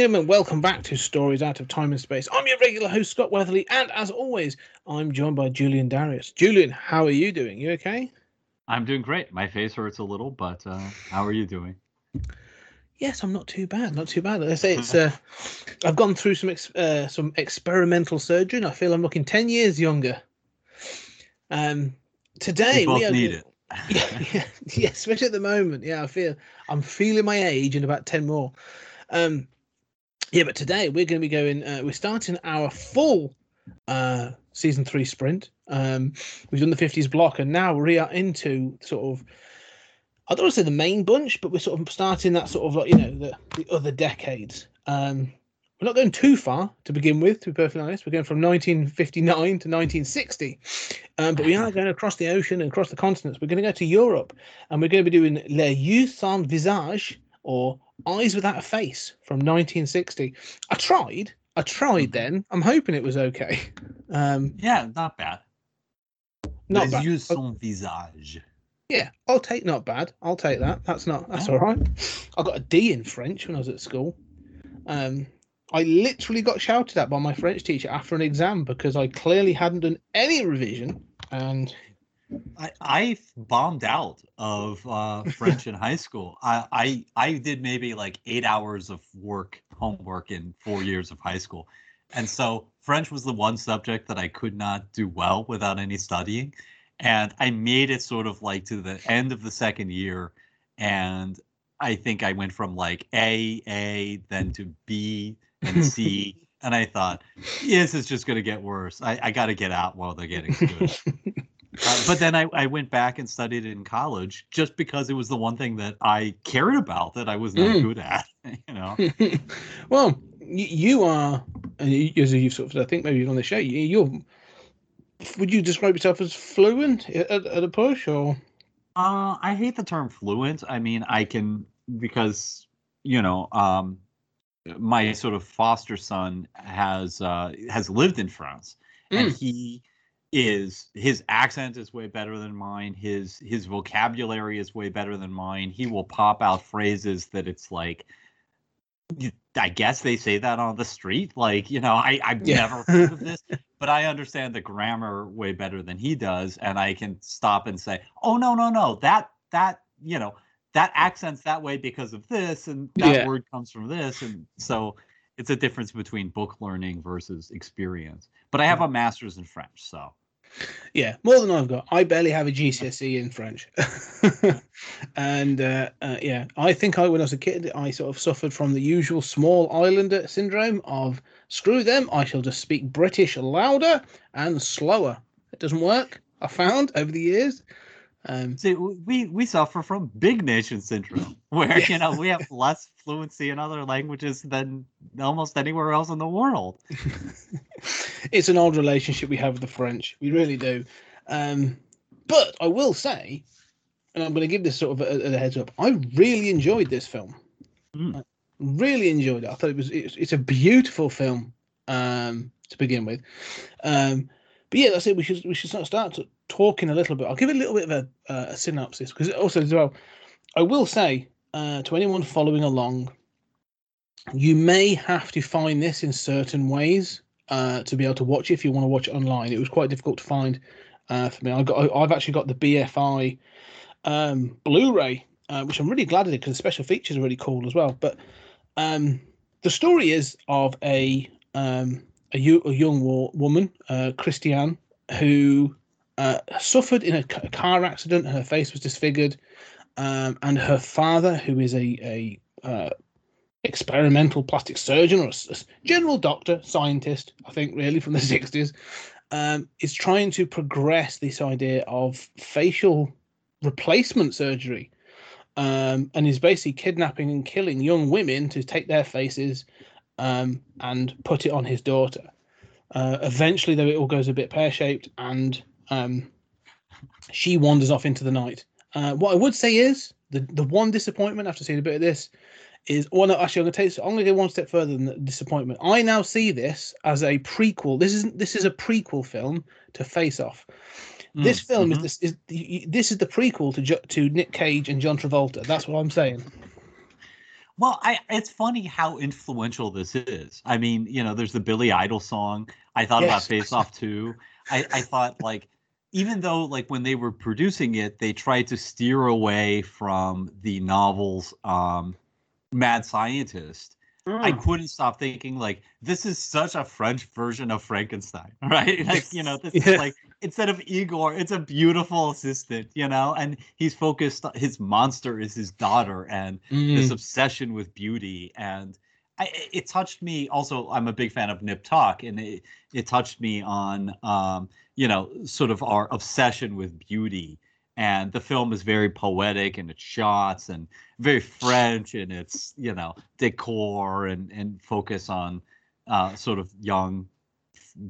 And welcome back to Stories Out of Time and Space. I'm your regular host, Scott Weatherly, and as always, I'm joined by Julian Darius. Julian, how are you doing? You okay? I'm doing great. My face hurts a little, but uh, how are you doing? Yes, I'm not too bad. Not too bad. I say it's. Uh, I've gone through some ex- uh, some experimental surgery, and I feel I'm looking ten years younger. Um, today we both are need it. yeah, yeah, yeah, especially at the moment. Yeah, I feel I'm feeling my age in about ten more. Um, yeah, but today we're going to be going. Uh, we're starting our full uh, season three sprint. Um, we've done the fifties block, and now we are into sort of. I don't want to say the main bunch, but we're sort of starting that sort of like you know the the other decades. Um, we're not going too far to begin with, to be perfectly honest. We're going from 1959 to 1960. Um, but we are going across the ocean and across the continents. We're going to go to Europe and we're going to be doing Les Yeux sans visage or Eyes Without a Face from 1960. I tried. I tried then. I'm hoping it was okay. Um, Yeah, not bad. not Les bad. yeux Oh, son visage. Yeah, I'll take not bad. I'll take that. That's not. That's all right. I got a D in French when I was at school. Um, I literally got shouted at by my French teacher after an exam because I clearly hadn't done any revision. And I, I bombed out of uh, French in high school. I, I I did maybe like eight hours of work, homework in four years of high school. And so French was the one subject that I could not do well without any studying. And I made it sort of like to the end of the second year. And I think I went from like A, A, then to B and C. and I thought, this is just going to get worse. I, I got to get out while they're getting good. Uh, but then I, I went back and studied it in college just because it was the one thing that I cared about that I was not Mm. good at. You know, well, you, you are, and you, as you've sort of, I think maybe you're on the show, you, you're. Would you describe yourself as fluent at, at a push, or uh, I hate the term fluent. I mean, I can because you know, um, my sort of foster son has uh, has lived in France, and he is his accent is way better than mine. His his vocabulary is way better than mine. He will pop out phrases that it's like. I guess they say that on the street. Like, you know, I, I've Yeah. never heard of this, but I understand the grammar way better than he does. And I can stop and say, oh, no, no, no, that, that, you know, that accent's that way because of this. And that Yeah. word comes from this. And so it's a difference between book learning versus experience. But I have a master's in French. So yeah, more than I've got. I barely have a GCSE in French, and uh, uh, yeah, I think I when I was a kid, I sort of suffered from the usual small islander syndrome of screw them, I shall just speak British louder and slower. It doesn't work. I found over the years. Um, See, we we suffer from big nation syndrome, where Yeah. you know we have less fluency in other languages than almost anywhere else in the world. it's an old relationship we have with the French. We really do. Um, but I will say, and I'm going to give this sort of a, a heads up. I really enjoyed this film. Mm. Really enjoyed it. I thought it was it's, it's a beautiful film um, to begin with. Um, but yeah, that's it. We should we should start to talking a little bit. I'll give it a little bit of a, uh, a synopsis because also as well, I will say uh, to anyone following along, you may have to find this in certain ways uh, to be able to watch it if you want to watch it online. It was quite difficult to find uh, for me. I got I've actually got the BFI um, Blu-ray, uh, which I'm really glad I did because the special features are really cool as well. But um, the story is of a um, a, a young wo- woman, uh, Christiane, who uh, suffered in a car accident. Her face was disfigured, um, and her father, who is a a uh, experimental plastic surgeon or a, general doctor, scientist, I think, really from the 60s, um, is trying to progress this idea of facial replacement surgery, um, and is basically kidnapping and killing young women to take their faces um, and put it on his daughter. Uh, eventually, though, it all goes a bit pear shaped, and um, she wanders off into the night. Uh, what I would say is the the one disappointment after seeing a bit of this is well no actually I'm gonna take I'm gonna go one step further than the disappointment. I now see this as a prequel. This isn't this is a prequel film to Face Off. This Mm, film mhm. is this is the- this is the prequel to to Nick Cage and John Travolta. That's what I'm saying. Well, I it's funny how influential this is. I mean, you know, there's the Billy Idol song. I thought about Face Off too. I, I thought like even though like when they were producing it, they tried to steer away from the novels um Mad Scientist. I Mm. couldn't stop thinking like this is such a French version of Frankenstein, right? Like, you know, this Yeah. is like instead of Igor, it's a beautiful assistant, you know, and he's focused his monster is his daughter and this Mm. obsession with beauty and I, it- touched me also i'm a big fan of Nip/Tuck and it, it touched me on um, you know sort of our obsession with beauty. And the film is very poetic in its shots and very french in its you know decor and and focus on uh, sort of young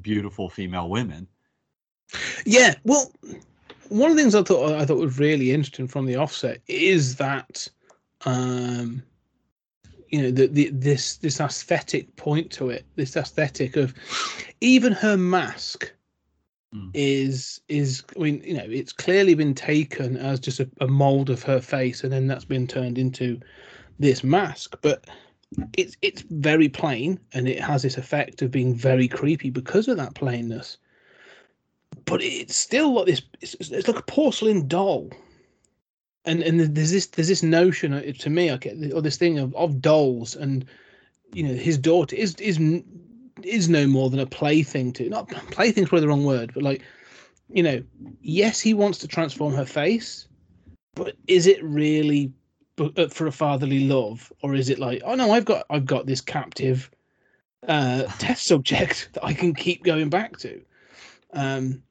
beautiful female women. Yeah, well, one of the things I thought I thought was really interesting from the offset is that, um, you know, the, the this this aesthetic point to it, this aesthetic of even her mask Mm. is is I mean, you know, it's clearly been taken as just a, a mold of her face, and then that's been turned into this mask, but. It's it's very plain, and it has this effect of being very creepy because of that plainness but it's still like this. It's, it's like a porcelain doll, and and there's this there's this notion uh, to me. Get or this thing of, of dolls, and you know his daughter is is is no more than a plaything to not plaything's probably the wrong word, but like you know, yes, he wants to transform her face, but is it really uh, for a fatherly love, or is it like oh no, I've got I've got this captive uh test subject that I can keep going back to. Um,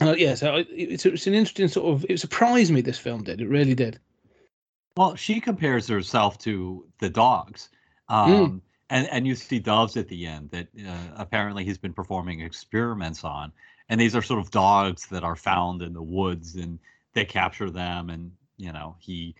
uh, yeah, so I- it's it's an interesting sort of. It surprised me. This film did. It really did. Well, she compares herself to the dogs. Um, and, and you see doves at the end that uh, apparently he's been performing experiments on. And these are sort of dogs that are found in the woods and they capture them. And, you know, he,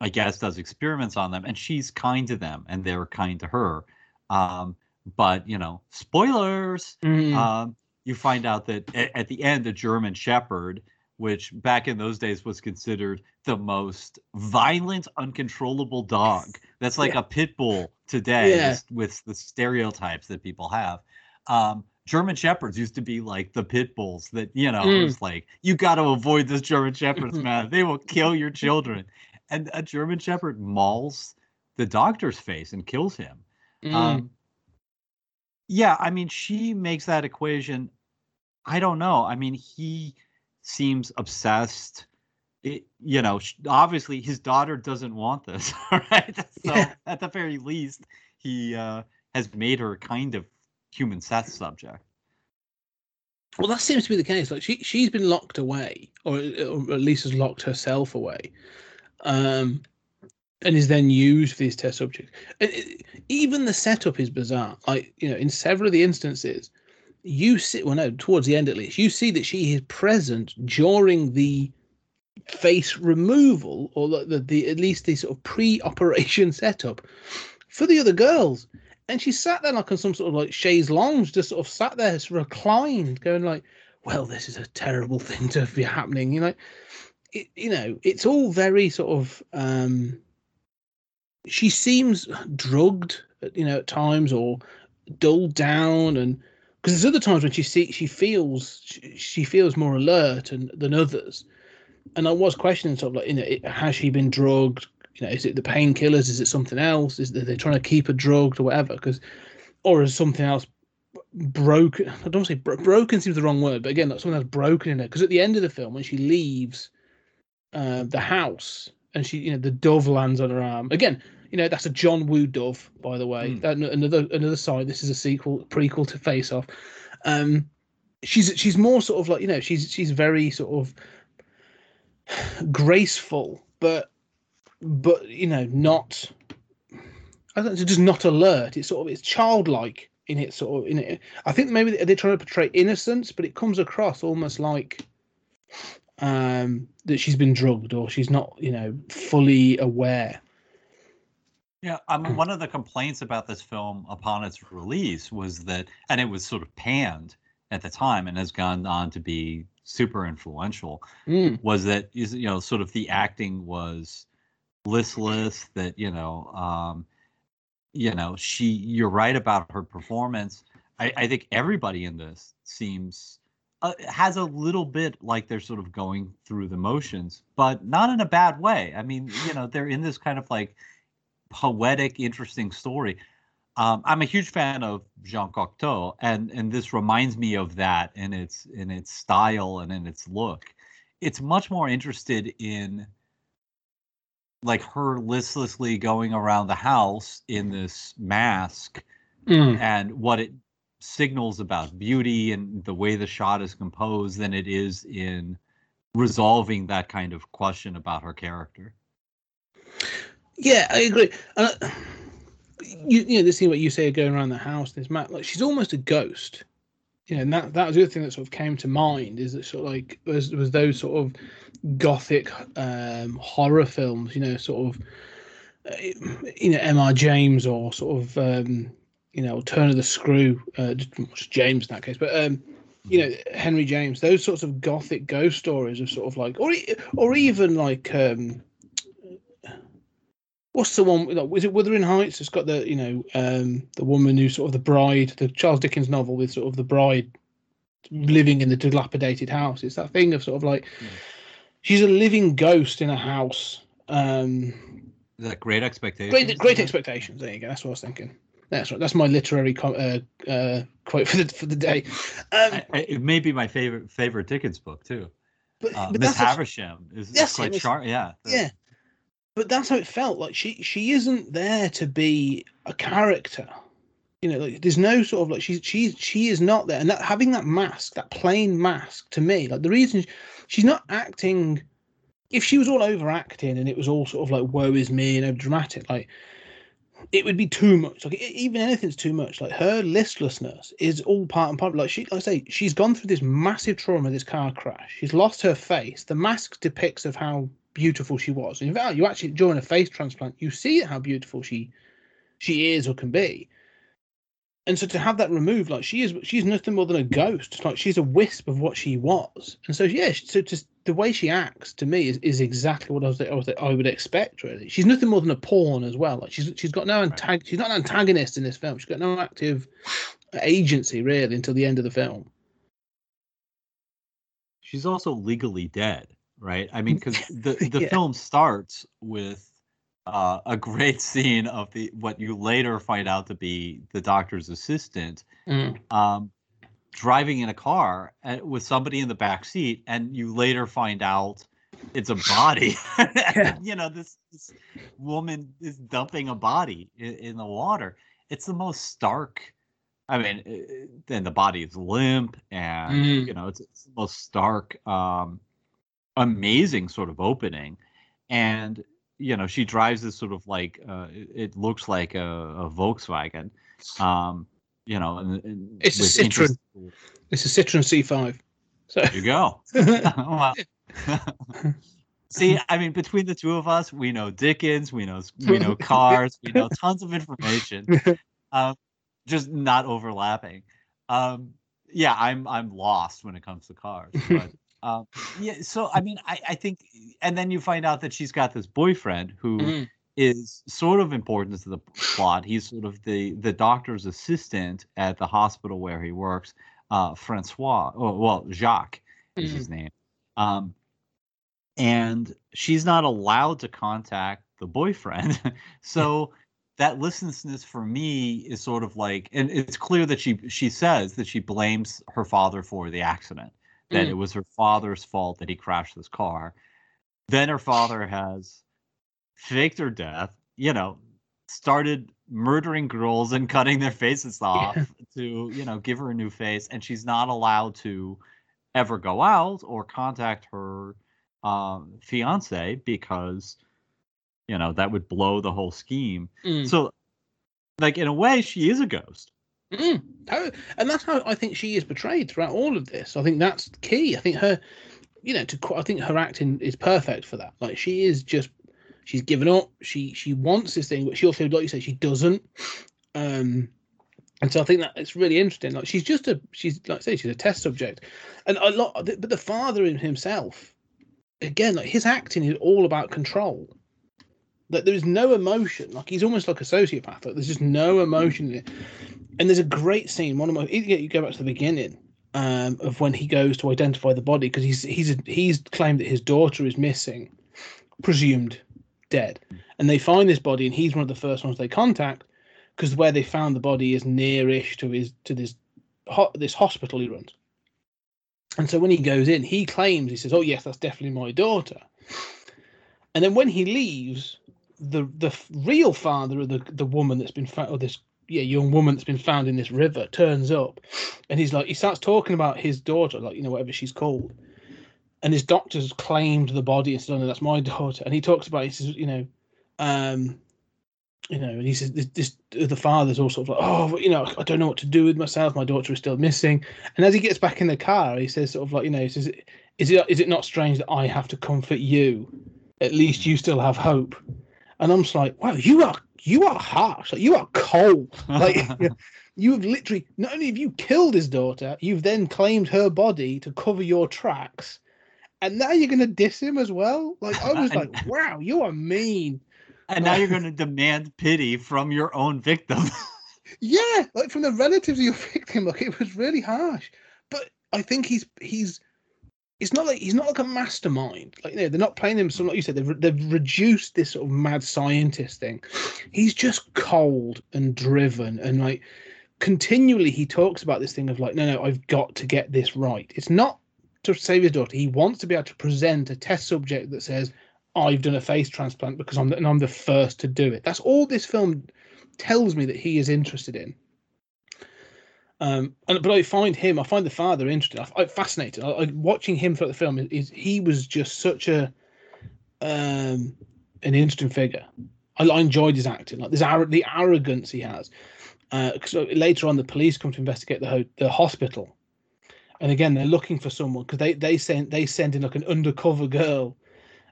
I guess, does experiments on them. And she's kind to them and they're kind to her. Um, but, you know, spoilers Mm. um, you find out that at, the end, the German Shepherd, which back in those days was considered the most violent, uncontrollable dog. That's like Yeah. a pit bull today Yeah. with, the stereotypes that people have. Um, German Shepherds used to be like the pit bulls that, you know, Mm. it was like, you got to avoid this German Shepherds, man. They will kill your children. And a German Shepherd mauls the doctor's face and kills him. Mm. Um, yeah, I mean, she makes that equation. I don't know. I mean, he seems obsessed. It, you know, obviously his daughter doesn't want this, right? So Yeah. at the very least, he uh, has made her kind of human sex subject. well, that seems to be the case. Like she she's been locked away, or, or at least has locked herself away, um, and is then used for these test subjects. It, even the setup is bizarre. Like you know, in several of the instances, you see. Well, no, towards the end at least, you see that she is present during the face removal or the, the, the at least the sort of pre-operation setup for the other girls and she sat there like on some sort of like chaise lounge just sort of sat there reclined going like well this is a terrible thing to be happening you know it, you know it's all very sort of um she seems drugged you know at times or dulled down and because there's other times when she see she feels she, she feels more alert and than others and I was questioning sort of like, you know, it, has she been drugged? You know, is it the painkillers? Is it something else? Is they're trying to keep her drugged or whatever? Because, or is something else broken? I don't say bro- broken seems the wrong word, but again, like something else broken in her. Because at the end of the film, when she leaves uh, the house and she, you know, the dove lands on her arm again. You know, that's a John Woo dove, by the way. Mm. Another another side. This is a sequel, prequel to Face Off. Um, she's she's more sort of like you know she's she's very sort of graceful, but but you know not. I don't know, just not alert. It's sort of it's childlike in its sort of in it. I think maybe they're trying to portray innocence, but it comes across almost like um that she's been drugged or she's not you know fully aware. Yeah, I mean, one of the complaints about this film upon its release was that, and it was sort of panned at the time and has gone on to be super influential, Mm. was that is you know sort of the acting was listless. That you know, um, you know, she. You're right about her performance. I, I think everybody in this seems uh, has a little bit like they're sort of going through the motions, but not in a bad way. I mean, you know, they're in this kind of like poetic, interesting story. Um, I'm a huge fan of Jean Cocteau, and and this reminds me of that in its in its style and in its look. It's much more interested in like her listlessly going around the house in this mask Mm. and what it signals about beauty and the way the shot is composed than it is in resolving that kind of question about her character. Yeah, I agree. Uh, you, you know, this thing what you say going around the house, this map, like she's almost a ghost. You know, and that that was the other thing that sort of came to mind is that sort of like was was those sort of gothic um, horror films. You know, sort of uh, you know M.R. James or sort of um, you know Turn of the Screw, uh, James in that case, but um, you know Henry James. Those sorts of gothic ghost stories of sort of like, or or even like. Um, what's the one? Was it Wuthering Heights? It's got the you know um, the woman who sort of the bride, the Charles Dickens novel with sort of the bride living in the dilapidated house. It's that thing of sort of like Yeah. she's a living ghost in a house. Um, that great expectations? great, great expectations. There you go. That's what I was thinking. That's right. That's my literary uh, uh, quote for the for the day. Um, I, it may be my favorite favorite Dickens book too. but, Uh, but Miss Havisham is, Yes, quite sharp. Yeah. yeah but that's how it felt. Like she she isn't there to be a character. You know like there's no sort of like she's she's she is not there. And that having that mask that plain mask to me like the reason she's not acting if she was all overacting and it was all sort of like woe is me and over dramatic like it would be too much. Like even anything's too much. Like her listlessness is all part and part like she like i say she's gone through this massive trauma this car crash. She's lost her face. The mask depicts of how beautiful she was. In fact you actually during a face transplant you see how beautiful she she is or can be. And so to have that removed like she is she's nothing more than a ghost. Like she's a wisp of what she was. And so yeah so just the way she acts to me is, is exactly what I was, I was I would expect really. She's nothing more than a pawn as well. Like she's she's got no antag- she's not an antagonist in this film. She's got no active agency really until the end of the film. She's also legally dead, right? I mean, because the the Yeah. film starts with uh, a great scene of the what you later find out to be the doctor's assistant Mm. um, driving in a car and, with somebody in the back seat, and you later find out it's a body. Yeah. you know, this, this woman is dumping a body in, in the water. It's the most stark. I mean, then the body is limp, and Mm. you know, it's, it's the most stark, um, amazing sort of opening, and you know, she drives this sort of like uh, it, looks like a, a Volkswagen. Um, you know, and, and It's a Citroen. interest- it's a citroen c5 so There you go. See, I mean, between the two of us, we know Dickens, we know we know cars, we know tons of information, um, just not overlapping. Um, yeah, I'm I'm lost when it comes to cars, but um, yeah. So I mean, I I think, and then you find out that she's got this boyfriend who Mm. is sort of important to the plot. He's sort of the the doctor's assistant at the hospital where he works. Uh, Francois, or well, Jacques is his name. Um, and she's not allowed to contact the boyfriend. so that listlessness for me is sort of like, and it's clear that she she says that she blames her father for the accident, that Mm. it was her father's fault that he crashed this car. Then her father has faked her death, you know, started murdering girls and cutting their faces off Yeah. to you know give her a new face and she's not allowed to ever go out or contact her um, fiance because you know that would blow the whole scheme Mm. so like in a way she is a ghost Mm, and that's how I think she is portrayed throughout all of this. I think that's key. I think her, you know, to I think her acting is perfect for that. Like she is just, she's given up. She she wants this thing, but she also, like you say, she doesn't. Um, and so I think that it's really interesting. Like she's just a, she's like I say, she's a test subject, and a lot. But the father in himself, again, like his acting is all about control. That there is no emotion. Like he's almost like a sociopath. Like there's just no emotion in it and there's a great scene. One of my you go back to the beginning um, of when he goes to identify the body because he's he's he's claimed that his daughter is missing, presumed dead, and they find this body and he's one of the first ones they contact because where they found the body is nearish to his to this ho- this hospital he runs. And so when he goes in, he claims he says, "Oh yes, that's definitely my daughter." And then when he leaves, the the real father of the the woman that's been found, or this yeah young woman that's been found in this river, turns up, and he's like he starts talking about his daughter, like you know whatever she's called, and his doctors claimed the body and said, "Oh no, that's my daughter." And he talks about he says, you know, um, you know, and he says this, this the father's all sort of like, "Oh, you know, I don't know what to do with myself. My daughter is still missing." And as he gets back in the car, he says, sort of like, you know, he says, "Is it is it not strange that I have to comfort you? At least you still have hope." And I'm just like, wow, you are you are harsh. Like you are cold. Like you have literally not only have you killed his daughter, you've then claimed her body to cover your tracks, and now you're gonna diss him as well. Like I was like, wow, you are mean. and now you're going to demand pity from your own victim Yeah, like from the relatives of your victim. Like it was really harsh. But I think he's he's it's not like he's not like a mastermind. Like you know, they're not playing him. So like you said, they've they've reduced this sort of mad scientist thing. He's just cold and driven and like continually he talks about this thing of like, no, no, I've got to get this right. It's not to save his daughter. He wants to be able to present a test subject that says, I've done a face transplant because I'm the, and I'm the first to do it. That's all this film tells me that he is interested in. Um, and but I find him, I find the father interesting. I, I fascinated. I, I, watching him throughout the film is, is he was just such a um an interesting figure. I, I enjoyed his acting, like this the arrogance he has. Uh, so later on, the police come to investigate the ho- the hospital, and again they're looking for someone because they they send they send in like an undercover girl,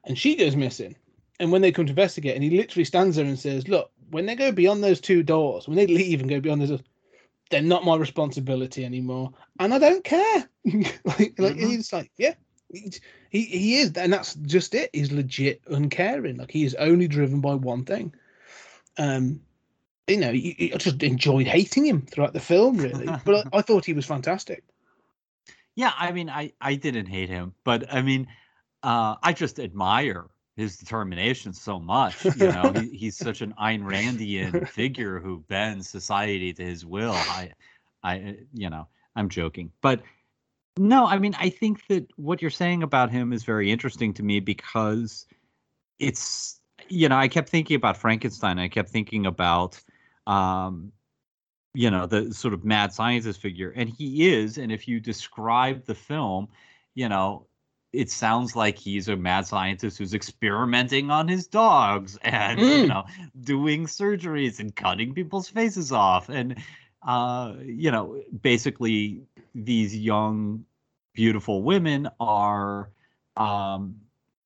and she goes missing. And when they come to investigate, and he literally stands there and says, "Look, when they go beyond those two doors, when they leave and go beyond those, they're not my responsibility anymore, and I don't care." like, like Mhm. he's like, "Yeah, he, he he is," and that's just it. He's legit uncaring. Like he is only driven by one thing. Um, you know, you, you- I just enjoyed hating him throughout the film, really. but I, I thought he was fantastic. Yeah, I mean, I I didn't hate him, but I mean, uh, I just admire his determination so much. You know, he, he's such an Ayn Randian figure who bends society to his will. I, I, you know, I'm joking, but no, I mean, I think that what you're saying about him is very interesting to me because it's, you know, I kept thinking about Frankenstein. I kept thinking about, um, you know, the sort of mad scientist figure, and he is. And if you describe the film, you know, it sounds like he's a mad scientist who's experimenting on his dogs and you Mm. know doing surgeries and cutting people's faces off and uh you know basically these young beautiful women are um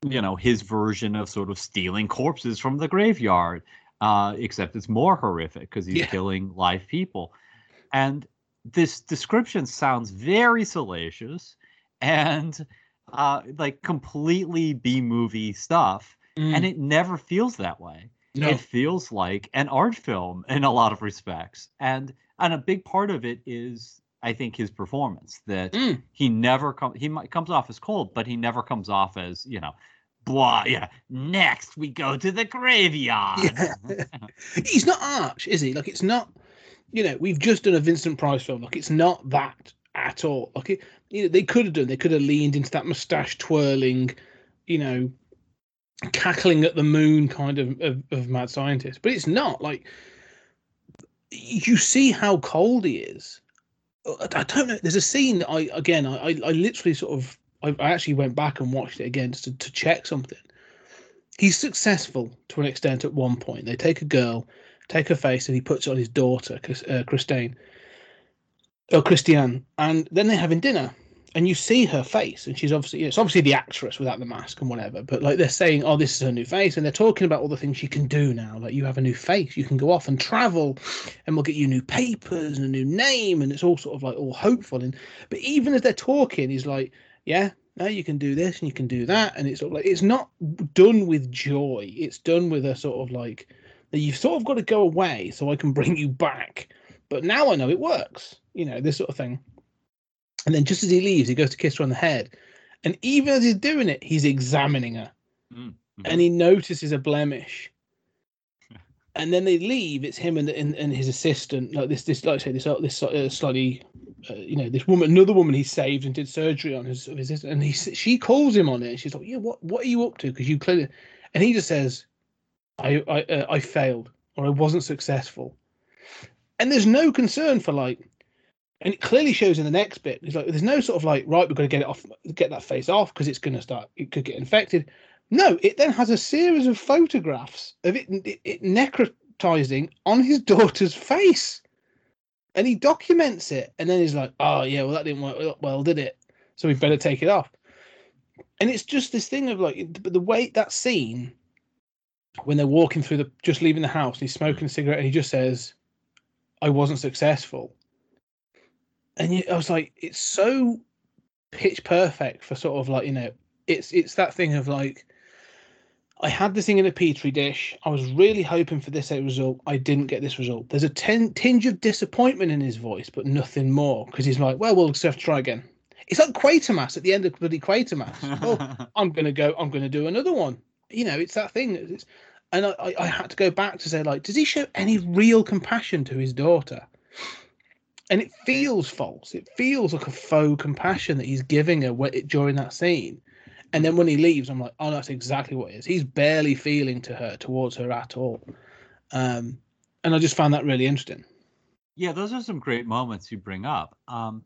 you know his version of sort of stealing corpses from the graveyard uh except it's more horrific because he's Yeah. killing live people and this description sounds very salacious and uh like completely b movie stuff and it never feels that way no, it feels like an art film in a lot of respects and and a big part of it is i think his performance that Mm. he never comes he might comes off as cold but he never comes off as you know blah yeah next we go to the graveyard Yeah. he's not arch, is he? Like it's not. You know, we've just done a Vincent Price film. Like it's not that at all. Okay, you know, they could have done. They could have leaned into that mustache twirling, you know, cackling at the moon kind of, of of mad scientist, but it's not like you see how cold he is. I, don't know. There's a scene that I again I I, literally sort of I, I actually went back and watched it again to, to check something. He's successful to an extent at one point. They take a girl, take her face, and he puts it on his daughter, uh, Christine, or Christiane, and then they're having dinner and you see her face, and she's obviously it's obviously the actress without the mask and whatever. But like they're saying, oh, this is her new face, and they're talking about all the things she can do now. Like you have a new face, you can go off and travel, and we'll get you new papers and a new name, and it's all sort of like all hopeful. And but even as they're talking, he's like, yeah, now you can do this and you can do that, and it's sort of like it's not done with joy. It's done with a sort of like that you've sort of got to go away so I can bring you back. But now I know it works. You know this sort of thing. And then just as he leaves, he goes to kiss her on the head. And even as he's doing it, he's examining her. Mm, And he notices a blemish. And then they leave. It's him and, and, and his assistant, like this, this, like I say, this, uh, this uh, slightly, uh, you know, this woman, another woman he saved and did surgery on his, his assistant. And he, she calls him on it. And she's like, "Yeah, what, what are you up to? Because you clearly," and he just says, "I, I, uh, I failed, or I wasn't successful." And there's no concern for like, and it clearly shows in the next bit. It's like there's no sort of like right, we've got to get it off, get that face off because it's going to start. It could get infected. No, it then has a series of photographs of it, it, it necrotizing on his daughter's face, and he documents it. And then he's like, "Oh yeah, well that didn't work well, did it? So we better take it off." And it's just this thing of like, but the way that scene when they're walking through the just leaving the house, he's smoking a cigarette, and he just says, "I wasn't successful." and you, I was like, it's so pitch perfect for sort of like you know, it's it's that thing of like, I had this thing in a petri dish. I was really hoping for this result. I didn't get this result. There's a ten, tinge of disappointment in his voice, but nothing more because he's like, well, we'll just have to try again. It's like Quatermass at the end of bloody Quatermass. oh, I'm gonna go. I'm gonna do another one. You know, it's that thing. It's, and I, I, had to go back to say, like, does he show any real compassion to his daughter? And it feels false. It feels like a faux compassion that he's giving her during that scene. And then when he leaves, I'm like, oh, that's exactly what it is. He's barely feeling to her, towards her at all. Um, and I just found that really interesting. Yeah, those are some great moments you bring up. Um,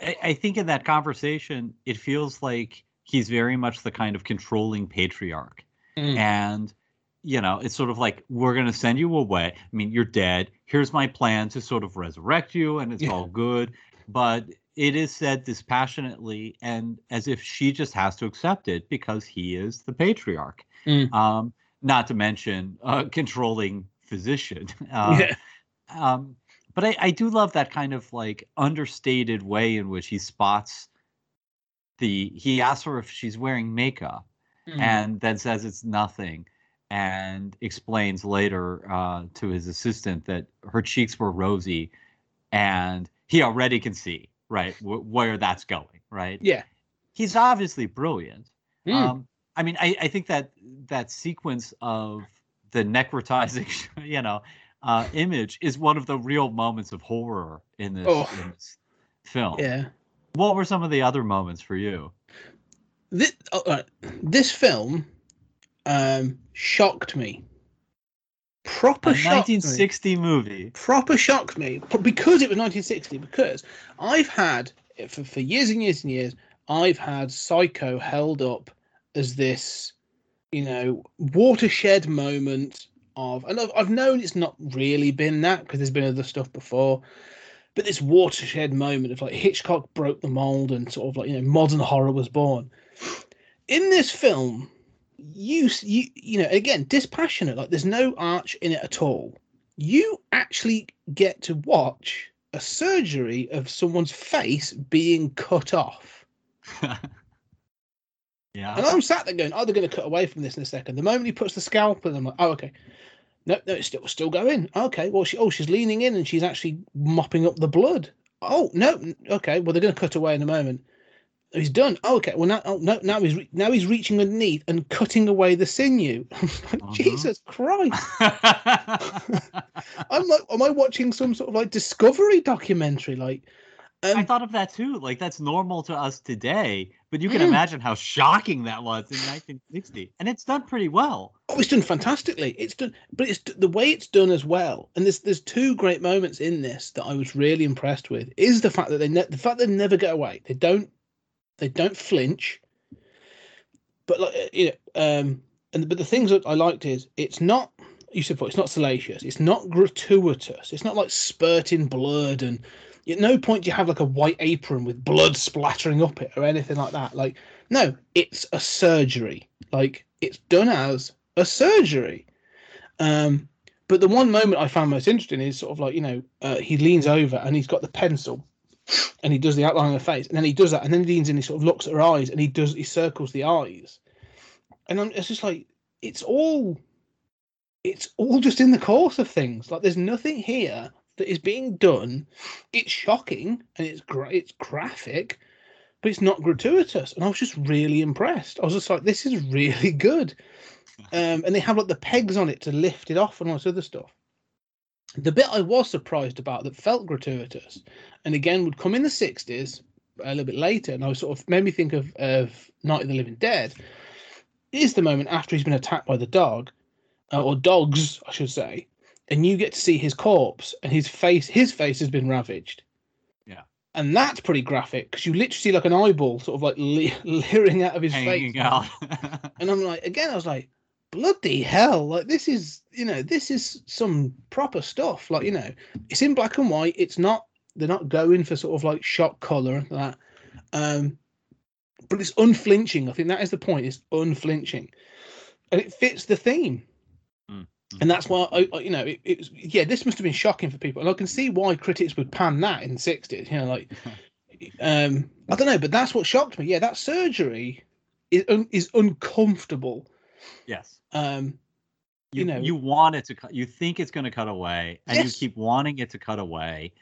I, I think in that conversation, it feels like he's very much the kind of controlling patriarch. Mm. And, you know, it's sort of like, we're going to send you away. I mean, you're dead. Here's my plan to sort of resurrect you, and it's Yeah. all good. But it is said dispassionately and as if she just has to accept it because he is the patriarch. Mm. Um, not to mention a controlling physician. Uh, yeah. um, but I, I do love that kind of like understated way in which he spots the he asks her if she's wearing makeup Mm. and then says it's nothing and explains later uh, to his assistant that her cheeks were rosy and he already can see right wh- where that's going right yeah. he's obviously brilliant Mm. um, I mean, I, I think that that sequence of the necrotizing, you know, uh, image is one of the real moments of horror in this, Oh. in this film. yeah. What were some of the other moments for you? This, oh, right. this film um, shocked me. A Proper shocked me. 1960 movie. proper shocked me because it was 1960 because i've had for, for years and years and years i've had psycho held up as this you know watershed moment of and i've, I've known it's not really been that because there's been other stuff before but this watershed moment of like hitchcock broke the mold and sort of like you know modern horror was born in this film you you you know again dispassionate like there's no arch in it at all you actually get to watch a surgery of someone's face being cut off. yeah. And I'm sat there going, oh, they're going to cut away from this in a second. The moment he puts the scalpel, I'm like, oh, okay. No, no, it's still still going. Okay, well, she, oh, she's leaning in and she's actually mopping up the blood. Oh no, okay. Well, they're going to cut away in a moment. He's done. Oh, okay. Well, now, oh, no, now he's re- now he's reaching underneath and cutting away the sinew. Like, Uh-huh. Jesus Christ! I'm like, am I watching some sort of like discovery documentary? Like, I Um, thought of that too. Like that's normal to us today, but you can Mm. imagine how shocking that was in 1960, and it's done pretty well. Oh, it's done fantastically. It's done, but it's the way it's done as well. And there's there's two great moments in this that I was really impressed with. Is the fact that they ne- the fact they never get away. They don't they don't flinch. But like you know, um, and but the things that I liked is it's not. You said before, it's not salacious. It's not gratuitous. It's not like spurting blood and. At no point do you have like a white apron with blood splattering up it or anything like that. Like, no, it's a surgery. Like, it's done as a surgery. Um, but the one moment I found most interesting is sort of like you know uh, he leans over and he's got the pencil, and he does the outline of the face, and then he does that, and then he leans in, he sort of looks at her eyes, and he does he circles the eyes, and I'm it's just like it's all, it's all just in the course of things. Like there's nothing here that is being done. It's shocking and it's gra- it's graphic, but it's not gratuitous, and I was just really impressed. I was just like, this is really good um, and they have like the pegs on it to lift it off and all this other stuff. The bit I was surprised about that felt gratuitous, and again would come in the sixties a little bit later, and I was sort of made me think of of Night of the Living Dead. Is the moment after he's been attacked by the dog, uh, or dogs, I should say, and you get to see his corpse and his face. His face has been ravaged. Yeah. and that's pretty graphic because you literally see like an eyeball sort of like le- leering out of his face. Hanging out. And I'm like, again, I was like, bloody hell! Like this is, you know, this is some proper stuff. Like you know, it's in black and white. It's not. They're not going for sort of like shock color and that. Um, but it's unflinching. I think that is the point. It's unflinching, and it fits the theme. Mm, And that's why I, I you know, it, it was yeah. This must have been shocking for people, and I can see why critics would pan that in the '60s. You know, like, um, I don't know, but that's what shocked me. Yeah, that surgery is un, is uncomfortable. Yes. Um, You, you know- you want it to cut. You think it's going to cut away, and Yes. you keep wanting it to cut away.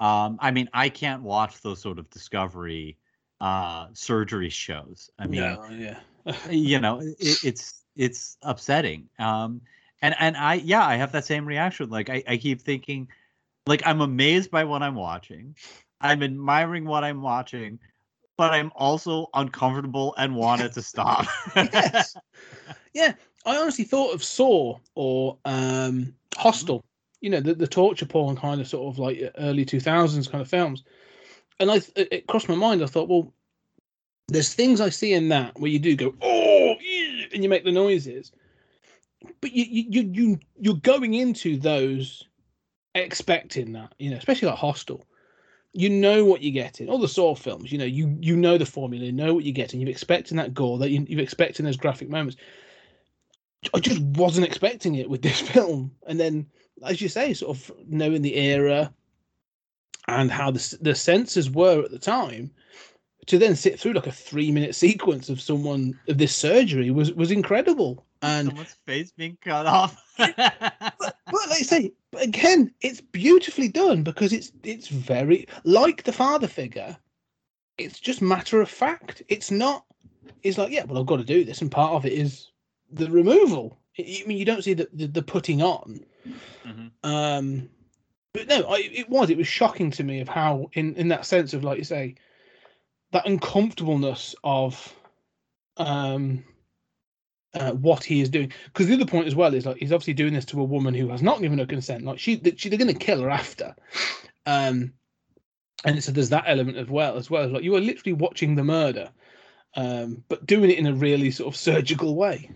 Um, I mean, I can't watch those sort of discovery uh, surgery shows. I mean, yeah, you know it, it's it's upsetting um and and i yeah i have that same reaction like I, I keep thinking like i'm amazed by what i'm watching i'm admiring what i'm watching but i'm also uncomfortable and want it to stop Yes. yeah. I honestly thought of Saw or um, Hostel. You know, the, the torture porn kind of sort of like early two thousands kind of films. And I it, crossed my mind. I thought, well, there's things I see in that where you do go, oh, and you make the noises, but you you you you you're going into those expecting that. You know, especially like Hostel. You know what you're getting. All the Saw films, you know, you you know the formula, you know what you're getting. You're expecting that gore, that you, you're expecting those graphic moments. I just wasn't expecting it with this film. And then, as you say, sort of knowing the era and how the the senses were at the time, to then sit through like a three minute sequence of someone of this surgery was was incredible. And someone's face being cut off but, but like I say, but again, it's beautifully done because it's it's very like the father figure. It's just matter of fact. It's not. It's like yeah, well, I've got to do this, and part of it is the removal. I mean, you don't see the the, the putting on. Mhm. Um, but no, I, it was. It was shocking to me of how, in in that sense of like you say, that uncomfortableness of, um, uh, what he is doing. Because the other point as well is like he's obviously doing this to a woman who has not given her consent. Like she, she they're going to kill her after. Um, and so there's that element as well as well like you are literally watching the murder, um, but doing it in a really sort of surgical way.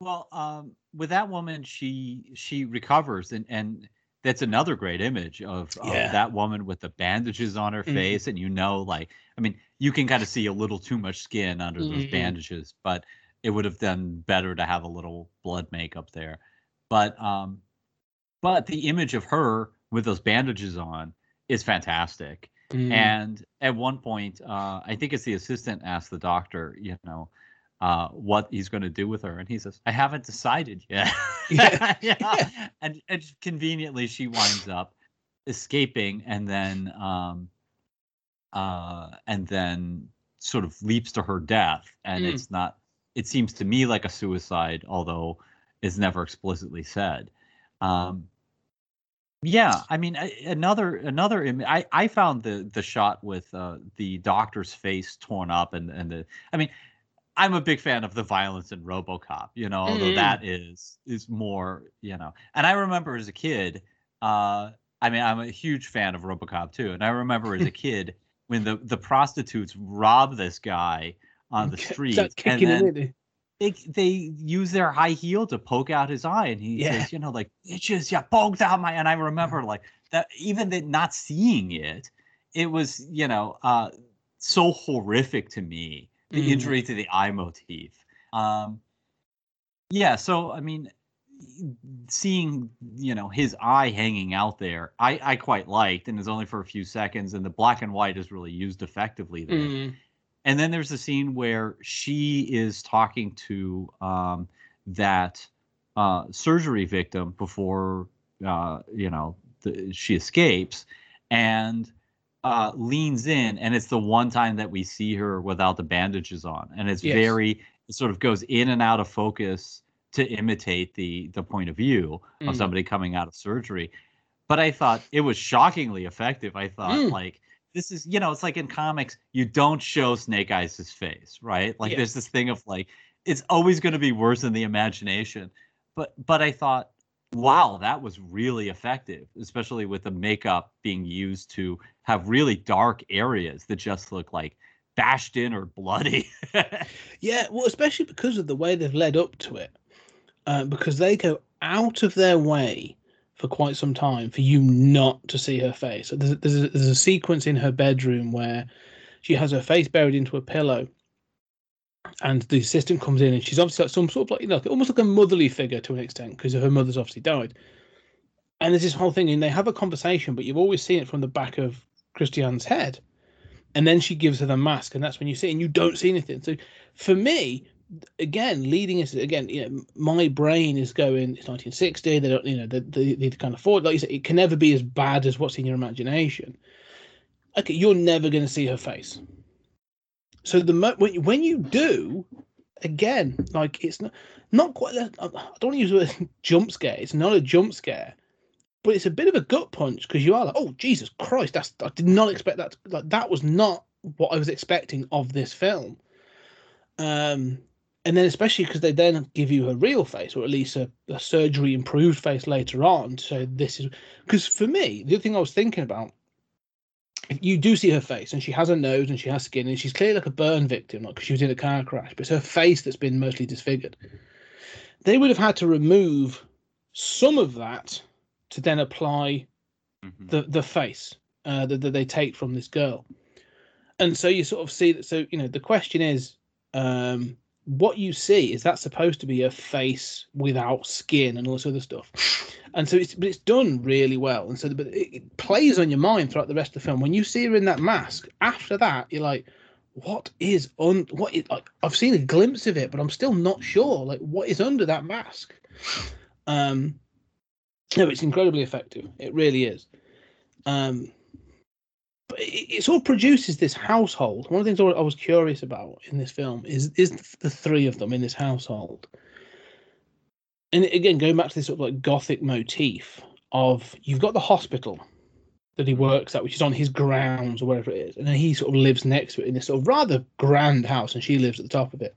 Well, um, with that woman, she she recovers, and and that's another great image of, of Yeah. that woman with the bandages on her Mhm. face, and you know, like, I mean, you can kind of see a little too much skin under those Mhm. bandages, but it would have done better to have a little blood makeup there. But um, but the image of her with those bandages on is fantastic. Mm. And at one point, uh, I think it's the assistant asked the doctor, you know, uh, what he's going to do with her, and he says, "I haven't decided yet." Yeah. yeah. And, and conveniently, she winds up escaping, and then, um, uh, and then sort of leaps to her death, and Mm. it's not. It seems to me like a suicide, although it's never explicitly said. Um, Yeah, I mean I- another another im- I I found the the shot with uh, the doctor's face torn up and and the I mean I'm a big fan of the violence in RoboCop, you know, although Mhm. that is is more, you know. And I remember as a kid, uh I mean I'm a huge fan of RoboCop too, and I remember as a kid when the the prostitutes rob this guy on the street and then they they use their high heel to poke out his eye, and he Yeah. says, you know, like bitches, yeah, poked out my. And I remember like that, even that not seeing it, it was you know uh, so horrific to me. The Mhm. injury to the eye motif. Um, yeah, so I mean, seeing you know his eye hanging out there, I I quite liked, and it's only for a few seconds, and the black and white is really used effectively there. Mm. And then there's a scene where she is talking to um, that uh, surgery victim before uh, you know the, she escapes, and uh, leans in, and it's the one time that we see her without the bandages on, and it's Yes. very it sort of goes in and out of focus to imitate the the point of view Mm. of somebody coming out of surgery. But I thought it was shockingly effective. I thought Mm. like this is you know it's like in comics you don't show snake eyes' face right like Yeah. there's this thing of like it's always going to be worse in the imagination but but i thought wow that was really effective especially with the makeup being used to have really dark areas that just look like bashed in or bloody Yeah, well, especially because of the way they've led up to it, uh, because they go out of their way for quite some time for you not to see her face. There's, there's, a, there's a sequence in her bedroom where she has her face buried into a pillow, and the assistant comes in, and she's obviously some sort of like you know almost like a motherly figure to an extent because her mother's obviously died. And there's this whole thing, and they have a conversation, but you've always seen it from the back of Christiane's head. And then she gives her the mask, and that's when you see and you don't see anything. So for me, again, leading us again, you know, my brain is going. It's 1960. They don't, you know, they, they kind of afford. Like you said, it can never be as bad as what's in your imagination. Okay, you're never going to see her face. So the mo- when you- when you do, again, like it's not not quite. I don't want to use the word jump scare. It's not a jump scare, but it's a bit of a gut punch because you are like, oh Jesus Christ, that's I did not expect that. Like that was not what I was expecting of this film. Um, and then especially because they then give you a real face or at least a, a surgery improved face later on. So this is because for me, the other thing I was thinking about, if you do see her face and she has a nose and she has skin and she's clearly like a burn victim, not because she was in a car crash, but it's her face that's been mostly disfigured. They would have had to remove some of that to then apply Mhm. the the face uh, that, that they take from this girl, and so you sort of see that. So you know the question is, um, what you see is that supposed to be a face without skin and all this other stuff, and so it's but it's done really well, and so but it, it plays on your mind throughout the rest of the film. When you see her in that mask, after that you're like, what is on what is like? I've seen a glimpse of it, but I'm still not sure. Like what is under that mask? Um, no, it's incredibly effective. It really is. Um, but it, it sort of produces this household. One of the things I was curious about in this film is is the three of them in this household. And again, going back to this sort of like gothic motif of you've got the hospital that he works at, which is on his grounds or wherever it is, and then he sort of lives next to it in this sort of rather grand house, and she lives at the top of it.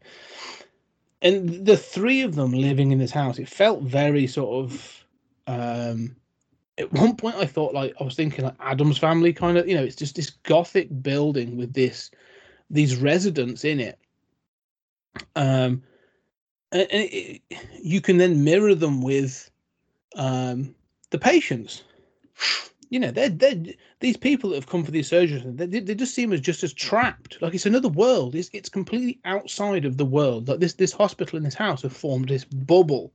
And the three of them living in this house, it felt very sort of um at one point I thought like I was thinking like Addams Family kind of you know it's just this gothic building with this these residents in it. Um and, it, you can then mirror them with um the patients. You know they're they're these people that have come for these surgeries they, they just seem as just as trapped. Like it's another world. It's, it's completely outside of the world. Like this this hospital and this house have formed this bubble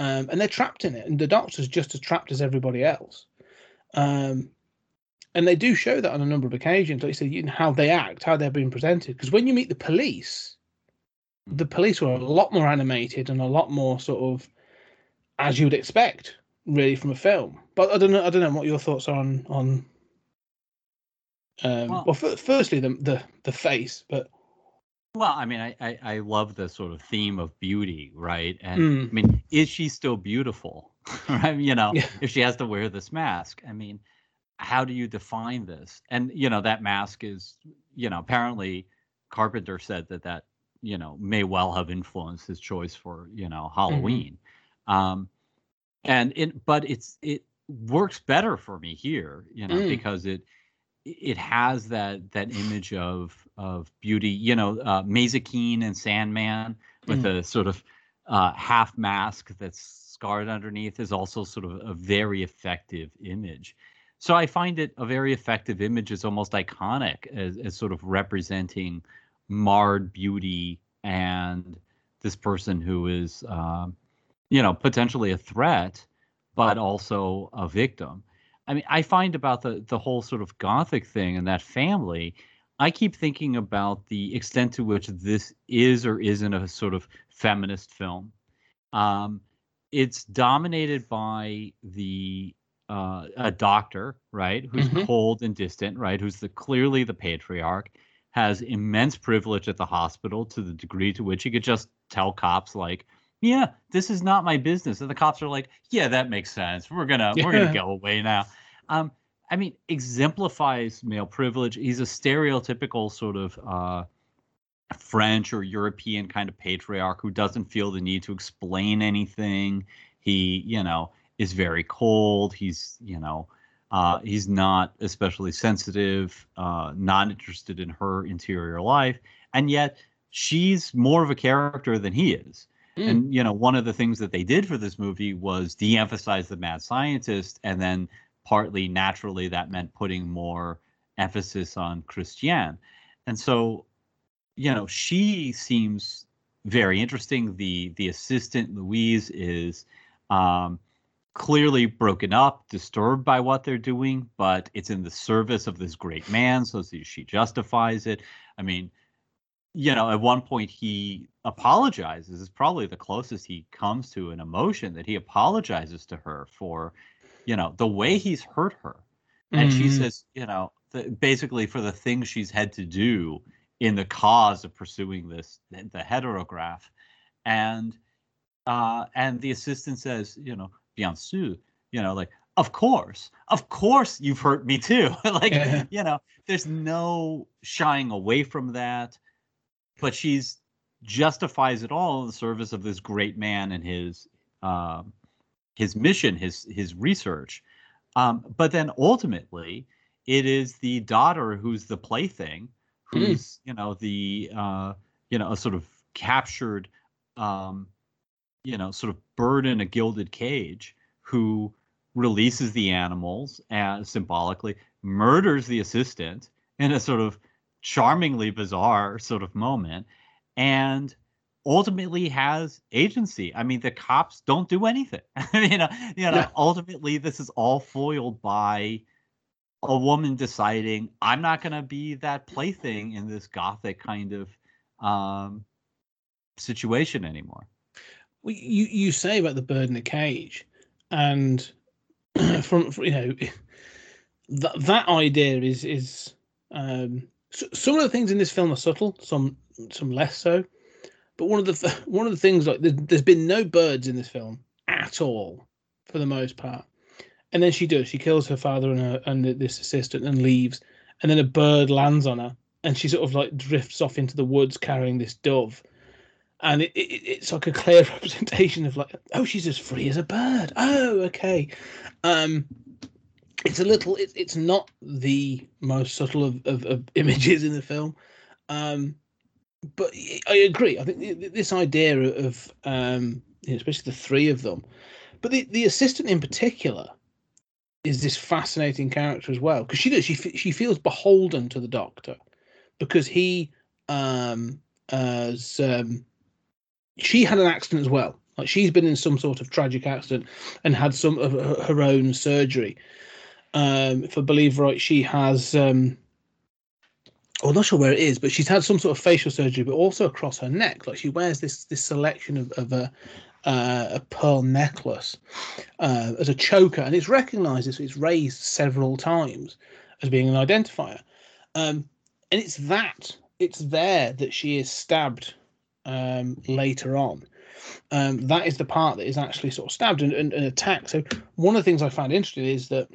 um, and they're trapped in it, and the doctor's just as trapped as everybody else. Um, and they do show that on a number of occasions, like you said, you know, how they act, how they're being presented. Because when you meet the police, the police are a lot more animated and a lot more sort of as you would expect, really, from a film. But I don't know, I don't know what your thoughts are on on. Um, Well- well, f- firstly, the the the face, but Well, I mean, I, I I love the sort of theme of beauty, right? And Mm. I mean, is she still beautiful? right? You know, Yeah. if she has to wear this mask, I mean, how do you define this? And you know, that mask is, you know, apparently Carpenter said that that you know may well have influenced his choice for you know Halloween. Um, and it, but it's it works better for me here, you know, Mm. because it it has that that image of of beauty, you know, uh, Mazikeen and Sandman with a sort of uh, half mask that's scarred underneath is also sort of a very effective image. So I find it a very effective image. It's almost iconic as, as sort of representing marred beauty and this person who is, um, you know, potentially a threat, but also a victim. I mean, I find about the the whole sort of gothic thing and that family. I keep thinking about the extent to which this is or isn't a sort of feminist film. Um, it's dominated by the uh, a doctor, right, who's Mhm. cold and distant, right, who's the clearly the patriarch, has immense privilege at the hospital to the degree to which he could just tell cops like, "Yeah, this is not my business," and the cops are like, "Yeah, that makes sense. We're gonna we're gonna go away now." Um, I mean, exemplifies male privilege. He's a stereotypical sort of uh, French or European kind of patriarch who doesn't feel the need to explain anything. He, you know, is very cold. He's, you know, uh, he's not especially sensitive, uh, not interested in her interior life, and yet she's more of a character than he is. Mm. And you know, one of the things that they did for this movie was de-emphasize the mad scientist, and then partly naturally that meant putting more emphasis on Christiane. And so, you know, she seems very interesting. The the assistant Louise is um, clearly broken up, disturbed by what they're doing, but it's in the service of this great man, so she she justifies it. I mean, you know, at one point he apologizes. It's probably the closest he comes to an emotion that he apologizes to her for, you know, the way he's hurt her. And she Mhm. says, you know, the, basically for the things she's had to do in the cause of pursuing this, the heterograft. And uh, and the assistant says, you know, bien sûr, you know, like, of course, of course you've hurt me too. like, Yeah. you know, there's no shying away from that. But she's justifies it all in the service of this great man and his um, his mission, his his research. Um, but then ultimately, it is the daughter who's the plaything, Mm. who's you know the uh, you know a sort of captured, um, you know, sort of bird in a gilded cage, who releases the animals and symbolically murders the assistant in a sort of charmingly bizarre sort of moment, and ultimately has agency. I mean, the cops don't do anything. you know, you know. Yeah. Ultimately, this is all foiled by a woman deciding I'm not going to be that plaything in this gothic kind of um, situation anymore. Well, you you say about the bird in the cage, and from, from you know that that idea is is um, s some of the things in this film are subtle, some some less so. But one of the one of the things like there's, there's been no birds in this film at all for the most part, and then she does she kills her father and her and this assistant and leaves, and then a bird lands on her and she sort of like drifts off into the woods carrying this dove. And it, it, it's like a clear representation of like oh she's as free as a bird. Oh okay. Um it's a little it, it's not the most subtle of, of, of images in the film um but i agree. I think th- th- this idea of um you know, especially the three of them but the, the assistant in particular is this fascinating character as well because she does she she feels beholden to the doctor because he um as um she had an accident as well. Like she's been in some sort of tragic accident and had some of her own surgery um if i believe right she has um I'm not sure where it is, but she's had some sort of facial surgery, but also across her neck. Like she wears this this selection of, of a uh, a pearl necklace uh, as a choker, and it's recognised. It's, it's raised several times as being an identifier, um, and it's that it's there that she is stabbed um, later on, um, that is the part that is actually sort of stabbed and, and, and attacked. So one of the things I found interesting is that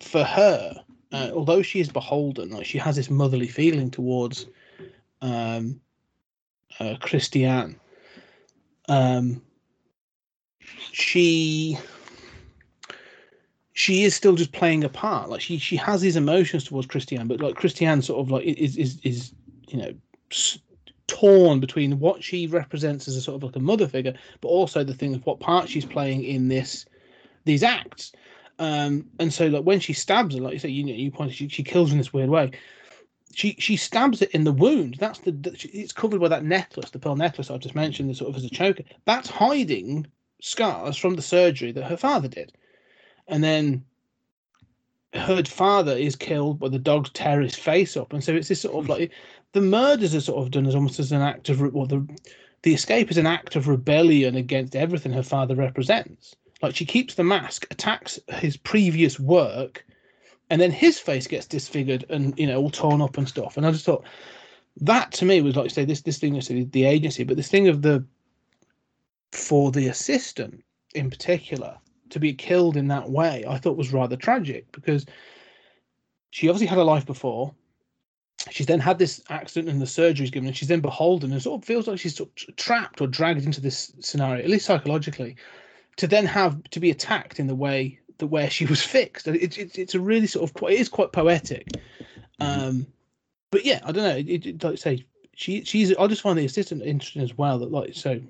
for her, uh, although she is beholden, like she has this motherly feeling towards um, uh, Christiane. Um, she she is still just playing a part. Like she she has these emotions towards Christiane, but like Christiane sort of like is is is you know torn between what she represents as a sort of like a mother figure, but also the thing of what part she's playing in this these acts. Um, and so like when she stabs her, like you say, you know, you pointed, she, she kills in this weird way. She she stabs it in the wound. That's the it's covered by that necklace, the pearl necklace I've just mentioned, the sort of as a choker. That's hiding scars from the surgery that her father did. And then her father is killed by the dogs tear his face up, and so it's this sort of like the murders are sort of done as almost as an act of well the the escape is an act of rebellion against everything her father represents. Like she keeps the mask, attacks his previous work, and then his face gets disfigured and you know all torn up and stuff. And I just thought that to me was like say this this thing the, the agency, but this thing of the for the assistant in particular to be killed in that way, I thought was rather tragic because she obviously had a life before. She's then had this accident and the surgery's given, and she's then beholden and sort of feels like she's sort of trapped or dragged into this scenario, at least psychologically, to then have to be attacked in the way that where she was fixed. And It's it's a really sort of quite, it is quite poetic. Um, but yeah, I don't know. It, it, like I say, she she's I just find the assistant interesting as well. That like so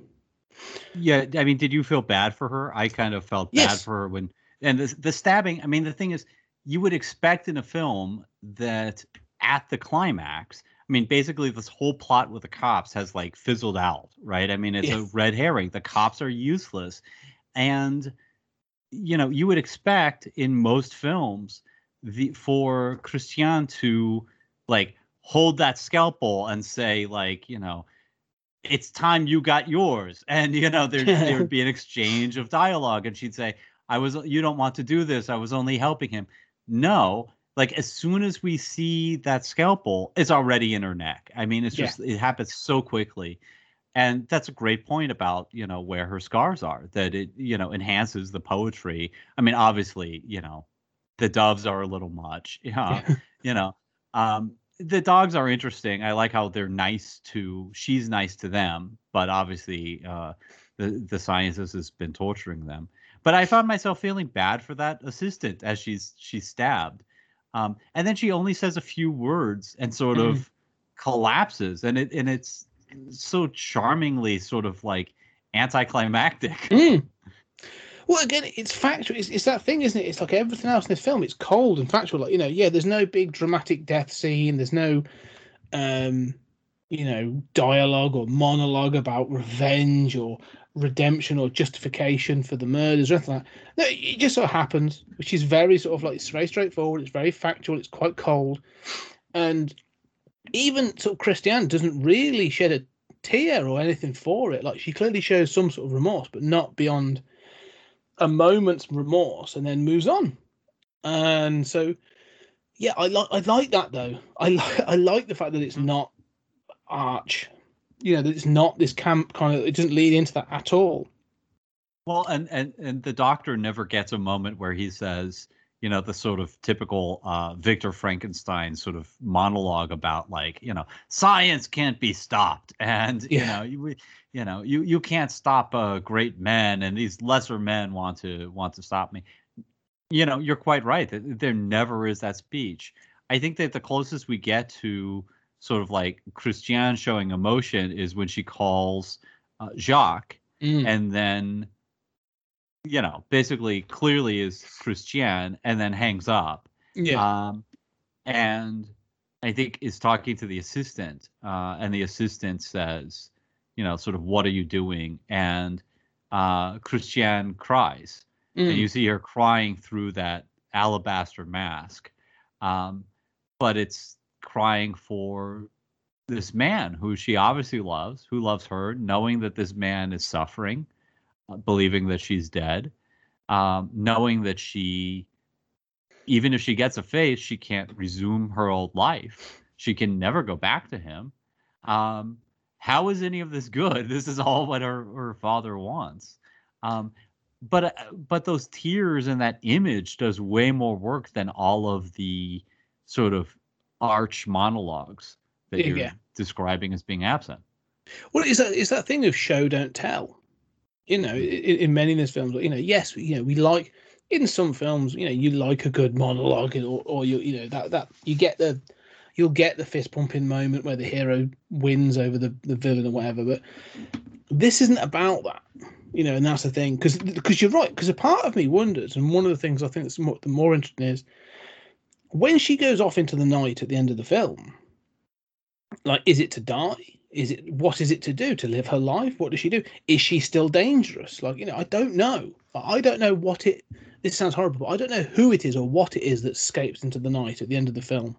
Yeah, I mean, did you feel bad for her? I kind of felt bad for her when and the the stabbing. I mean, the thing is, you would expect in a film that at the climax, I mean, basically this whole plot with the cops has like fizzled out, right? I mean, it's a red herring. The cops are useless, and you know, you would expect in most films the for Christian to like hold that scalpel and say like, you know, it's time you got yours. And you know there there would be an exchange of dialogue and she'd say i was you don't want to do this. I was only helping him. No like as soon as we see that scalpel it's already in her neck. I mean it's Yeah. just it happens so quickly and that's a great point about you know where her scars are that it you know enhances the poetry. I mean obviously you know the doves are a little much yeah you know um the dogs are interesting. I like how they're nice to she's nice to them but obviously uh the the scientist has been torturing them. But i found myself feeling bad for that assistant as she's she's stabbed. Um and then she only says a few words and sort Mhm. of collapses and it and it's so charmingly sort of like anticlimactic Mm. Well, again, it's factual. It's, it's that thing, isn't it? It's like everything else in this film. It's cold and factual. Like you know, yeah. There's no big dramatic death scene. There's no, um, you know, dialogue or monologue about revenge or redemption or justification for the murders or anything like that. No, it just sort of happens, which is very sort of like it's very straightforward. It's very factual. It's quite cold, and even so Christiane doesn't really shed a tear or anything for it. Like she clearly shows some sort of remorse, but not beyond a moment's remorse, and then moves on. And so, yeah, I like I like that though. I like I like the fact that it's not arch. You know that it's not this camp kind of. It doesn't lead into that at all. Well, and and and the doctor never gets a moment where he says, you know, the sort of typical uh, Victor Frankenstein sort of monologue about like, you know, science can't be stopped, and you know, you you know, you you can't stop uh, great men, and these lesser men want to want to stop me. You know, you're quite right. that There never is that speech. I think that the closest we get to sort of like Christiane showing emotion is when she calls uh, Jacques Mm. and then you know basically clearly is christian and then hangs up. Yeah, um and i think is talking to the assistant uh and the assistant says you know sort of what are you doing? And uh christian cries. Mm. and you see her crying through that alabaster mask. Um but it's crying for this man who she obviously loves who loves her knowing that this man is suffering believing that she's dead um knowing that she even if she gets a face she can't resume her old life she can never go back to him um how is any of this good? This is all what her, her father wants. Um, but uh, but those tears and that image does way more work than all of the sort of arch monologues that Yeah, you're yeah. describing as being absent. Well, is that is that thing of show don't tell? You know, in, in many of these films, you know, yes, you know, we like in some films, you know, you like a good monologue, or or you you know that that you get the you'll get the fist pumping moment where the hero wins over the the villain or whatever. But this isn't about that, you know, and that's the thing because because you're right. Because a part of me wonders, and one of the things I think that's more, the more interesting is when she goes off into the night at the end of the film like is it to die is it what is it to do? To live her life? What does she do? Is she still dangerous? Like you know i don't know. I don't know what it this sounds horrible but i don't know who it is or what it is that escapes into the night at the end of the film.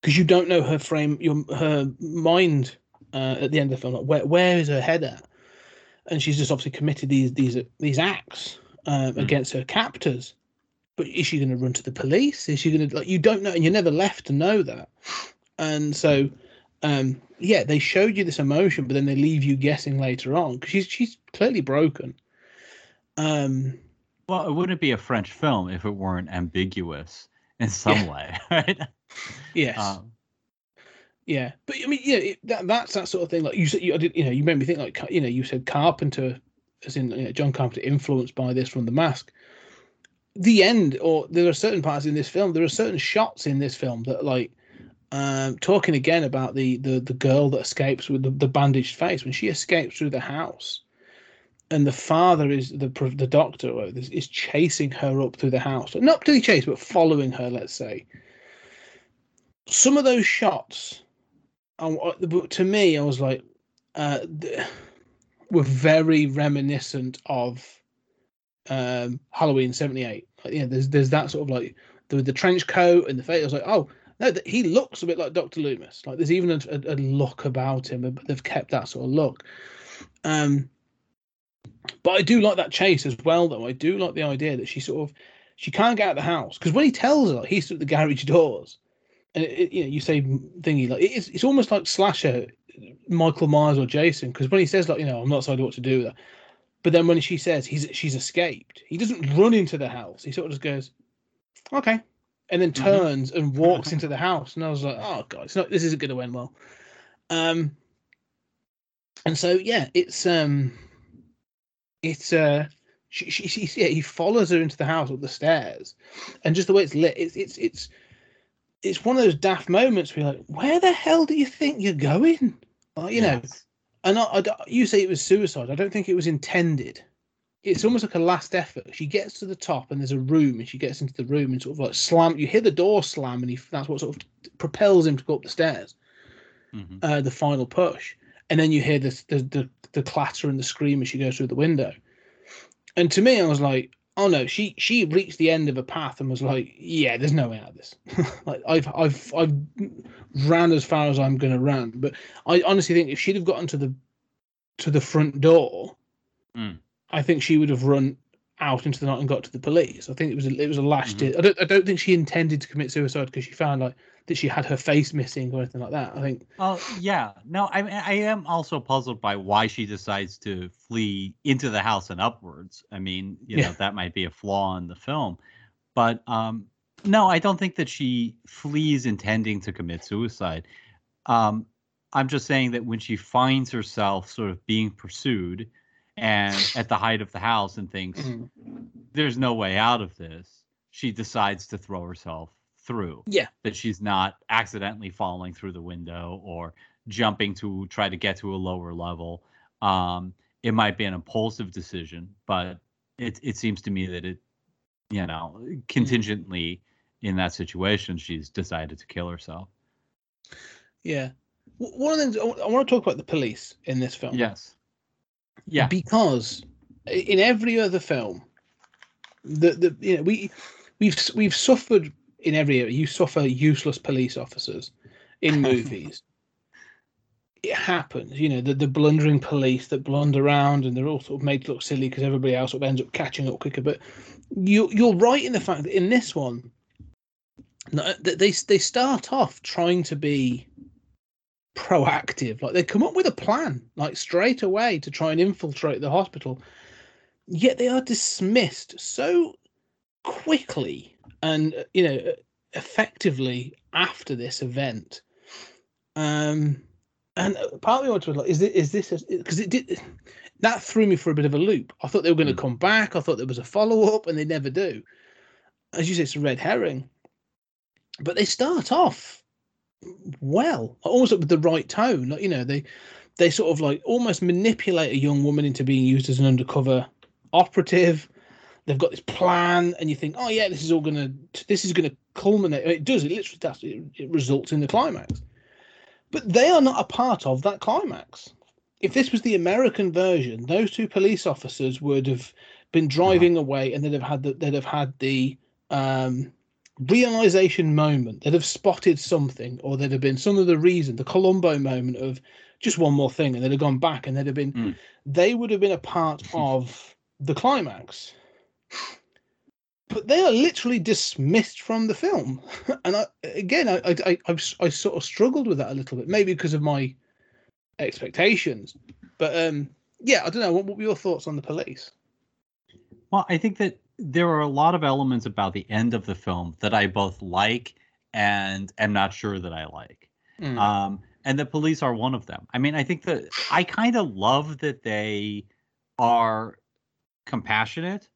Because you don't know her frame your her mind uh, at the end of the film. Like where, where is her head at? And she's just obviously committed these these these acts um, against her captors. But is she going to run to the police? Is she going to like you don't know and you're never left to know that. And so um yeah they showed you this emotion but then they leave you guessing later on because she's she's clearly broken. Um Well, it wouldn't be a French film if it weren't ambiguous in some way, right? yes. Um, yeah but i mean yeah it, that that's that sort of thing like you said you, I did, you know you made me think like you know you said carpenter as in you know, john carpenter influenced by this from the mask. The end or there are certain parts in this film there are certain shots in this film that like um talking again about the the, the girl that escapes with the, the bandaged face. When she escapes through the house and the father is the the doctor is, chasing her up through the house. Not to chase but following her let's say. Some of those shots I- to me i was like uh were very reminiscent of um halloween 78 like, yeah there's there's that sort of like the the trench coat and the face. I was like oh no he looks a bit like dr loomis. Like there's even a, a, a look about him they've kept that sort of look. Um but i do like that chase as well though. I do like the idea that she sort of she can't get out of the house because when he tells her he's at the garage doors. And it, it- you know you say thingy like it's it's almost like slasher michael myers or jason because when he says like you know i'm not deciding what to do with that but then when she says he's she's escaped he doesn't run into the house. He sort of just goes okay and then Mhm. turns and walks into the house and i was like oh god it's not this isn't going to end well um and so yeah it's um it's uh she, she, she yeah, he follows her into the house up the stairs and just the way it's lit it's it's it's it's one of those daft moments where you're like where the hell do you think you're going like, you know yes. and I, you say it was suicide. I don't think it was intended. It's almost like a last effort. She gets to the top and there's a room, and she gets into the room and sort of like slam. You hear the door slam, and he, that's what sort of propels him to go up the stairs. Mhm. Uh, the final push, and then you hear the, the the the clatter and the scream as she goes through the window. And to me, I was like, oh no, she she reached the end of a path and was like, yeah, there's no way out of this. like I've I've I've ran as far as I'm going to run, but I honestly think if she'd have gotten to the to the front door, Mm. I think she would have run out into the night and got to the police. I think it was a, it was a last Mhm. ditch. I don't I don't think she intended to commit suicide because she found like that she had her face missing or anything like that. I think Well, yeah. No, I I am also puzzled by why she decides to flee into the house and upwards. I mean, you Yeah. know, that might be a flaw in the film, but um, no, I don't think that she flees intending to commit suicide. Um, I'm just saying that when she finds herself sort of being pursued and at the height of the house and thinks Mhm. there's no way out of this, she decides to throw herself through. Yeah. That she's not accidentally falling through the window or jumping to try to get to a lower level. Um, it might be an impulsive decision, but it it seems to me that it, you know, contingently in that situation, she's decided to kill herself. yeah. One of the things I want to talk about the police in this film. Yes. Yeah. because in every other film, the the you know we we've we've suffered in every area. You suffer useless police officers in movies. it happens, you know, the, the blundering police that blunder around and they're all sort of made to look silly because everybody else sort of ends up catching up quicker. But you you're right in the fact that in this one, they they start off trying to be proactive. Like they come up with a plan, like straight away to try and infiltrate the hospital. Yet they are dismissed so quickly and uh, you know effectively after this event. Um, and uh, part of me wanted to like, is this is this because it did that threw me for a bit of a loop. I thought they were going to Mm. come back. I thought there was a follow up, and they never do. As you say, it's a red herring. But they start off well, almost with the right tone. Like you know, they they sort of like almost manipulate a young woman into being used as an undercover operative. They've got this plan, and you think, oh yeah, this is all gonna this is gonna culminate. It does. It literally does. It, it results in the climax. But they are not a part of that climax. If this was the American version, those two police officers would have been driving away, and they'd have had the, they'd have had the um, realization moment. They'd have spotted something, or there'd have been some of the reason, the Columbo moment of just one more thing, and they'd have gone back, and they'd have been, Mm. they would have been a part of the climax. But they are literally dismissed from the film, and I again, I I I, I've, s- I sort of struggled with that a little bit, maybe because of my expectations. But um, yeah, I don't know. What, what were your thoughts on the police? Well, I think that there are a lot of elements about the end of the film that I both like and am not sure that I like. Mm. Um, and the police are one of them. I mean, I think that I kind of love that they are compassionate.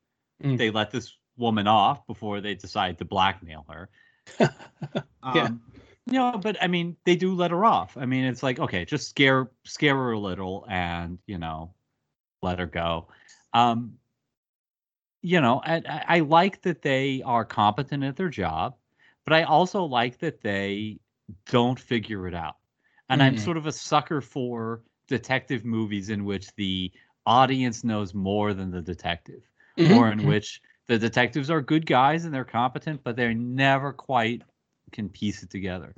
Mm. They let this woman off before they decide to blackmail her. Yeah. Um, you know, but I mean, they do let her off. I mean, it's like okay, just scare scare her a little, and you know, let her go. Um, you know, I, I like that they are competent at their job, but I also like that they don't figure it out. And I'm Mhm. sort of a sucker for detective movies in which the audience knows more than the detective, Mhm, or in which the detectives are good guys and they're competent, but they never quite can piece it together.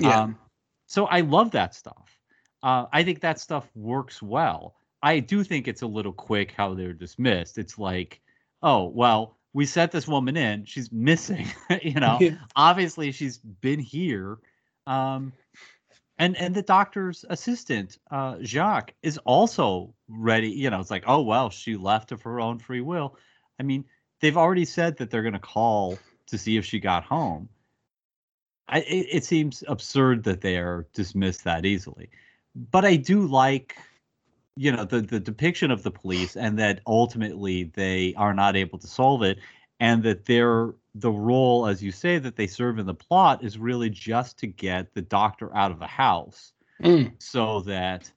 Yeah. Um, so I love that stuff. Uh, I think that stuff works well. I do think it's a little quick how they're dismissed. It's like, oh well, we set this woman in. She's missing. you know, obviously she's been here. Um, and and the doctor's assistant, uh, Jacques, is also ready. You know, it's like, oh well, she left of her own free will. I mean, they've already said that they're going to call to see if she got home. I, it, it seems absurd that they are dismissed that easily, but I do like, you know, the the depiction of the police and that ultimately they are not able to solve it, and that their the role, as you say, that they serve in the plot is really just to get the doctor out of the house Mm. so that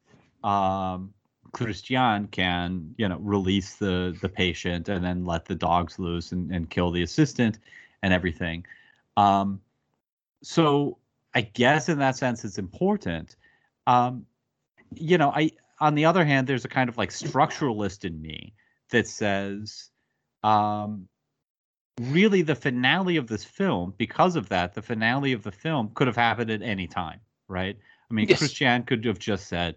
um, Christian can, you know, release the the patient and then let the dogs loose and, and kill the assistant and everything. Um, so I guess in that sense it's important. Um, you know, I on the other hand, there's a kind of like structuralist in me that says, um, really the finale of this film, because of that, the finale of the film could have happened at any time, right? I mean, Yes. Christian could have just said,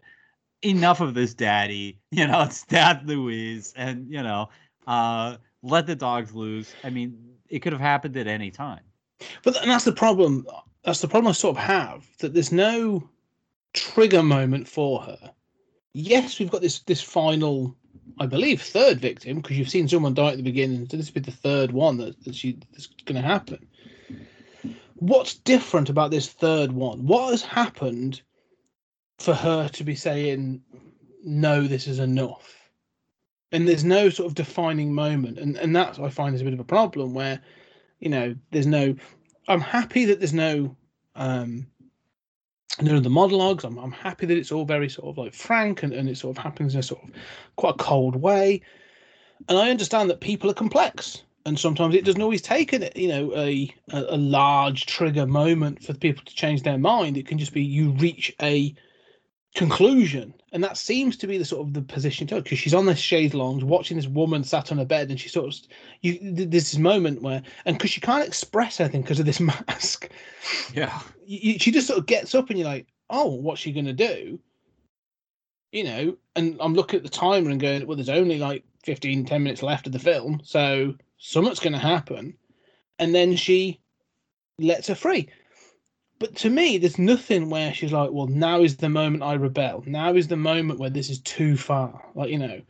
enough of this, daddy, you know, stab Louise and, you know, uh, let the dogs loose. I mean, it could have happened at any time. But and that's the problem. That's the problem I sort of have that there's no trigger moment for her. Yes, we've got this this final, I believe, third victim because you've seen someone die at the beginning. So this will be the third one that, that that's going to happen. What's different about this third one? What has happened for her to be saying, "No, this is enough"? And there's no sort of defining moment, and and that's what I find is a bit of a problem where you know there's no i'm happy that there's no um none of the monologues I'm, I'm happy that it's all very sort of like frank and, and it sort of happens in a sort of quite a cold way. And i understand that people are complex and sometimes it doesn't always take an you know a, a a large trigger moment for people to change their mind. It can just be you reach a conclusion. And that seems to be the sort of the position to because she's on this chaise lounge watching this woman sat on a bed and she sort of you th- there's this moment where and because she can't express anything because of this mask. Yeah. you, she just sort of gets up and you're like oh what's she gonna do? You know and i'm looking at the timer and going well there's only like 15 10 minutes left of the film so something's gonna happen. And then she lets her free but to me, there's nothing where she's like, well, now is the moment I rebel. Now is the moment where this is too far. Like you know,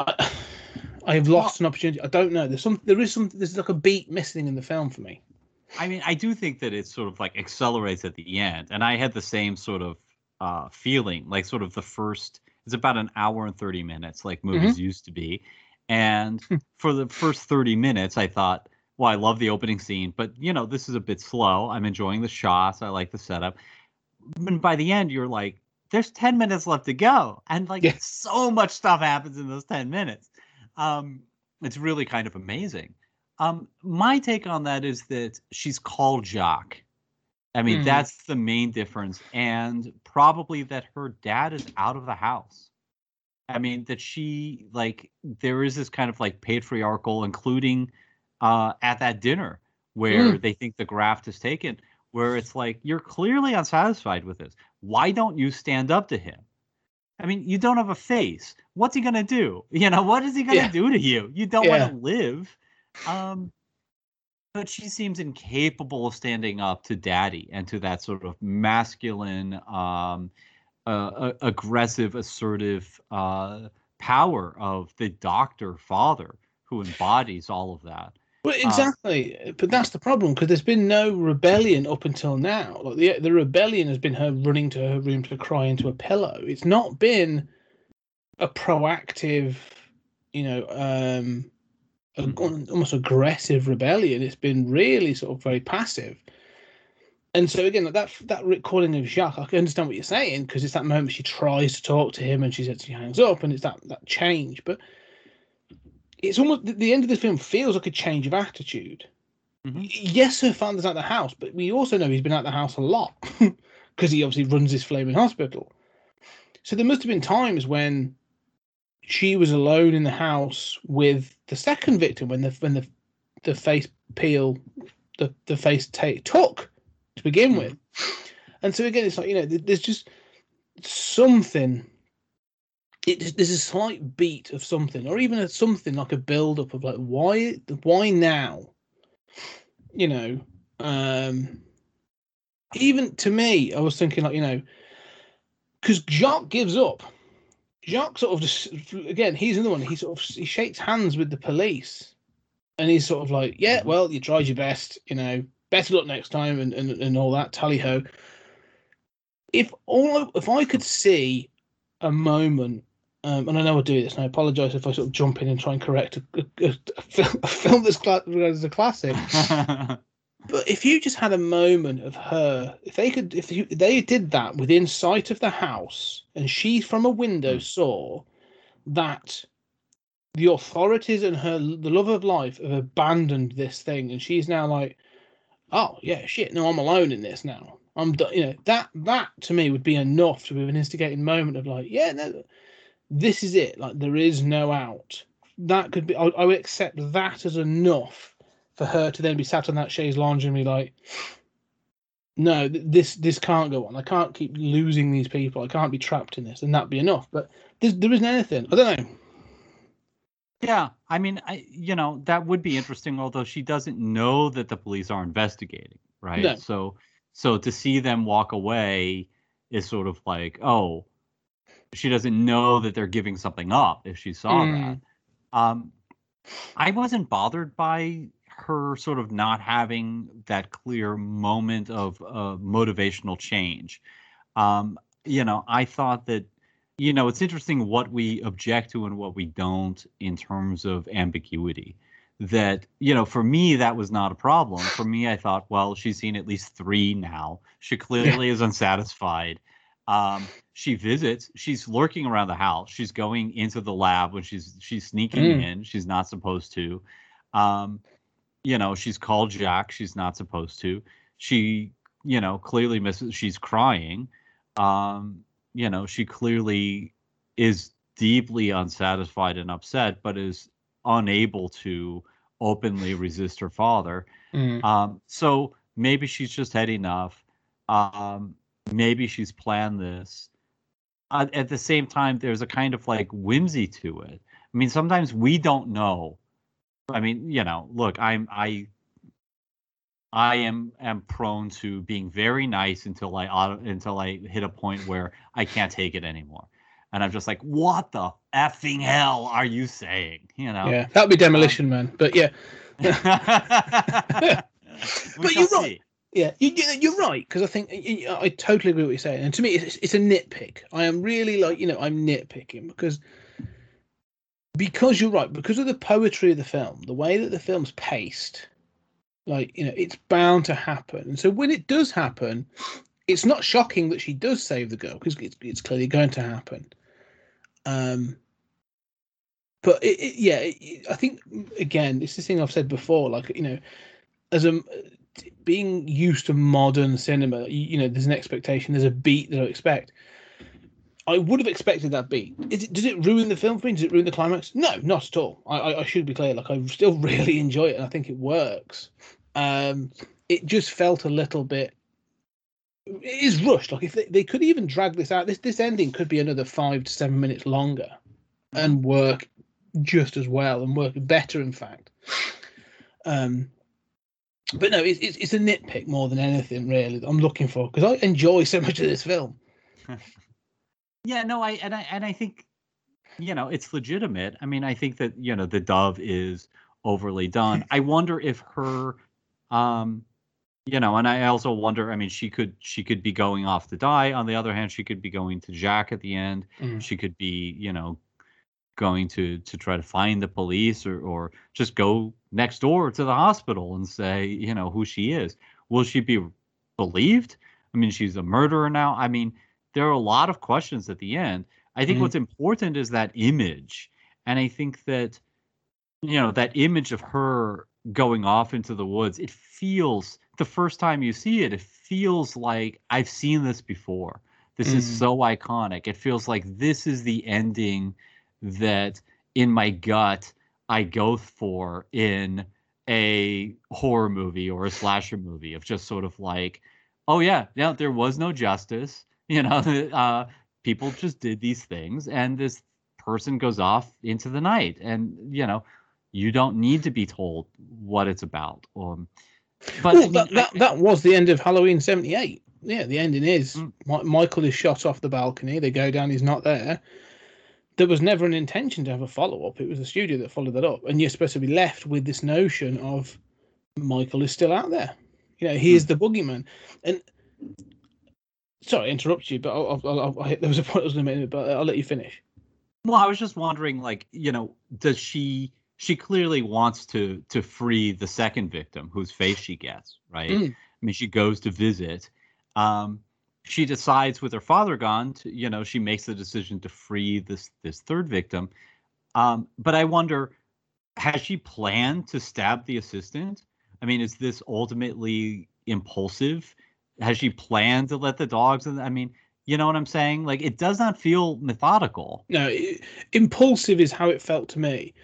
I, I have lost an opportunity. I don't know. There's some. There is some. There's like a beat missing in the film for me. I mean, I do think that it sort of like accelerates at the end, and I had the same sort of uh, feeling, like sort of the first. It's about an hour and thirty minutes, like movies used to be, and for the first thirty minutes, I thought, well, I love the opening scene, but you know, this is a bit slow. I'm enjoying the shots. I like the setup. And by the end, you're like, there's ten minutes left to go, and like Yeah. so much stuff happens in those ten minutes. Um, it's really kind of amazing. Um, my take on that is that she's called Jacques. I mean, Mhm. that's the main difference, and probably that her dad is out of the house. I mean, that she like there is this kind of like patriarchal, including uh, at that dinner where they think the graft is taken, where it's like you're clearly unsatisfied with this. Why don't you stand up to him? I mean, you don't have a face. What's he gonna do? You know, what is he gonna Yeah. do to you? You don't Yeah. want to live. Um, but she seems incapable of standing up to daddy and to that sort of masculine, um, uh, aggressive, assertive uh, power of the doctor father who embodies all of that. Well, exactly. but that's the problem because there's been no rebellion up until now. Like the the rebellion has been her running to her room to cry into a pillow. It's not been a proactive, you know, um, a, Mhm. almost aggressive rebellion. It's been really sort of very passive. And so again, like that that recalling of Jacques, I can understand what you're saying because it's that moment she tries to talk to him and she says she hangs up, and it's that that change. But it's almost the- end of the film feels like a change of attitude. Mhm. Yes, her father's at the house, but we also know he's been at the house a lot because he obviously runs this flaming hospital. So there must have been times when she was alone in the house with the second victim when the when the the face peel the the face take took to begin with. And so again, it's like you know, there's just something. It, there's a slight beat of something, or even a, something like a build up of like why why now? You know, um, even to me, I was thinking like you know, because Jacques gives up. Jacques sort of just again, he's another one. He sort of he shakes hands with the police, and he's sort of like, yeah, well, you tried your best, you know, better luck next time, and and, and all that tally ho. If all if I could see a moment, um, and I know I do this, and I apologise if I sort of jump in and try and correct a, a, a film, a film that's cla- as a classic. But if you just had a moment of her, if they could, if you, they did that within sight of the house, and she from a window saw that the authorities and her the love of life have abandoned this thing, and she's now like, oh yeah, shit, no, I'm alone in this now. I'm, you know, that that to me would be enough to be an instigating moment of like, yeah, no, this is it. Like there is no out. That could be. I, I would accept that as enough for her to then be sat on that chaise lounge and be like, no, th- this this can't go on. I can't keep losing these people. I can't be trapped in this, and that'd be enough. But there's, there isn't anything. I don't know. Yeah, I mean, I you know that would be interesting. Although she doesn't know that the police are investigating, right? No. So, so to see them walk away is sort of like, oh, she doesn't know that they're giving something up if she saw Mm. that. Um, I wasn't bothered by her sort of not having that clear moment of uh, motivational change. Um, you know, I thought that, you know, it's interesting what we object to and what we don't in terms of ambiguity. That, you know, for me, that was not a problem. For me, I thought, well, she's seen at least three now. She clearly is unsatisfied. Um, she visits. She's lurking around the house. She's going into the lab when she's she's sneaking Mm. in. She's not supposed to. Um, you know, she's called Jacques. She's not supposed to. She, you know, clearly misses. She's crying. Um, you know, she clearly is deeply unsatisfied and upset, but is unable to openly resist her father. Mm. Um, so maybe she's just had enough. Um, maybe she's planned this. Uh, at the same time, there's a kind of like whimsy to it. I mean, sometimes we don't know. I mean, you know, look, I'm I I am am prone to being very nice until I auto, until I hit a point where I can't take it anymore, and I'm just like, what the effing hell are you saying? You know. Yeah, that'd be Demolition Man. But yeah, But you're right. Yeah, you, you're right because I think I I totally agree with what you're saying, and to me, it's, it's a nitpick. I am really like you know I'm nitpicking because because you're right because of the poetry of the film, the way that the film's paced, like you know it's bound to happen, and so when it does happen, it's not shocking that she does save the girl because it's, it's clearly going to happen. Um, but it, it, yeah, it, I think again, it's the thing I've said before. Like you know, as a being used to modern cinema, you, you know, there's an expectation, there's a beat that I expect. I would have expected that beat. It, does it ruin the film for me? Does it ruin the climax? No, not at all. I, I, I should be clear. Like I still really enjoy it, and I think it works. Um, it just felt a little bit. It is rushed. Like if they, they could even drag this out, this this ending could be another five to seven minutes longer, and work just as well and work better, in fact. Um, but no, it's, it's it's a nitpick more than anything really. that I'm looking for because I enjoy so much of this film. Yeah, no, I and I and I think you know it's legitimate. I mean, I think that you know the dove is overly done. I wonder if her, um, you know, and I also wonder. I mean, she could she could be going off to die. On the other hand, she could be going to Jack at the end. Mm. She could be, you know, going to to try to find the police or or just go next door to the hospital and say, you know, who she is. Will she be believed? I mean, she's a murderer now. I mean, there are a lot of questions at the end. I think Mhm. what's important is that image. And I think that, you know, that image of her going off into the woods, it feels, the first time you see it, it feels like I've seen this before. This is Mhm. so iconic. It feels like this is the ending that in my gut I go for in a horror movie or a slasher movie of just sort of like, oh yeah, yeah, there was no justice. You know, uh, people just did these things, and this person goes off into the night, and you know, you don't need to be told what it's about. Um, but well, that, that that was the end of Halloween '78. Yeah, the ending is Mm. Michael is shot off the balcony. They go down. He's not there. There was never an intention to have a follow up. It was the studio that followed that up, and you're supposed to be left with this notion of Michael is still out there. You know, he is the boogeyman. And sorry, I interrupt you, but I'll, I'll, I'll, I, there was a point I was going to make, but I'll let you finish. Well, I was just wondering, like, you know, does she? She clearly wants to to free the second victim, whose face she gets, right? Mm. I mean, she goes to visit. Um, she decides, with her father gone, to, you know, she makes the decision to free this this third victim. Um, but I wonder, has she planned to stab the assistant? I mean, is this ultimately impulsive? Has she planned to let the dogs in? I mean, you know what I'm saying? Like, it does not feel methodical. No, i impulsive is how it felt to me,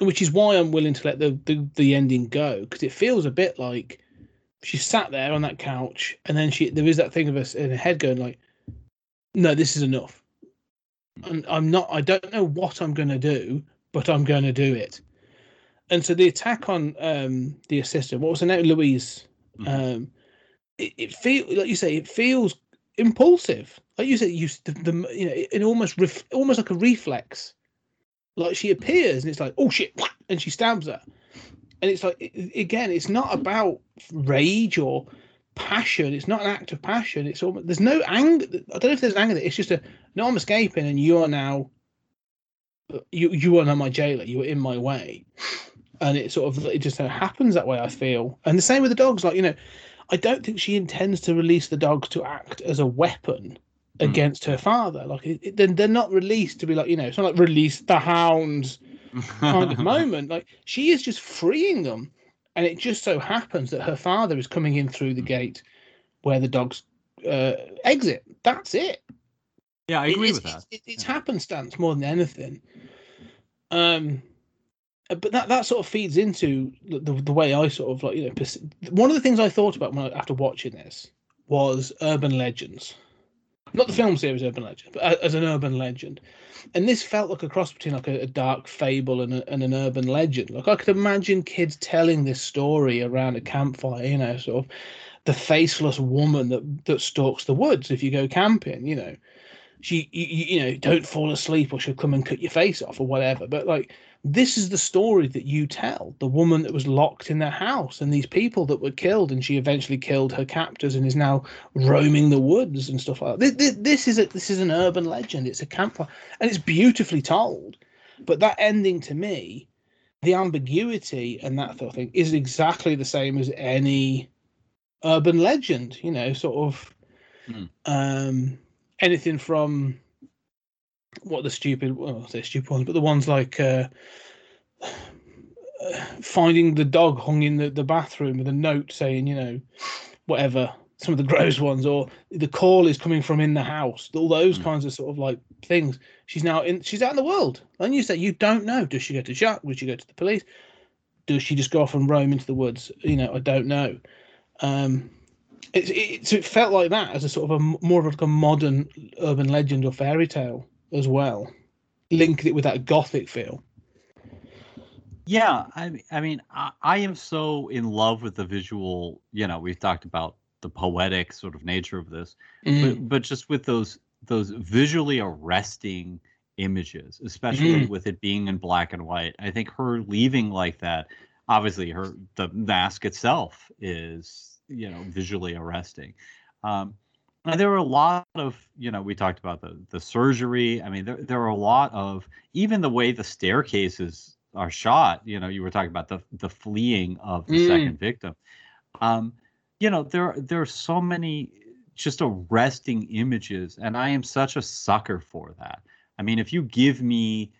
which is why I'm willing to let the the, the ending go because it feels a bit like she sat there on that couch and then she there is that thing of us in her head going like, no, this is enough. And I'm not. I don't know what I'm going to do, but I'm going to do it. And so the attack on um the assistant, what was her name, Louise? Mhm. Um, it, it feels like you say, it feels impulsive. Like you said, you the, the you know, it, it almost ref, almost like a reflex. Like she appears and it's like, oh shit, and she stabs her. And it's like again, it's not about rage or passion. It's not an act of passion. It's almost there's no anger. I don't know if there's anger. It's just a no. I'm escaping, and you are now. You you are now my jailer. You are in my way, and it sort of it just happens that way. I feel, and the same with the dogs. Like you know, I don't think she intends to release the dogs to act as a weapon Mm. against her father. Like it, it- they're not released to be like you know, it's not like release the hounds kind of moment. Like she is just freeing them, and it just so happens that her father is coming in through the gate where the dogs uh, exit. That's it. Yeah, I agree it's, with that. It's, it's Yeah. happenstance more than anything. Um, uh, but that that sort of feeds into the, the, the way I sort of like you know. Perce- one of the things I thought about when I, after watching this was urban legends. Not the film series Urban Legend, but uh, as an urban legend. And this felt like a cross between like a, a dark fable and, a, and an urban legend. Like I could imagine kids telling this story around a campfire, you know, sort of the faceless woman that that stalks the woods if you go camping, you know. She, you you know, don't fall asleep or she'll come and cut your face off or whatever. But like, this is the story that you tell the woman that was locked in the house and these people that were killed and she eventually killed her captors and is now roaming the woods and stuff like that. This, this is a, this is an urban legend. It's a campfire and it's beautifully told. But that ending to me the ambiguity and that sort of thing is exactly the same as any urban legend you know sort of Hmm. um anything from what the stupid well say stupid ones but the ones like uh finding the dog hung in the, the bathroom with a note saying, you know, whatever, some of the gross ones, or the call is coming from in the house, all those Mm. kinds of sort of like things. She's now in, she's out in the world. And you say, you don't know. Does she go to Jacques? Does she go to the police? Does she just go off and roam into the woods? You know, I don't know. Um, it, it, so it felt like that as a sort of a more of like a modern urban legend or fairy tale as well, linking it with that gothic feel. Yeah, I mean, I mean, I, I am so in love with the visual. You know, we've talked about the poetic sort of nature of this, Mm. but but just with those those visually arresting images, especially Mhm. with it being in black and white. I think her leaving like that, obviously, her the mask itself is you know visually arresting. Um, and there were a lot of you know we talked about the the surgery. I mean, there there are a lot of even the way the staircases are shot. You know, you were talking about the the fleeing of the Mm. second victim. Um, you know, there there are so many just arresting images, and I am such a sucker for that. I mean, if you give me,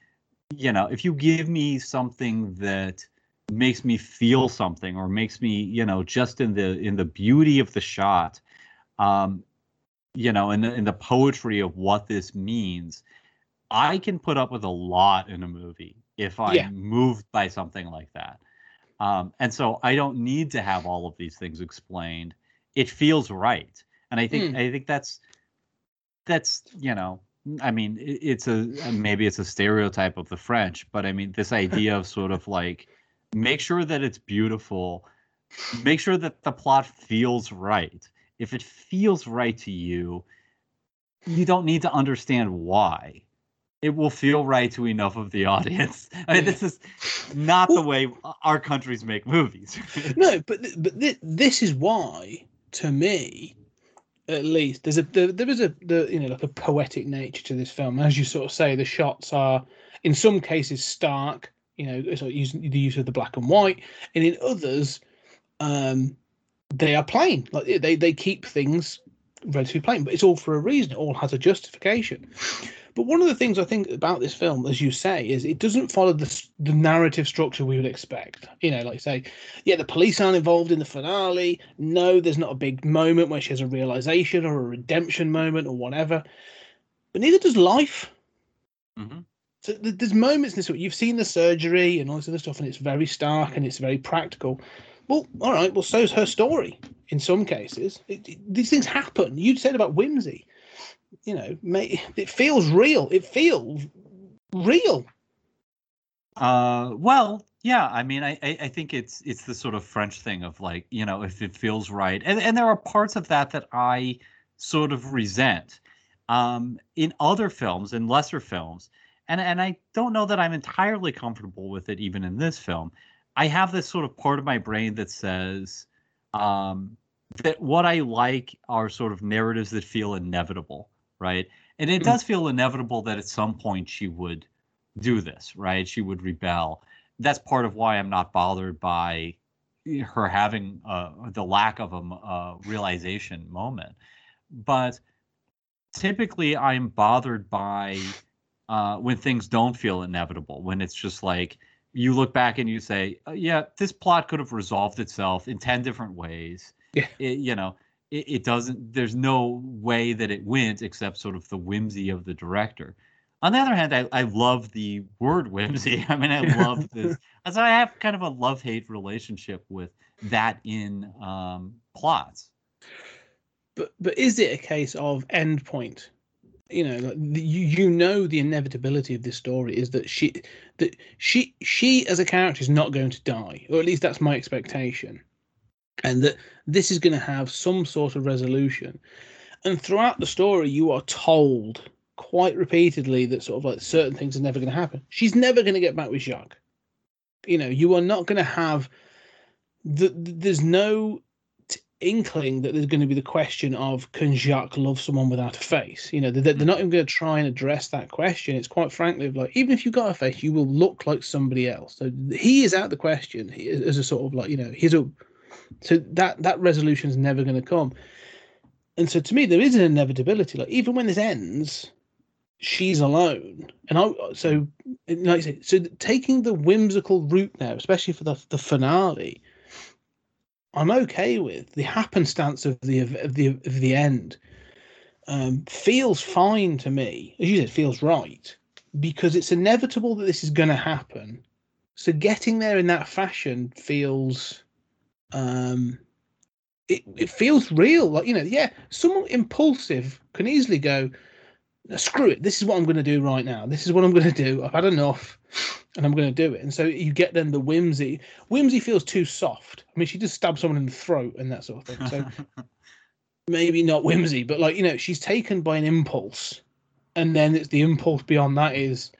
you know, if you give me something that makes me feel something or makes me, you know, just in the in the beauty of the shot, um, you know, in the in the poetry of what this means, I can put up with a lot in a movie if I'm Yeah. moved by something like that. Um, and so I don't need to have all of these things explained. It feels right, and I think Hmm. I think that's that's you know I mean it, it's a maybe it's a stereotype of the French, but I mean this idea of sort of like make sure that it's beautiful, make sure that the plot feels right. If it feels right to you, you don't need to understand why. It will feel right to enough of the audience. I mean, this is not the way our countries make movies. no, but but th- this is why, to me, at least, there's a there, there is a the, you know like a poetic nature to this film. As you sort of say, the shots are in some cases stark. You know, sort of using the use of the black and white, and in others, um, they are plain. Like they they keep things relatively plain, but it's all for a reason. It all has a justification. But one of the things I think about this film, as you say, is it doesn't follow the the narrative structure we would expect. You know, like say, yeah, the police aren't involved in the finale. No, there's not a big moment where she has a realization or a redemption moment or whatever. But neither does life. Mhm. So th- there's moments in this you've seen the surgery and all this other stuff, and it's very stark and it's very practical. Well, all right. Well, so's her story. In some cases, it, it- these things happen. You said about whimsy. You know, may, it feels real. It feels real. Uh, well, yeah. I mean, I, I I think it's it's the sort of French thing of like you know if it feels right, and and there are parts of that that I sort of resent. Um, in other films, in lesser films, and and I don't know that I'm entirely comfortable with it even in this film. I have this sort of part of my brain that says um, that what I like are sort of narratives that feel inevitable, right? And it Mm. does feel inevitable that at some point she would do this, right? She would rebel. That's part of why I'm not bothered by her having uh, the lack of a uh, realization moment. But typically, I'm bothered by uh, when things don't feel inevitable, when it's just like you look back and you say, "Uh, yeah, this plot could have resolved itself in 10 different ways. Yeah. It, you know, it, it doesn't, there's no way that it went except sort of the whimsy of the director. On the other hand, I, I love the word whimsy. I mean, I love this. So I have kind of a love hate relationship with that in um, plots. but but is it a case of end point? You know, you you know the inevitability of this story is that she that she she as a character is not going to die, or at least that's my expectation, and that this is going to have some sort of resolution. And throughout the story, you are told quite repeatedly that sort of like certain things are never going to happen. She's never going to get back with Jacques. You know, you are not going to have the, there's no inkling that there's going to be the question of can Jacques love someone without a face? You know, they're, they're not even going to try and address that question. It's quite frankly like even if you got a face, you will look like somebody else. So he is out the question as a sort of like you know he's a so that that resolution is never going to come. And so to me, there is an inevitability. Like even when this ends, she's alone, and I so like I so taking the whimsical route now, especially for the the finale, I'm okay with the happenstance of the of the of the end. Um, feels fine to me, as you said, feels right because it's inevitable that this is going to happen. So getting there in that fashion feels, um, it it feels real. Like you know, yeah, someone impulsive can easily go, "No, screw it. This is what I'm going to do right now. This is what I'm going to do. I've had enough, and I'm going to do it. And so you get then the whimsy. Whimsy feels too soft. I mean, she just stabbed someone in the throat and that sort of thing. So maybe not whimsy, but like you know, she's taken by an impulse, and then it's the impulse beyond that is,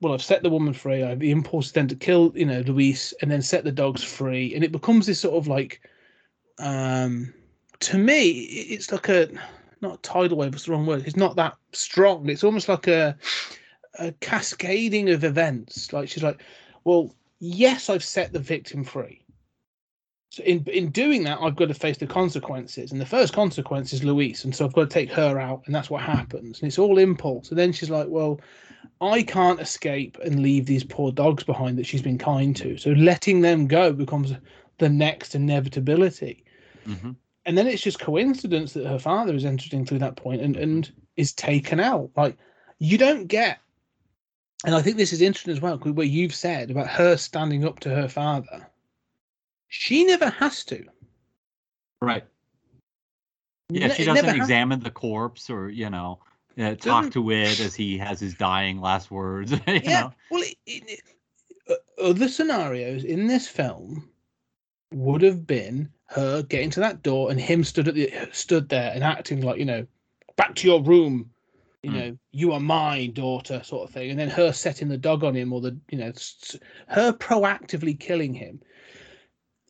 well, I've set the woman free. I have the impulse then to kill you know Louise, and then set the dogs free, and it becomes this sort of like, um, to me, it's like a not tidal wave. It's the wrong word. It's not that strong. It's almost like a a cascading of events. Like she's like, well, yes, I've set the victim free. So in in doing that, I've got to face the consequences, and the first consequence is Louise, and so I've got to take her out, and that's what happens. And it's all impulse. And then she's like, "Well, I can't escape and leave these poor dogs behind that she's been kind to. So letting them go becomes the next inevitability." Mhm. And then it's just coincidence that her father is entering through that point and and is taken out. Like you don't get, and I think this is interesting as well, where you've said about her standing up to her father. She never has to. Right. Yeah, she doesn't has- examine the corpse or you know uh, talk to it as he has his dying last words. you yeah. know? Well, it, it, other scenarios in this film would have been her getting to that door and him stood at the stood there and acting like you know, back to your room. You Mm. know, you are my daughter, sort of thing, and then her setting the dog on him, or the you know, her proactively killing him.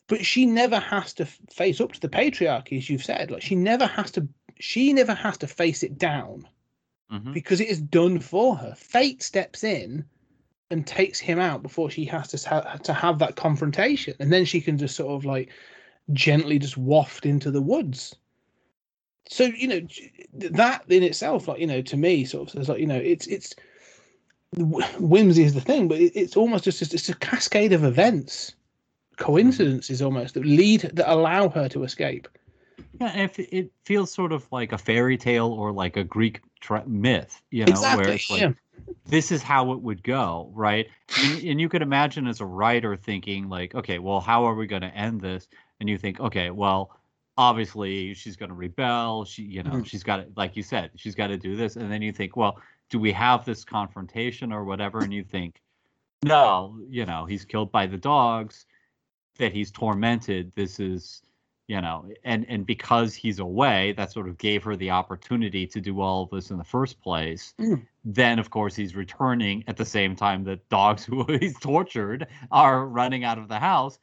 But she never has to face up to the patriarchy, as you've said. Like she never has to. She never has to face it down Mhm. because it is done for her. Fate steps in and takes him out before she has to ha- to have that confrontation, and then she can just sort of like gently just waft into the woods. So you know that in itself, like you know, to me, sort of says like you know, it's it's whimsy is the thing, but it's almost just it's a cascade of events, coincidences almost that lead that allow her to escape. Yeah, and if it feels sort of like a fairy tale or like a Greek tra- myth, you know, where it's like yeah. this is how it would go, right? And, and you could imagine as a writer thinking like, okay, well, how are we going to end this? And you think, okay, well, obviously she's going to rebel. She, you know, Mhm. she's got to, like you said, she's got to do this. And then you think, well, do we have this confrontation or whatever? And you think, no, you know, he's killed by the dogs, that he's tormented. This is, you know, and and because he's away, that sort of gave her the opportunity to do all of this in the first place. Mm. Then, of course, he's returning at the same time that dogs who he's tortured are running out of the house.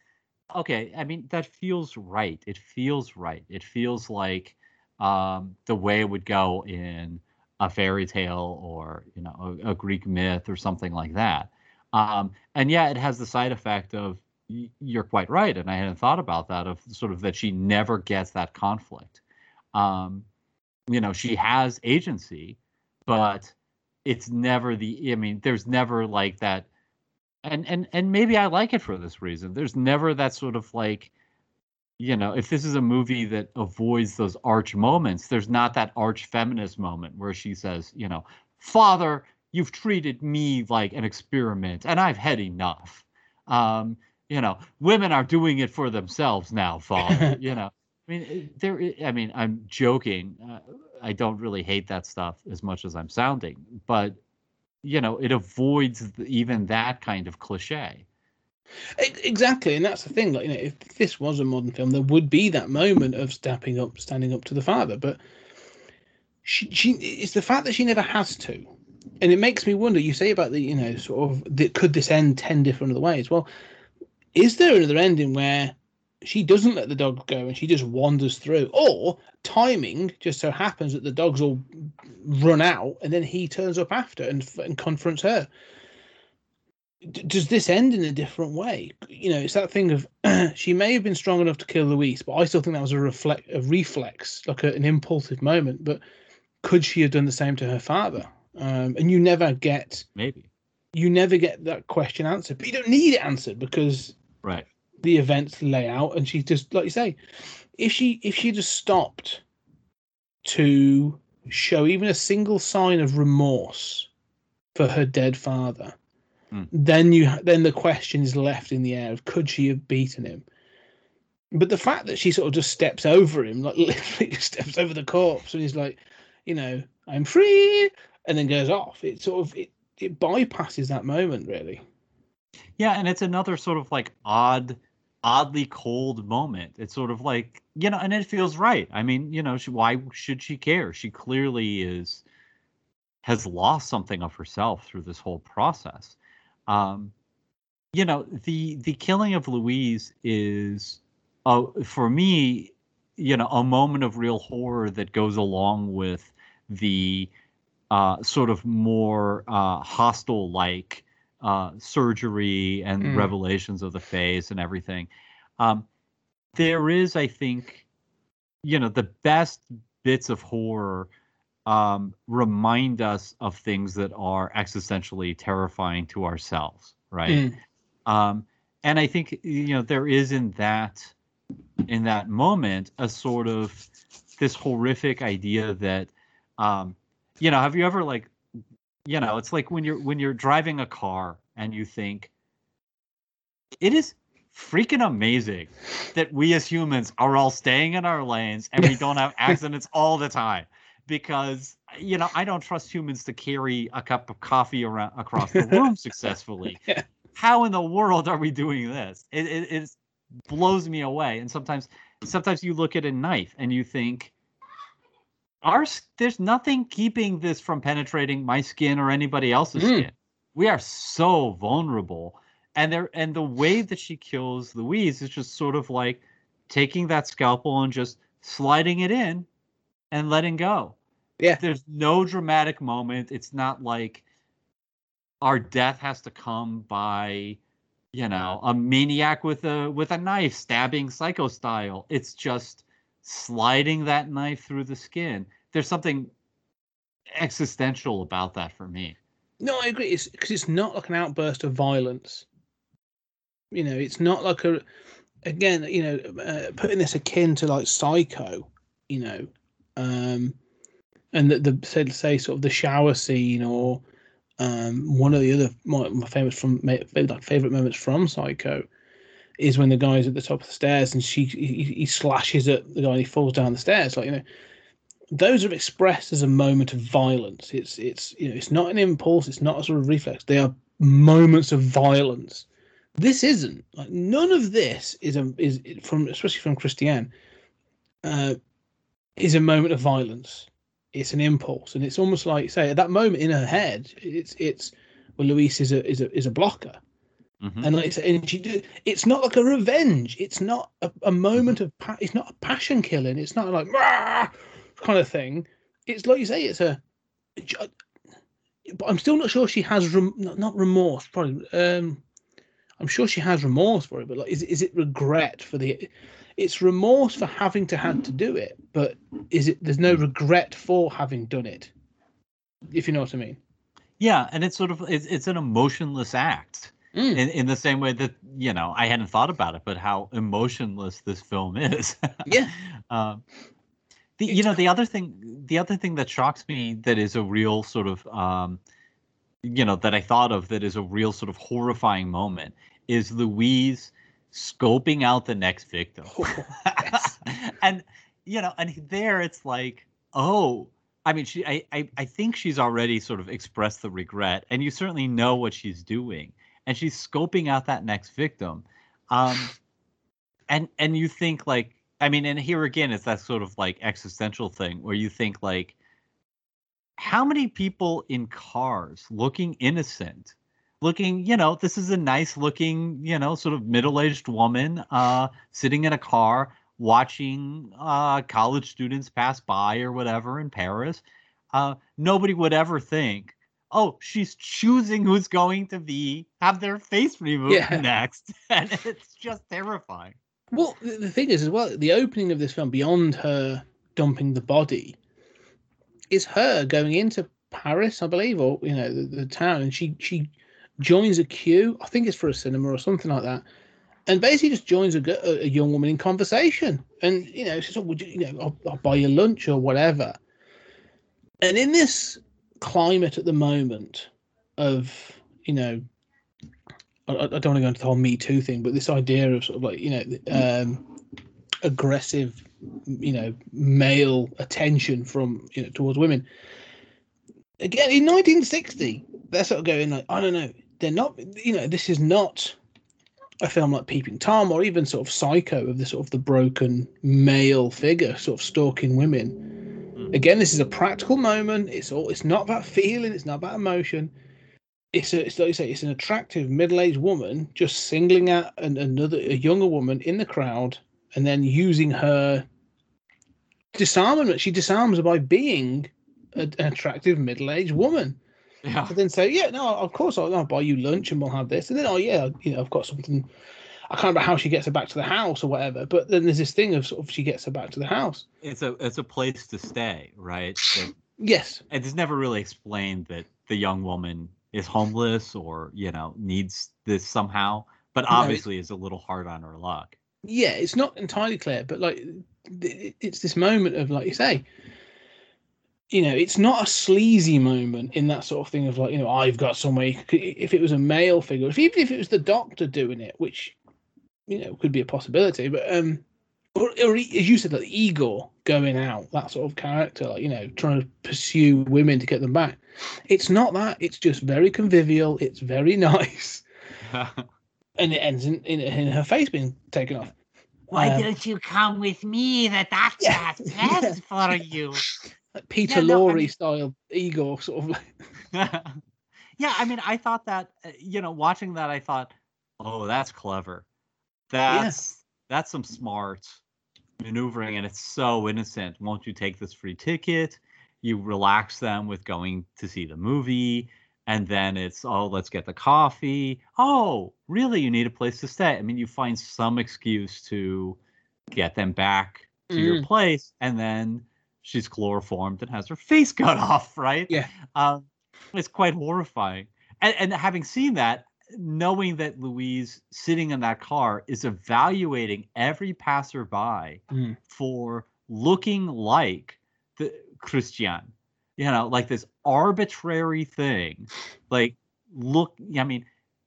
Okay, I mean that feels right. It feels right. It feels like um, the way it would go in a fairy tale or you know a, a Greek myth or something like that. Um, and yeah, it has the side effect of you're quite right, and I hadn't thought about that of sort of that she never gets that conflict. Um, you know, she has agency, but it's never the. I mean, there's never like that, and and and maybe I like it for this reason. There's never that sort of like. You know, if this is a movie that avoids those arch moments, there's not that arch feminist moment where she says, you know, Father, you've treated me like an experiment and I've had enough. Um, you know, women are doing it for themselves now, Father. you know, I mean, there. i- I mean, I'm joking. Uh, I don't really hate that stuff as much as I'm sounding, but you know, it avoids even that kind of cliche. Exactly, and that's the thing. Like, you know, if this was a modern film, there would be that moment of stepping up, standing up to the father. But she, she, it's the fact that she never has to, and it makes me wonder. You say about the, you know, sort of, the, could this end ten different other ways? Well, is there another ending where she doesn't let the dog go and she just wanders through, or timing just so happens that the dogs all run out and then he turns up after and, and confronts her? d- does this end in a different way? You know, it's that thing of she may have been strong enough to kill Louise, but I still think that was a reflect, a reflex, like a, an impulsive moment. But could she have done the same to her father? Um, and you never get, Maybe. you never get that question answered. But you don't need it answered because Right. The events lay out, and she just, like you say, if she if she just stopped to show even a single sign of remorse for her dead father, Hmm. then you then the question is left in the air of could she have beaten him? But the fact that she sort of just steps over him, like literally steps over the corpse, and he's like, you know, I'm free, and then goes off. It sort of it, it bypasses that moment really. Yeah, and it's another sort of like odd, oddly cold moment. It's sort of like you know, and it feels right. I mean, you know, she, why should she care? She clearly is has lost something of herself through this whole process. Um, you know, the the killing of Louise is, uh, for me, you know, a moment of real horror that goes along with the uh, sort of more uh, hostile like uh, surgery and Mm. revelations of the face and everything. Um, there is, I think, you know, the best bits of horror um, remind us of things that are existentially terrifying to ourselves, right? Mm. um, and I think you know there is in that in that moment a sort of this horrific idea that um, you know have you ever like you know it's like when you're when you're driving a car and you think it is freaking amazing that we as humans are all staying in our lanes and we don't have accidents all the time because you know I don't trust humans to carry a cup of coffee around across the room successfully. Yeah. How in the world are we doing this? It, it it blows me away. And sometimes sometimes you look at a knife and you think our there's nothing keeping this from penetrating my skin or anybody else's Mm. skin. We are so vulnerable. And there and the way that she kills Louise is just sort of like taking that scalpel and just sliding it in and letting go. Yeah. There's no dramatic moment. It's not like our death has to come by, you know, a maniac with a with a knife stabbing psycho style. It's just sliding that knife through the skin. There's something existential about that for me. No, I agree. It's because it's not like an outburst of violence. You know, it's not like a. Again, you know, uh, putting this akin to like Psycho, you know, um, and the, the say say sort of the shower scene or um, one of the other my, my favorite from my favorite moments from Psycho is when the guy's at the top of the stairs and she he, he slashes at the guy and he falls down the stairs. Like you know, those are expressed as a moment of violence. It's it's you know it's not an impulse. It's not a sort of reflex. They are moments of violence. This isn't like none of this is a is from especially from Christiane. Uh, is a moment of violence. It's an impulse, and it's almost like say at that moment in her head, it's it's well, Louise is a is a is a blocker, Mhm. and like and she do, it's not like a revenge. It's not a, a moment of pa- it's not a passion killing. It's not like "Rah!" kind of thing. It's like you say, it's a. But I'm still not sure she has rem, not, not remorse. Probably, um, I'm sure she has remorse for it. But like, is it- is it regret for the? It's remorse for having to had to do it, but is it? There's no regret for having done it. If you know what I mean. Yeah, and it's sort of it's, it's an emotionless act. Mm. in, in the same way that you know I hadn't thought about it, but how emotionless this film is. Yeah. um, the you know the other thing the other thing that shocks me that is a real sort of um, you know that I thought of that is a real sort of horrifying moment is Louise scoping out the next victim. Oh, yes. and you know, and there it's like, oh, I mean, she, I, I, I think she's already sort of expressed the regret, and you certainly know what she's doing, and she's scoping out that next victim, um, and and you think like, I mean, and here again, it's that sort of like existential thing where you think like, how many people in cars looking innocent looking you know this is a nice looking you know sort of middle-aged woman uh sitting in a car watching uh college students pass by or whatever in paris uh nobody would ever think oh she's choosing who's going to be have their face removed Yeah. next and it's just terrifying Well, the thing is, as well, the opening of this film, beyond her dumping the body, is her going into Paris, I believe, or you know, the, the town, and she she joins a queue. I think it's for a cinema or something like that, and basically just joins a, a young woman in conversation, and you know, she says, "Would you, you know, I'll, I'll buy you lunch or whatever." And in this climate at the moment of you know I, I don't want to go into the whole Me Too thing, but this idea of sort of like you know um, aggressive, you know, male attention from you know towards women. Again, in 1960, they're sort of going like, I don't know, they're not, you know, this is not a film like Peeping Tom or even sort of Psycho of the sort of the broken male figure sort of stalking women. Again, this is a practical moment. It's all. It's not about feeling. It's not about emotion it's a, it's like you say, it's an attractive middle-aged woman just singling out an, another a younger woman in the crowd and then using her disarmament. She disarms her by being a, an attractive middle-aged woman. yeah And then say, yeah, no, of course I'll, I'll buy you lunch and we'll have this, and then oh yeah, you know, I've got something. I can't remember how she gets her back to the house or whatever, but then there's this thing of sort of she gets her back to the house. it's a it's a place to stay right That- Yes, it's never really explained that the young woman is homeless or you know needs this somehow but No, obviously is a little hard on her luck yeah, it's not entirely clear, but like it's this moment of like you say, you know, it's not a sleazy moment in that sort of thing of like you know I've got somewhere. If it was a male figure, if even if it was the doctor doing it, which you know it could be a possibility, but um, or, or as you said, like Igor going out, that sort of character, like you know, trying to pursue women to get them back. It's not that. It's just very convivial. It's very nice, and it ends in in, in her face being taken off. Why Um, don't you come with me? That that's Yeah. has tests for you. like Peter Yeah, no, I mean- style Igor sort of yeah i mean i thought that uh, you know watching that i thought oh that's clever that's that's some smart maneuvering and it's so innocent. Won't you take this free ticket? You relax them with going to see the movie and then it's oh let's get the coffee. Oh really? You need a place to stay. I mean you find some excuse to get them back to your Mm. place and then she's chloroformed and has her face cut off right? Yeah. um, it's quite horrifying. And, and having seen that knowing that louise sitting in that car is evaluating every passerby Mm. for looking like the Christiane you know like this arbitrary thing like look i mean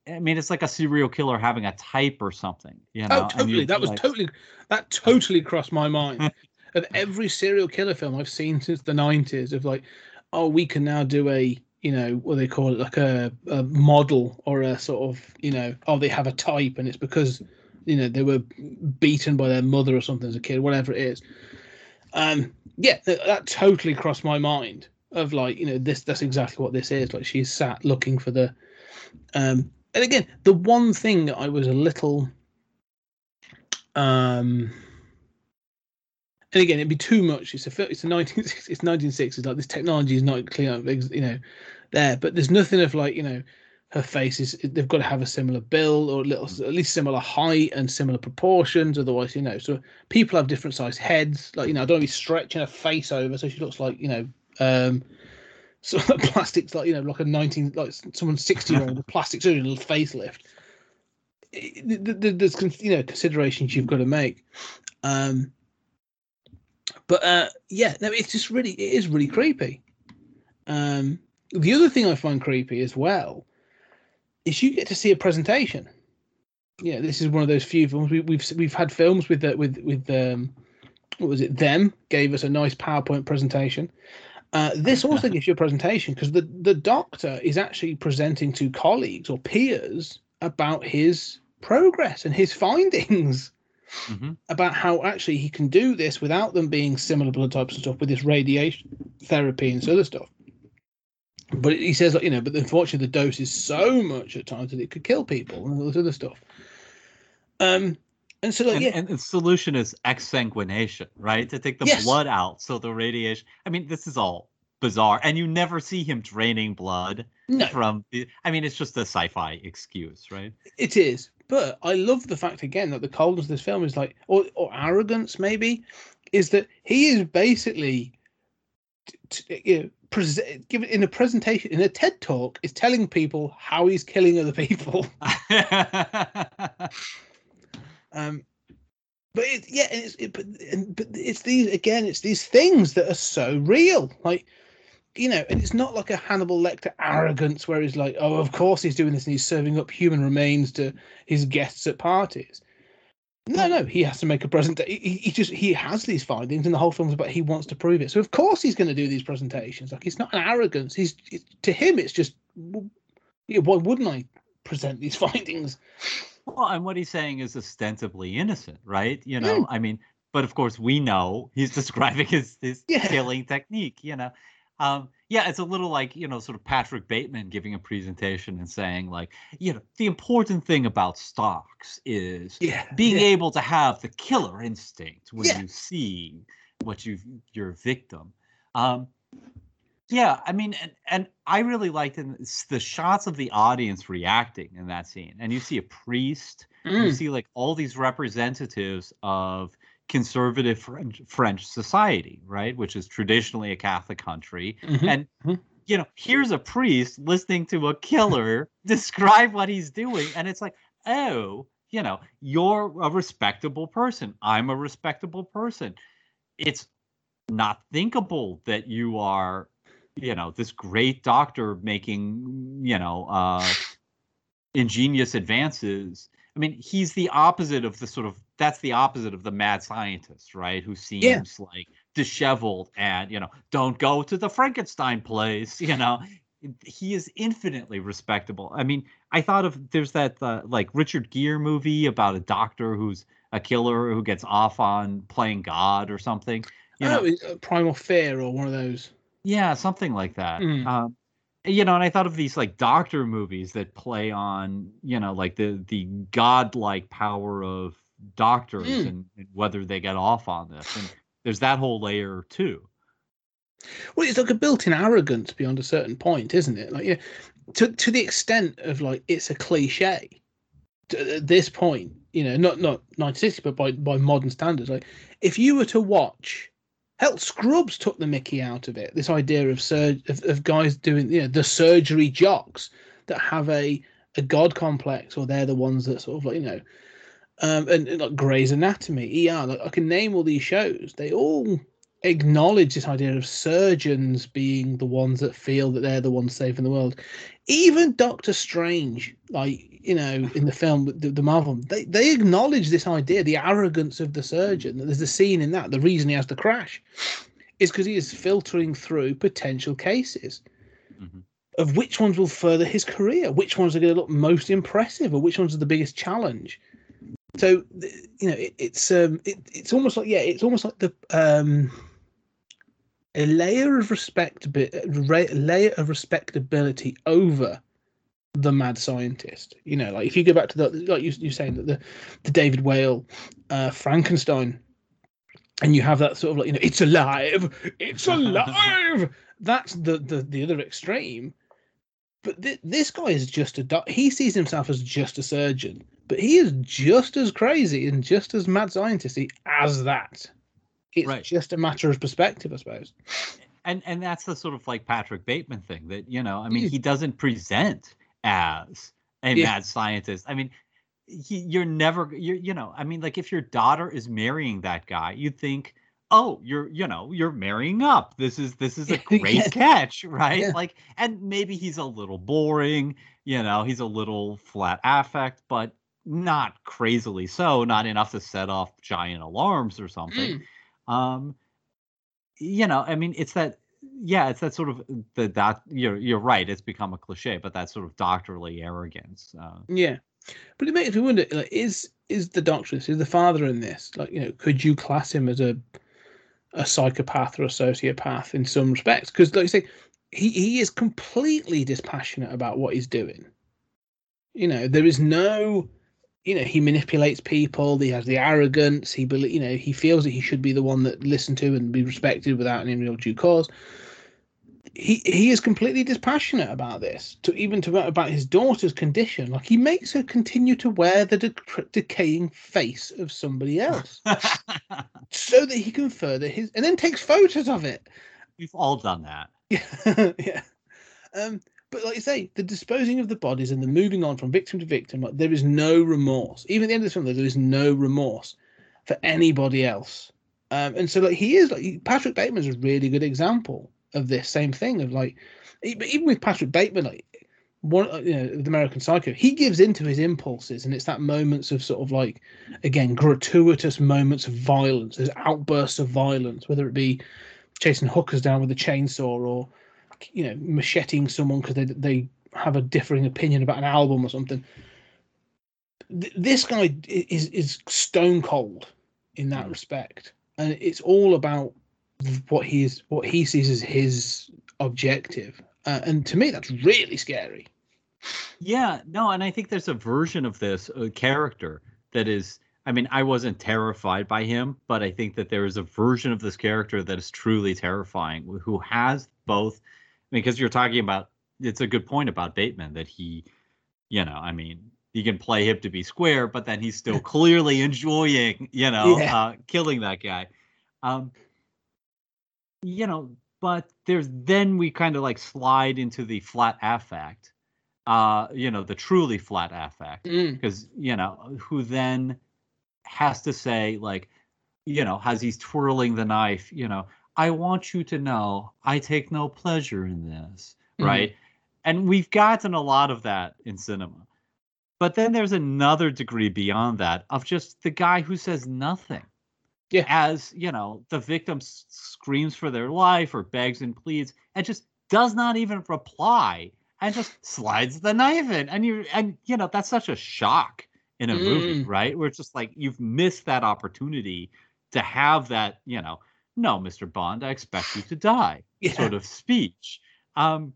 i mean it's like a serial killer having a type or something you know oh totally that was realize- totally that totally crossed my mind of every serial killer film I've seen since the 90s of like oh we can now do a you know what they call it like a, a model or a sort of you know oh they have a type and it's because you know they were beaten by their mother or something as a kid whatever it is. Um yeah that, that totally crossed my mind of like you know this that's exactly what this is. Like she's sat looking for the um and again the one thing i was a little um and again it'd be too much. It's a it's a 19 it's 1960s like this technology is not clear you know there but there's nothing of like you know her face is they've got to have a similar build or a little at least similar height and similar proportions otherwise you know so people have different size heads like you know i don't be stretching her face over so she looks like you know um so plastics like you know like a 19 like someone's 60 year old plastic surgery a facelift. There's you know considerations you've got to make. Um but uh yeah no it's just really it is really creepy. Um the other thing i find creepy as well is you get to see a presentation yeah, this is one of those few films we, we've we've had films with the, with with um, what was it? Them gave us a nice PowerPoint presentation. Uh, this also gives you a presentation because the the doctor is actually presenting to colleagues or peers about his progress and his findings Mhm. about how actually he can do this without them being similar blood types and stuff with this radiation therapy and this other stuff. But he says, you know, but unfortunately the dose is so much at times that it could kill people and all this other stuff. Um, and so like, and, yeah, and the solution is exsanguination, right? To take the Yes. blood out so the radiation. I mean, this is all bizarre, and you never see him draining blood no, from. I mean, it's just a sci-fi excuse, right? it is. But I love the fact again that the coldness of this film is like, or or arrogance maybe, is that he is basically, t- t- you know, present, given in a presentation in a TED talk, is telling people how he's killing other people. Um, but it, yeah, and it's it, but and, but it's these again, it's these things that are so real, like you know, and it's not like a Hannibal Lecter arrogance where he's like, oh, of course he's doing this and he's serving up human remains to his guests at parties. No, no, he has to make a presentation. He, he just he has these findings, and the whole film's about he wants to prove it. So of course he's going to do these presentations. Like it's not an arrogance. He's it, to him, it's just, yeah, why wouldn't I present these findings? Well, and what he's saying is ostensibly innocent, right? You know, Mm. I mean, but of course we know he's describing his his Yeah. killing technique. You know, um, yeah, it's a little like you know, sort of Patrick Bateman giving a presentation and saying like, you know, the important thing about stocks is Yeah, being yeah. able to have the killer instinct when Yeah. you see what you your victim. Um, yeah, I mean, and, and I really liked in the shots of the audience reacting in that scene, and you see a priest, you Mm. see like all these representatives of conservative French, French society, right, which is traditionally a Catholic country, Mhm. and mhm. you know, here's a priest listening to a killer describe what he's doing, and it's like, oh, you know, you're a respectable person. I'm a respectable person. It's not thinkable that you are, you know, this great doctor making, you know, uh, ingenious advances. I mean, he's the opposite of the sort of that's the opposite of the mad scientist, right? Who seems like disheveled and you know, don't go to the Frankenstein place, you know. He is infinitely respectable. I mean, I thought of there's that uh, like Richard Gere movie about a doctor who's a killer who gets off on playing God or something. You know, oh, it- uh, Primal Fear or one of those. yeah, something like that. Mm. Um, you know, and I thought of these like doctor movies that play on, you know, like the the godlike power of doctors Mm. and, and whether they get off on this. And there's that whole layer too. Well, it's like a built-in arrogance beyond a certain point, isn't it? Like, yeah, to to the extent of like it's a cliche. To, at this point, you know, not not 1960, but by by modern standards, like if you were to watch, hell, Scrubs took the Mickey out of it. This idea of surg of, of guys doing, you know, the surgery jocks that have a a god complex, or they're the ones that sort of like you know, um, and, and like Grey's Anatomy, ER. Like I can name all these shows. They all acknowledge this idea of surgeons being the ones that feel that they're the ones saving the world. Even Doctor Strange, like you know, in the film, the, the Marvel, they they acknowledge this idea, the arrogance of the surgeon. There's a scene in that. The reason he has to crash is because he is filtering through potential cases Mhm. of which ones will further his career, which ones are going to look most impressive, or which ones are the biggest challenge. So you know, it, it's um, it, it's almost like yeah, it's almost like the um, a layer of respect, a layer of respectability over the mad scientist. You know, like if you go back to the like you you're saying that the the David Whale uh, Frankenstein, and you have that sort of like you know it's alive, it's alive. That's the the the other extreme. But th- this guy is just a doc- he sees himself as just a surgeon, but he is just as crazy and just as mad scientisty as that. It's Right. just a matter of perspective, I suppose. And and that's the sort of like Patrick Bateman thing that, you know, I mean, he doesn't present as a Yeah. mad scientist. I mean, he, you're never you're you know, I mean, like if your daughter is marrying that guy, you'd think, oh, you're you know, you're marrying up. This is this is a Yeah. great catch, right? Yeah. Like, and maybe he's a little boring, you know, he's a little flat affect, but not crazily so, not enough to set off giant alarms or something. Um, you know, I mean, it's that. Yeah, it's that sort of the doc. You're you're right. It's become a cliche, but that sort of doctorly arrogance. Uh, Yeah, but it makes me wonder: like, is is the doctor, is the father in this? Like, you know, could you class him as a a psychopath or a sociopath in some respects? Because, like you say, he he is completely dispassionate about what he's doing. You know, there is no, you know, he manipulates people. He has the arrogance. He believe, you know, he feels that he should be the one that listened to and be respected without any real due cause. He he is completely dispassionate about this, to even to about his daughter's condition. Like he makes her continue to wear the dec- decaying face of somebody else, so that he can further his, and then takes photos of it. We've all done that. Yeah, yeah. Um, but like you say, the disposing of the bodies and the moving on from victim to victim, like there is no remorse. Even at the end of the film, there is no remorse for anybody else. Um, and so like he is like Patrick Bateman's a really good example of this same thing of like, even with Patrick Bateman, like one, uh, you know, the American Psycho, he gives into his impulses, and it's that moments of sort of like, again, gratuitous moments of violence, there's outbursts of violence, whether it be chasing hookers down with a chainsaw or you know macheting someone because they they have a differing opinion about an album or something. Th- This guy is is stone cold in that Mm. respect, and it's all about what he is what he sees as his objective. Uh, and to me, that's really scary. Yeah, no, and I think there's a version of this uh, character that is. I mean, I wasn't terrified by him, but I think that there is a version of this character that is truly terrifying, who has both. Because you're talking about, it's a good point about Bateman that he, you know, I mean, you can play him to be square, but then he's still clearly enjoying, you know, Yeah. uh, killing that guy. Um, you know, but there's then we kind of like slide into the flat affect uh you know the truly flat affect Mm. because you know who then has to say like you know as he's twirling the knife you know i want you to know i take no pleasure in this Mhm. right and we've gotten a lot of that in cinema but then there's another degree beyond that of just the guy who says nothing Yeah. as you know the victim s- screams for their life or begs and pleads and just does not even reply and just slides the knife in and you and you know that's such a shock in a movie Mm. right where it's just like you've missed that opportunity to have that you know no mr bond i expect you to die Yeah. sort of speech. Um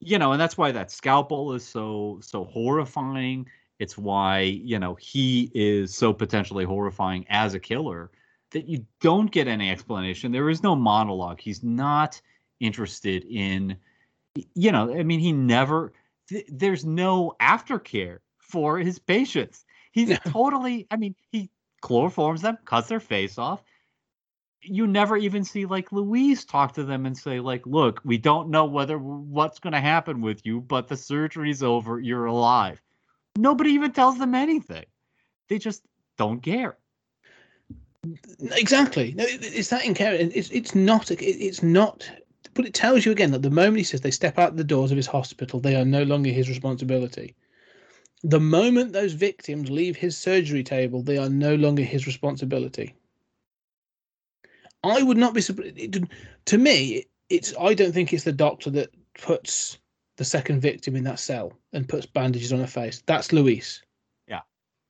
you know and that's why that scalpel is so so horrifying. It's why you know he is so potentially horrifying as a killer that you don't get any explanation. There is no monologue. He's not interested in you know i mean he never th- there's no aftercare for his patients. He's totally i mean he chloroforms them cuts their face off you never even see like Louise talk to them and say like, "Look, we don't know whether what's going to happen with you, but the surgery's over. You're alive." Nobody even tells them anything. They just don't care. Exactly. No, it's that in character. It's it's not. It's not. But it tells you again that the moment he says they step out the doors of his hospital, they are no longer his responsibility. The moment those victims leave his surgery table, they are no longer his responsibility. I would not be surprised. To me, it's. I don't think it's the doctor that puts the second victim in that cell and puts bandages on her face. That's Louise. Yeah.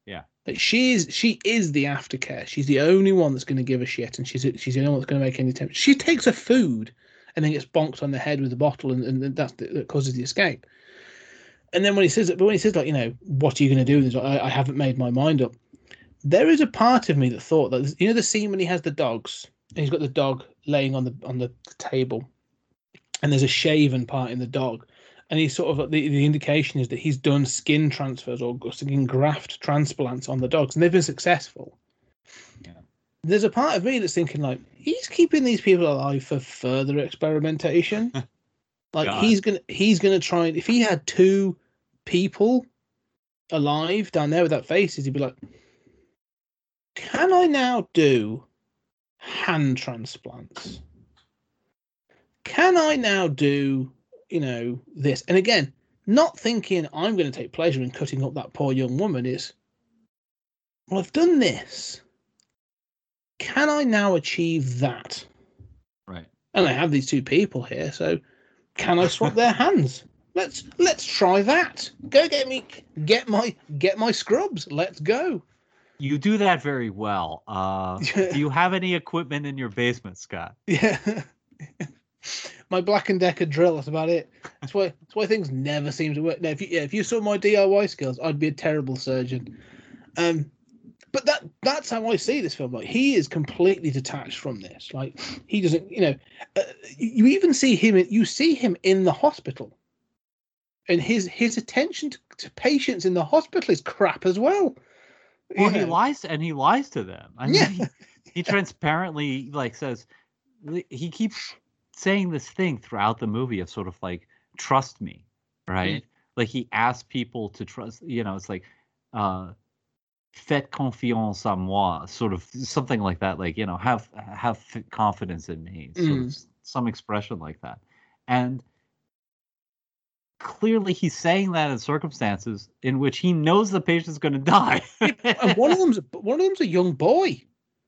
Yeah. Like she is, she is the aftercare. She's the only one that's going to give a shit, and she's she's the only one that's going to make any attempt. She takes her food and then gets bonked on the head with a bottle, and, and that's the, that causes the escape. And then when he says it, but when he says like, you know, what are you going to do? He's like, I, I haven't made my mind up. There is a part of me that thought that you know the scene when he has the dogs, he's got the dog laying on the on the table, and there's a shaven part in the dog, and he's sort of the, the indication is that he's done skin transfers or skin graft transplants on the dogs, and they've been successful. Yeah. There's a part of me that's thinking like he's keeping these people alive for further experimentation. like God. he's gonna he's gonna try and if he had two people alive down there with that faces, he'd be like, Can I now do hand transplants? Can I now do, you know, this? And again, not thinking I'm going to take pleasure in cutting up that poor young woman. Is well, I've done this. Can I now achieve that? Right. And I have these two people here, so can I swap their hands? Let's let's try that. Go get me get my get my scrubs. Let's go. You do that very well. Uh, do you have any equipment in your basement, Scott? Yeah. my Black and Decker drill. That's about it. That's why. That's why things never seem to work. Now, if you yeah, if you saw my DIY skills, I'd be a terrible surgeon. Um, but that that's how I see this film. Like he is completely detached from this. Like he doesn't. You know, uh, you even see him. You see him in the hospital, and his his attention to, to patients in the hospital is crap as well. Well, he lies and he lies to them. I mean, Yeah. he, he transparently like says he keeps saying this thing throughout the movie of sort of like trust me, right? Like he asks people to trust. You know, it's like uh, faites confiance à moi, sort of something like that. Like you know, have have confidence in me, sort Mm. of some expression like that, and clearly he's saying that in circumstances in which he knows the patient's going to die. and one of them's one of them's a young boy.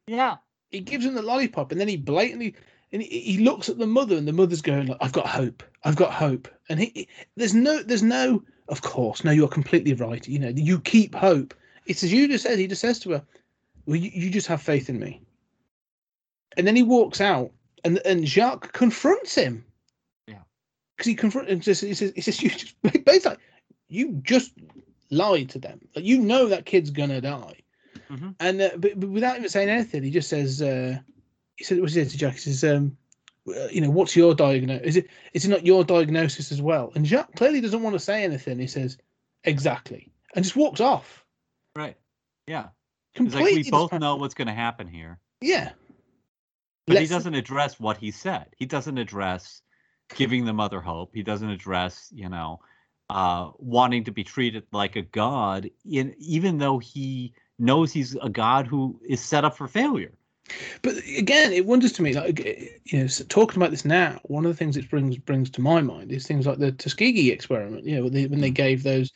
yeah. He gives him the lollipop, and then he blatantly and he, he looks at the mother, and the mother's going like, "I've got hope. I've got hope." And he, he- there's no, there's no, of course, no, you're completely right. You know, you keep hope. It's as you just said. He just says to her, "Well, you, you just have faith in me." And then he walks out, and and Jacques confronts him. Because he confronts him. He says, he says, "You just basically, you just lied to them. Like, you know that kid's gonna die." Mhm. And uh, but, but without even saying anything, he just says, uh, "He said, what's it to Jack?" He says, um, "You know, what's your diagnosis? Is it is it not your diagnosis as well?" And Jack clearly doesn't want to say anything. He says, "Exactly," and just walks off. Right. Yeah. Completely. like we both know what's going to happen here, Yeah. but he Let's- doesn't address what he said. He doesn't address giving the mother hope. He doesn't address, you know, uh, wanting to be treated like a god, in, even though he knows he's a god who is set up for failure. But again, it wonders to me, like you know, talking about this now, one of the things it brings brings to my mind is things like the Tuskegee experiment. You know, when they, when they gave those,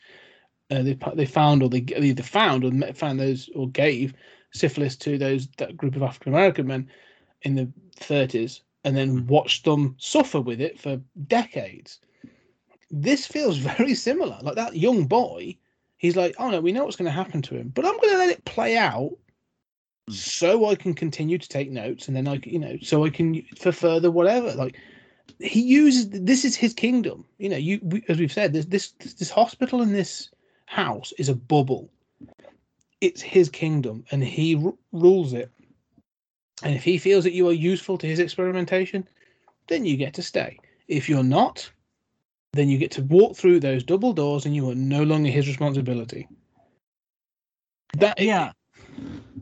uh, they they found or they either found or found those or gave syphilis to those that group of African American men in the 30s, and then watched them suffer with it for decades. This feels very similar. Like that young boy, he's like, oh no, we know what's going to happen to him, but I'm going to let it play out so I can continue to take notes, and then I, you know, so I can for further whatever. Like he uses this is his kingdom. You know, you we, as we've said, this this this hospital and this house is a bubble. It's his kingdom, and he r- rules it. And if he feels that you are useful to his experimentation, then you get to stay. If you're not, then you get to walk through those double doors, and you are no longer his responsibility. That Yeah.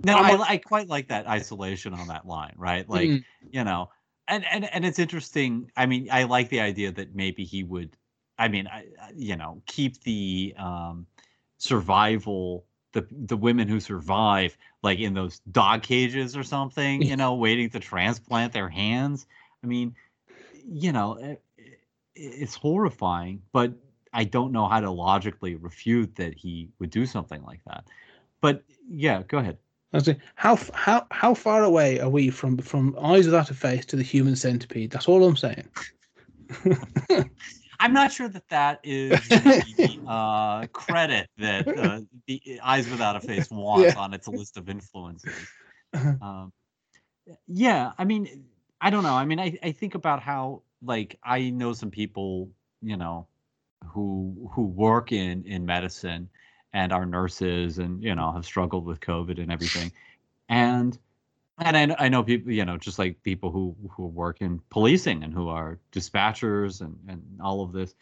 No, I, I quite like that isolation on that line, right? Like, Mm. you know, and and and it's interesting. I mean, I like the idea that maybe he would. I mean, I- you know, keep the um, survival the the women who survive like in those dog cages or something, you know, waiting to transplant their hands. I mean, you know, it, it- it's horrifying, but I don't know how to logically refute that he would do something like that. But yeah, go ahead. How how how far away are we from from eyes without a face to the human centipede? That's all I'm saying. I'm not sure that that is the uh, credit that uh, the Eyes Without a Face wants Yeah. on its list of influences. Uh-huh. Um, yeah, I mean, I don't know. I mean, I, I think about how like I know some people, you know, who who work in in medicine and are nurses and you know have struggled with COVID and everything, and and I, I know people, you know, just like people who who work in policing and who are dispatchers and and all of this.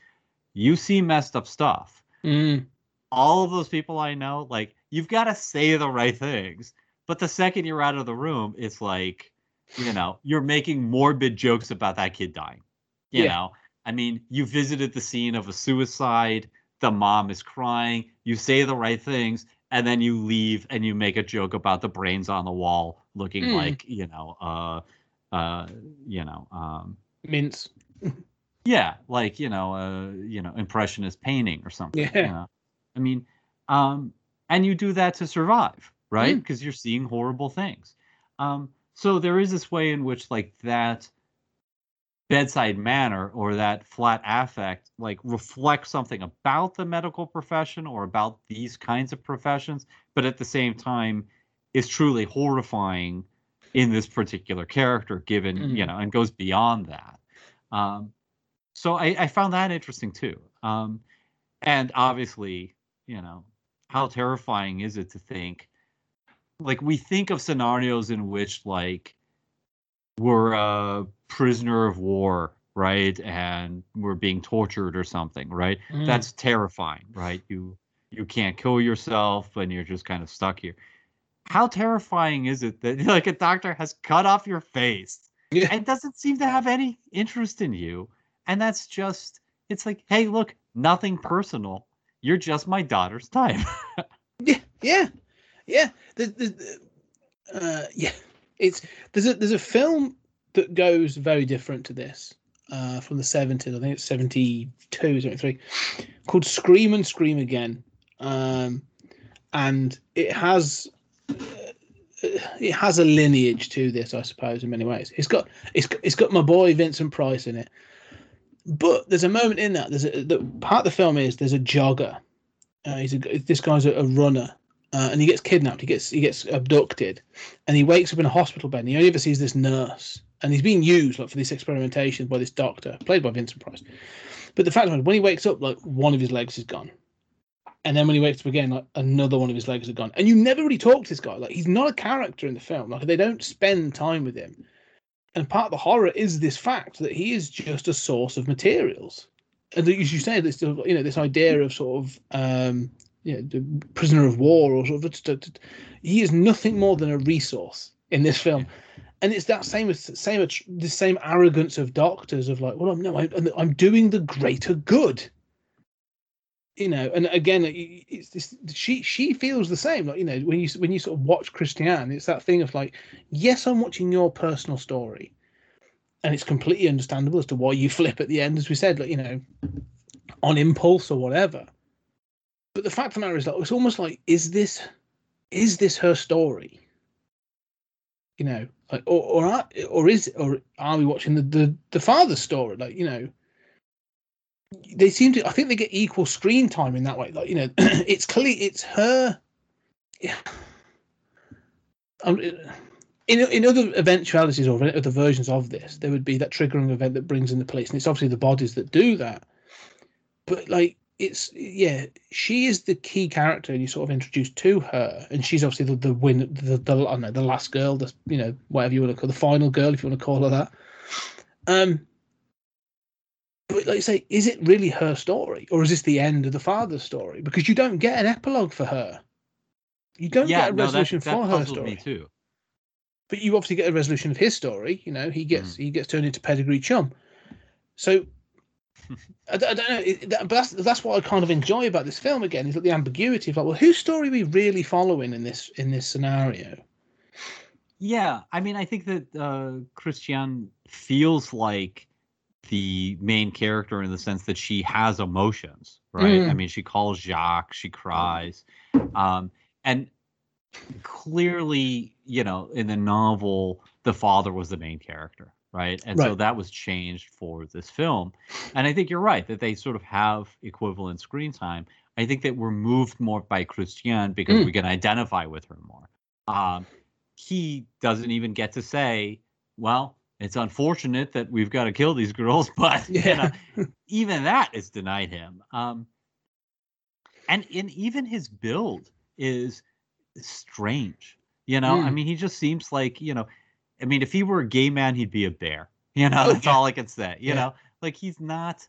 You see messed up stuff. Mm, All of those people I know, like you've got to say the right things, but the second you're out of the room, it's like, you know, you're making morbid jokes about that kid dying. You Yeah. know, I mean, you visited the scene of a suicide. The mom is crying. You say the right things, and then you leave and you make a joke about the brains on the wall looking Mm. like you know uh uh you know um mince. Yeah, like you know, uh, you know, impressionist painting or something. Yeah. You know? I mean, um, and you do that to survive, right? Mm. Because you're seeing horrible things. Um, so there is this way in which, like that bedside manner or that flat affect, like reflects something about the medical profession or about these kinds of professions, but at the same time, is truly horrifying in this particular character, given you Mhm. know, and goes beyond that. Um, so I, I found that interesting too. Um, and obviously, you know, how terrifying is it to think, like we think of scenarios in which like we're a prisoner of war, right, and we're being tortured or something, right? Mm. That's terrifying, right? You you can't kill yourself, and you're just kind of stuck here. How terrifying is it that like a doctor has cut off your face Yeah. and doesn't seem to have any interest in you. And that's just, it's like, hey, look, nothing personal. You're just my daughter's time. Yeah, yeah, yeah. There's, there's, uh, yeah, it's there's a there's a film that goes very different to this uh, from the seventies. I think it's 72, 73, called Scream and Scream Again, um, and it has. Uh, It has a lineage to this, I suppose, in many ways. It's got it's it's got my boy Vincent Price in it, but there's a moment in that. There's a the part of the film is there's a jogger uh, he's a, this guy's a, a runner, uh, and he gets kidnapped. He gets he gets abducted, and he wakes up in a hospital bed. And he only ever sees this nurse, and he's being used like for this experimentation by this doctor, played by Vincent Price. But the fact is, when he wakes up, like one of his legs is gone, and then when he wakes up again, like another one of his legs are gone. And you never really talk to this guy. Like he's not a character in the film. Like they don't spend time with him. And part of the horror is this fact that he is just a source of materials and as you say, this you know this idea of sort of um, you know the prisoner of war or sort of he is nothing more than a resource in this film, and it's that same same the same arrogance of doctors of like, well, no, I'm I'm doing the greater good. You know, and again, it- it's this. She she feels the same. Like you know, when you when you sort of watch Christiane, it's that thing of like, yes, I'm watching your personal story, and it's completely understandable as to why you flip at the end, as we said, like you know, on impulse or whatever. But the fact of the matter is that it's almost like, is this, is this her story? You know, like, or or are, or is or are we watching the the the father's story? Like you know, they seem to. I think they get equal screen time in that way. Like you know, it's clear it's her. Yeah. Um, in in other eventualities or other versions of this, there would be that triggering event that brings in the police, and it's obviously the bodies that do that. But like, it's yeah, she is the key character, you sort of introduced to her, and she's obviously the the win, the the know, the last girl, the you know whatever you want to call the final girl, if you want to call her that. Um, but like you say, is it really her story, or is this the end of the father's story? Because you don't get an epilogue for her. You don't yeah, get a no, that, resolution that for her story me too. but you obviously get a resolution of his story. You know, he gets he gets turned into pedigree chum. So I don't know, that, but that's that's what I kind of enjoy about this film again is like the ambiguity of like, well, whose story are we really following in this in this scenario? Yeah, I mean, I think that uh, Christiane feels like the main character in the sense that she has emotions, right? I Mm. mean, she calls Jacques, she cries, um, and clearly, you know, in the novel, the father was the main character, right? And so that was changed for this film, and I think you're right that they sort of have equivalent screen time. I think that we're moved more by Christiane because Mm. we can identify with her more. Um, he doesn't even get to say, well, it's unfortunate that we've got to kill these girls, but you know, even that is denied him. Um, and and even his build is strange. You know, I Mm. mean, he just seems like you know, I mean, if he were a gay man, he'd be a bear. You know, Oh, that's yeah. all I can say. You Yeah. know, like he's not.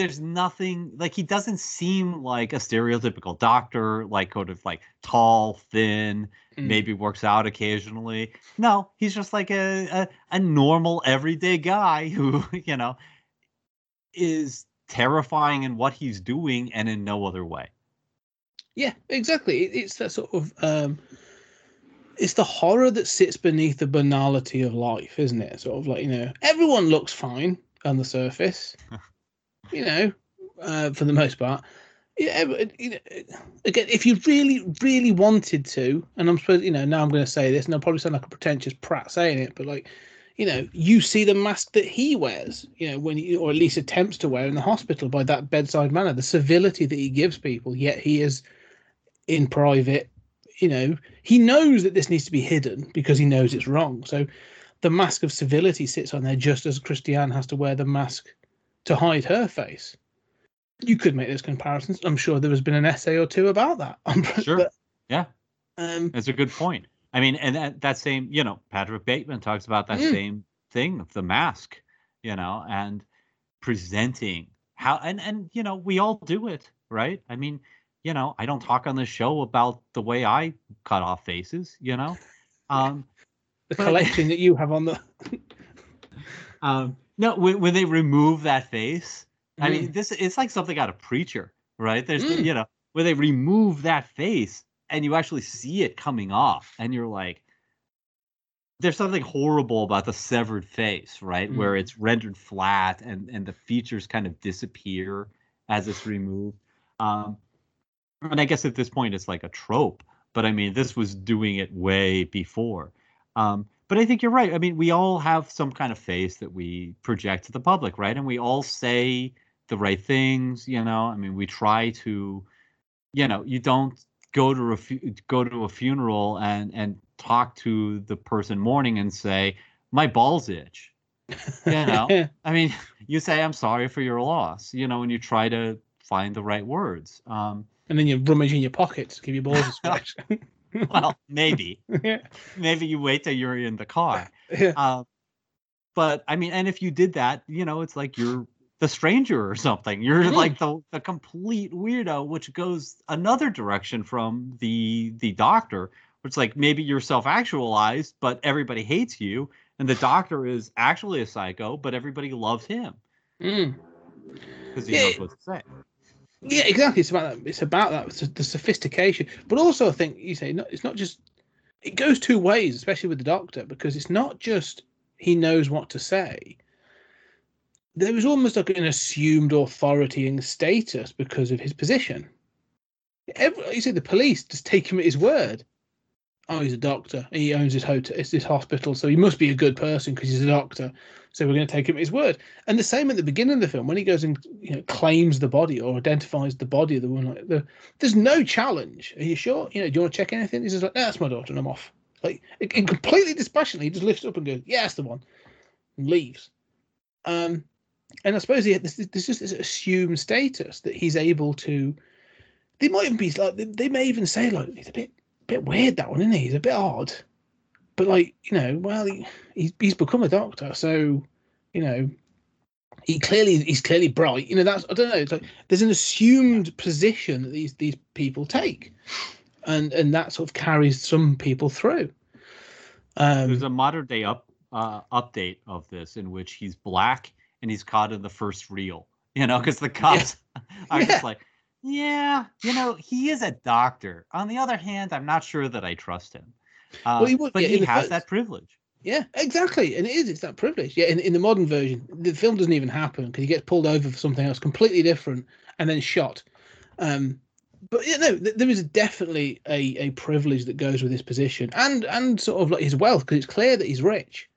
There's nothing like he doesn't seem like a stereotypical doctor, like kind of like tall, thin, Mm. maybe works out occasionally. No, he's just like a, a a normal everyday guy who, you know, is terrifying in what he's doing and in no other way. Yeah, exactly. It's that sort of um, it's the horror that sits beneath the banality of life, isn't it? Sort of like you know, everyone looks fine. on the surface. you know, uh, for the most part. Yeah, but, you know, again, if you really, really wanted to, and I'm supposed, you know, now I'm going to say this, and I'll probably sound like a pretentious prat saying it, but like, you know, you see the mask that he wears, you know, when he, or at least attempts to wear in the hospital by that bedside manner, the civility that he gives people, yet he is in private, you know, he knows that this needs to be hidden because he knows it's wrong. So the mask of civility sits on there just as Christiane has to wear the mask to hide her face. You could make those comparisons. I'm sure there has been an essay or two about that. Sure. But, Yeah. um, That's a good point. I mean, and that, that same, you know, Patrick Bateman talks about that Mm. same thing, of the mask, you know, and presenting how, and, and, you know, we all do it, right? I mean, you know, I don't talk on the show about the way I cut off faces, you know? Um, the collection that you have on the. um, no, when, when they remove that face, I Mm. mean, this it's like something out of Preacher, right? There's, Mm. you know, where they remove that face and you actually see it coming off, and you're like, there's something horrible about the severed face, right? Where Mm. it's rendered flat and and the features kind of disappear as it's removed. Um, and I guess at this point it's like a trope, but I mean, this was doing it way before. Um, but I think you're right. I mean, we all have some kind of face that we project to the public, right? And we all say the right things, you know. I mean, we try to, you know, you don't go to a fu- go to a funeral and and talk to the person mourning and say my balls itch. You know, I mean, you say I'm sorry for your loss, you know, and you try to find the right words. Um, and then you rummage in your pockets, give your balls a scratch. well, maybe, maybe you wait till you're in the car. Yeah. Uh, but I mean, and if you did that, you know, it's like you're the stranger or something. You're Mm. like the the complete weirdo, which goes another direction from the the doctor. Which like maybe you're self actualized, but everybody hates you, and the doctor is actually a psycho, but everybody loves him Mm. because he Yeah. knows what to say. Yeah, exactly. It's about that. It's about that. It's the sophistication, but also I think you say it's not just. It goes two ways, especially with the doctor, because it's not just he knows what to say. There is almost like an assumed authority and status because of his position. Every, you say the police just take him at his word. Oh, he's a doctor. He owns this hotel, it's this hospital, so he must be a good person because he's a doctor. So we're going to take him at his word. And the same at the beginning of the film when he goes and you know claims the body or identifies the body of the woman. Like the, there's no challenge. Are you sure? You know, do you want to check anything? He's just like, no, that's my daughter, and I'm off. Like completely dispassionately, he just lifts up and goes, yeah, that's the one, and leaves. Um, and I suppose he this this is this assumed status that he's able to. They might even be like they, they may even say like he's a bit bit weird that one, isn't he? He's a bit odd. But like you know, well, he, he's he's become a doctor, so you know, he clearly he's clearly bright. You know, that's I don't know. It's like there's an assumed position that these these people take, and and that sort of carries some people through. There's Um, a modern day up uh, update of this in which he's black and he's caught in the first reel. You know, because the cops are Yeah. just like, yeah, you know, he is a doctor. On the other hand, I'm not sure that I trust him. Uh, Well, he would- but yeah, he has that privilege. yeah, exactly, and it is. It's that privilege. Yeah, in in the modern version, the film doesn't even happen because he gets pulled over for something else completely different and then shot. Um, but yeah, no, th- there is definitely a, a privilege that goes with his position and and sort of like his wealth because it's clear that he's rich.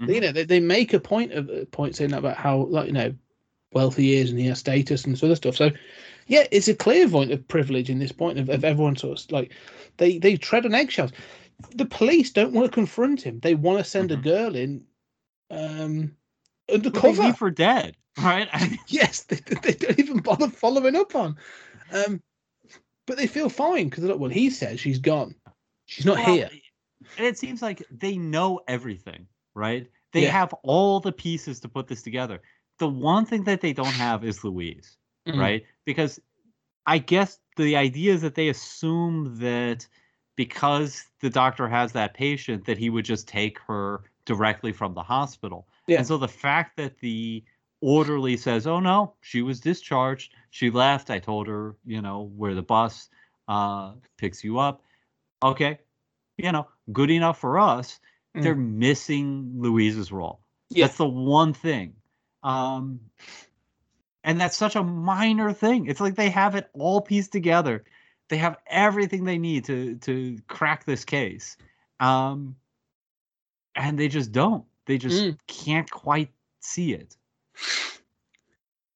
Mhm. You know, they, they make a point of a point saying that about how like you know wealthy he is and he has status and this other stuff. So yeah, it's a clear point of privilege in this point of, of everyone sort of like they they tread on eggshells. The police don't want to confront him. They want to send Mhm. a girl in um undercover. leave for dead, right? Yes, they, they don't even bother following up on. Um, but they feel fine because look, well, he says she's gone. She's not well, here. And it seems like they know everything, right? They Yeah. have all the pieces to put this together. The one thing that they don't have is Louise. Mhm. right? Because I guess the idea is that they assume that because the doctor has that patient, that he would just take her directly from the hospital. Yeah. And so the fact that the orderly says, "Oh no, she was discharged. She left. I told her, you know, where the bus uh, picks you up." Okay, you know, good enough for us. Mm. They're missing Louise's role. Yeah. That's the one thing. Um, and that's such a minor thing. It's like they have it all pieced together. They have everything they need to to crack this case. Um, and they just don't. They just Mm. can't quite see it.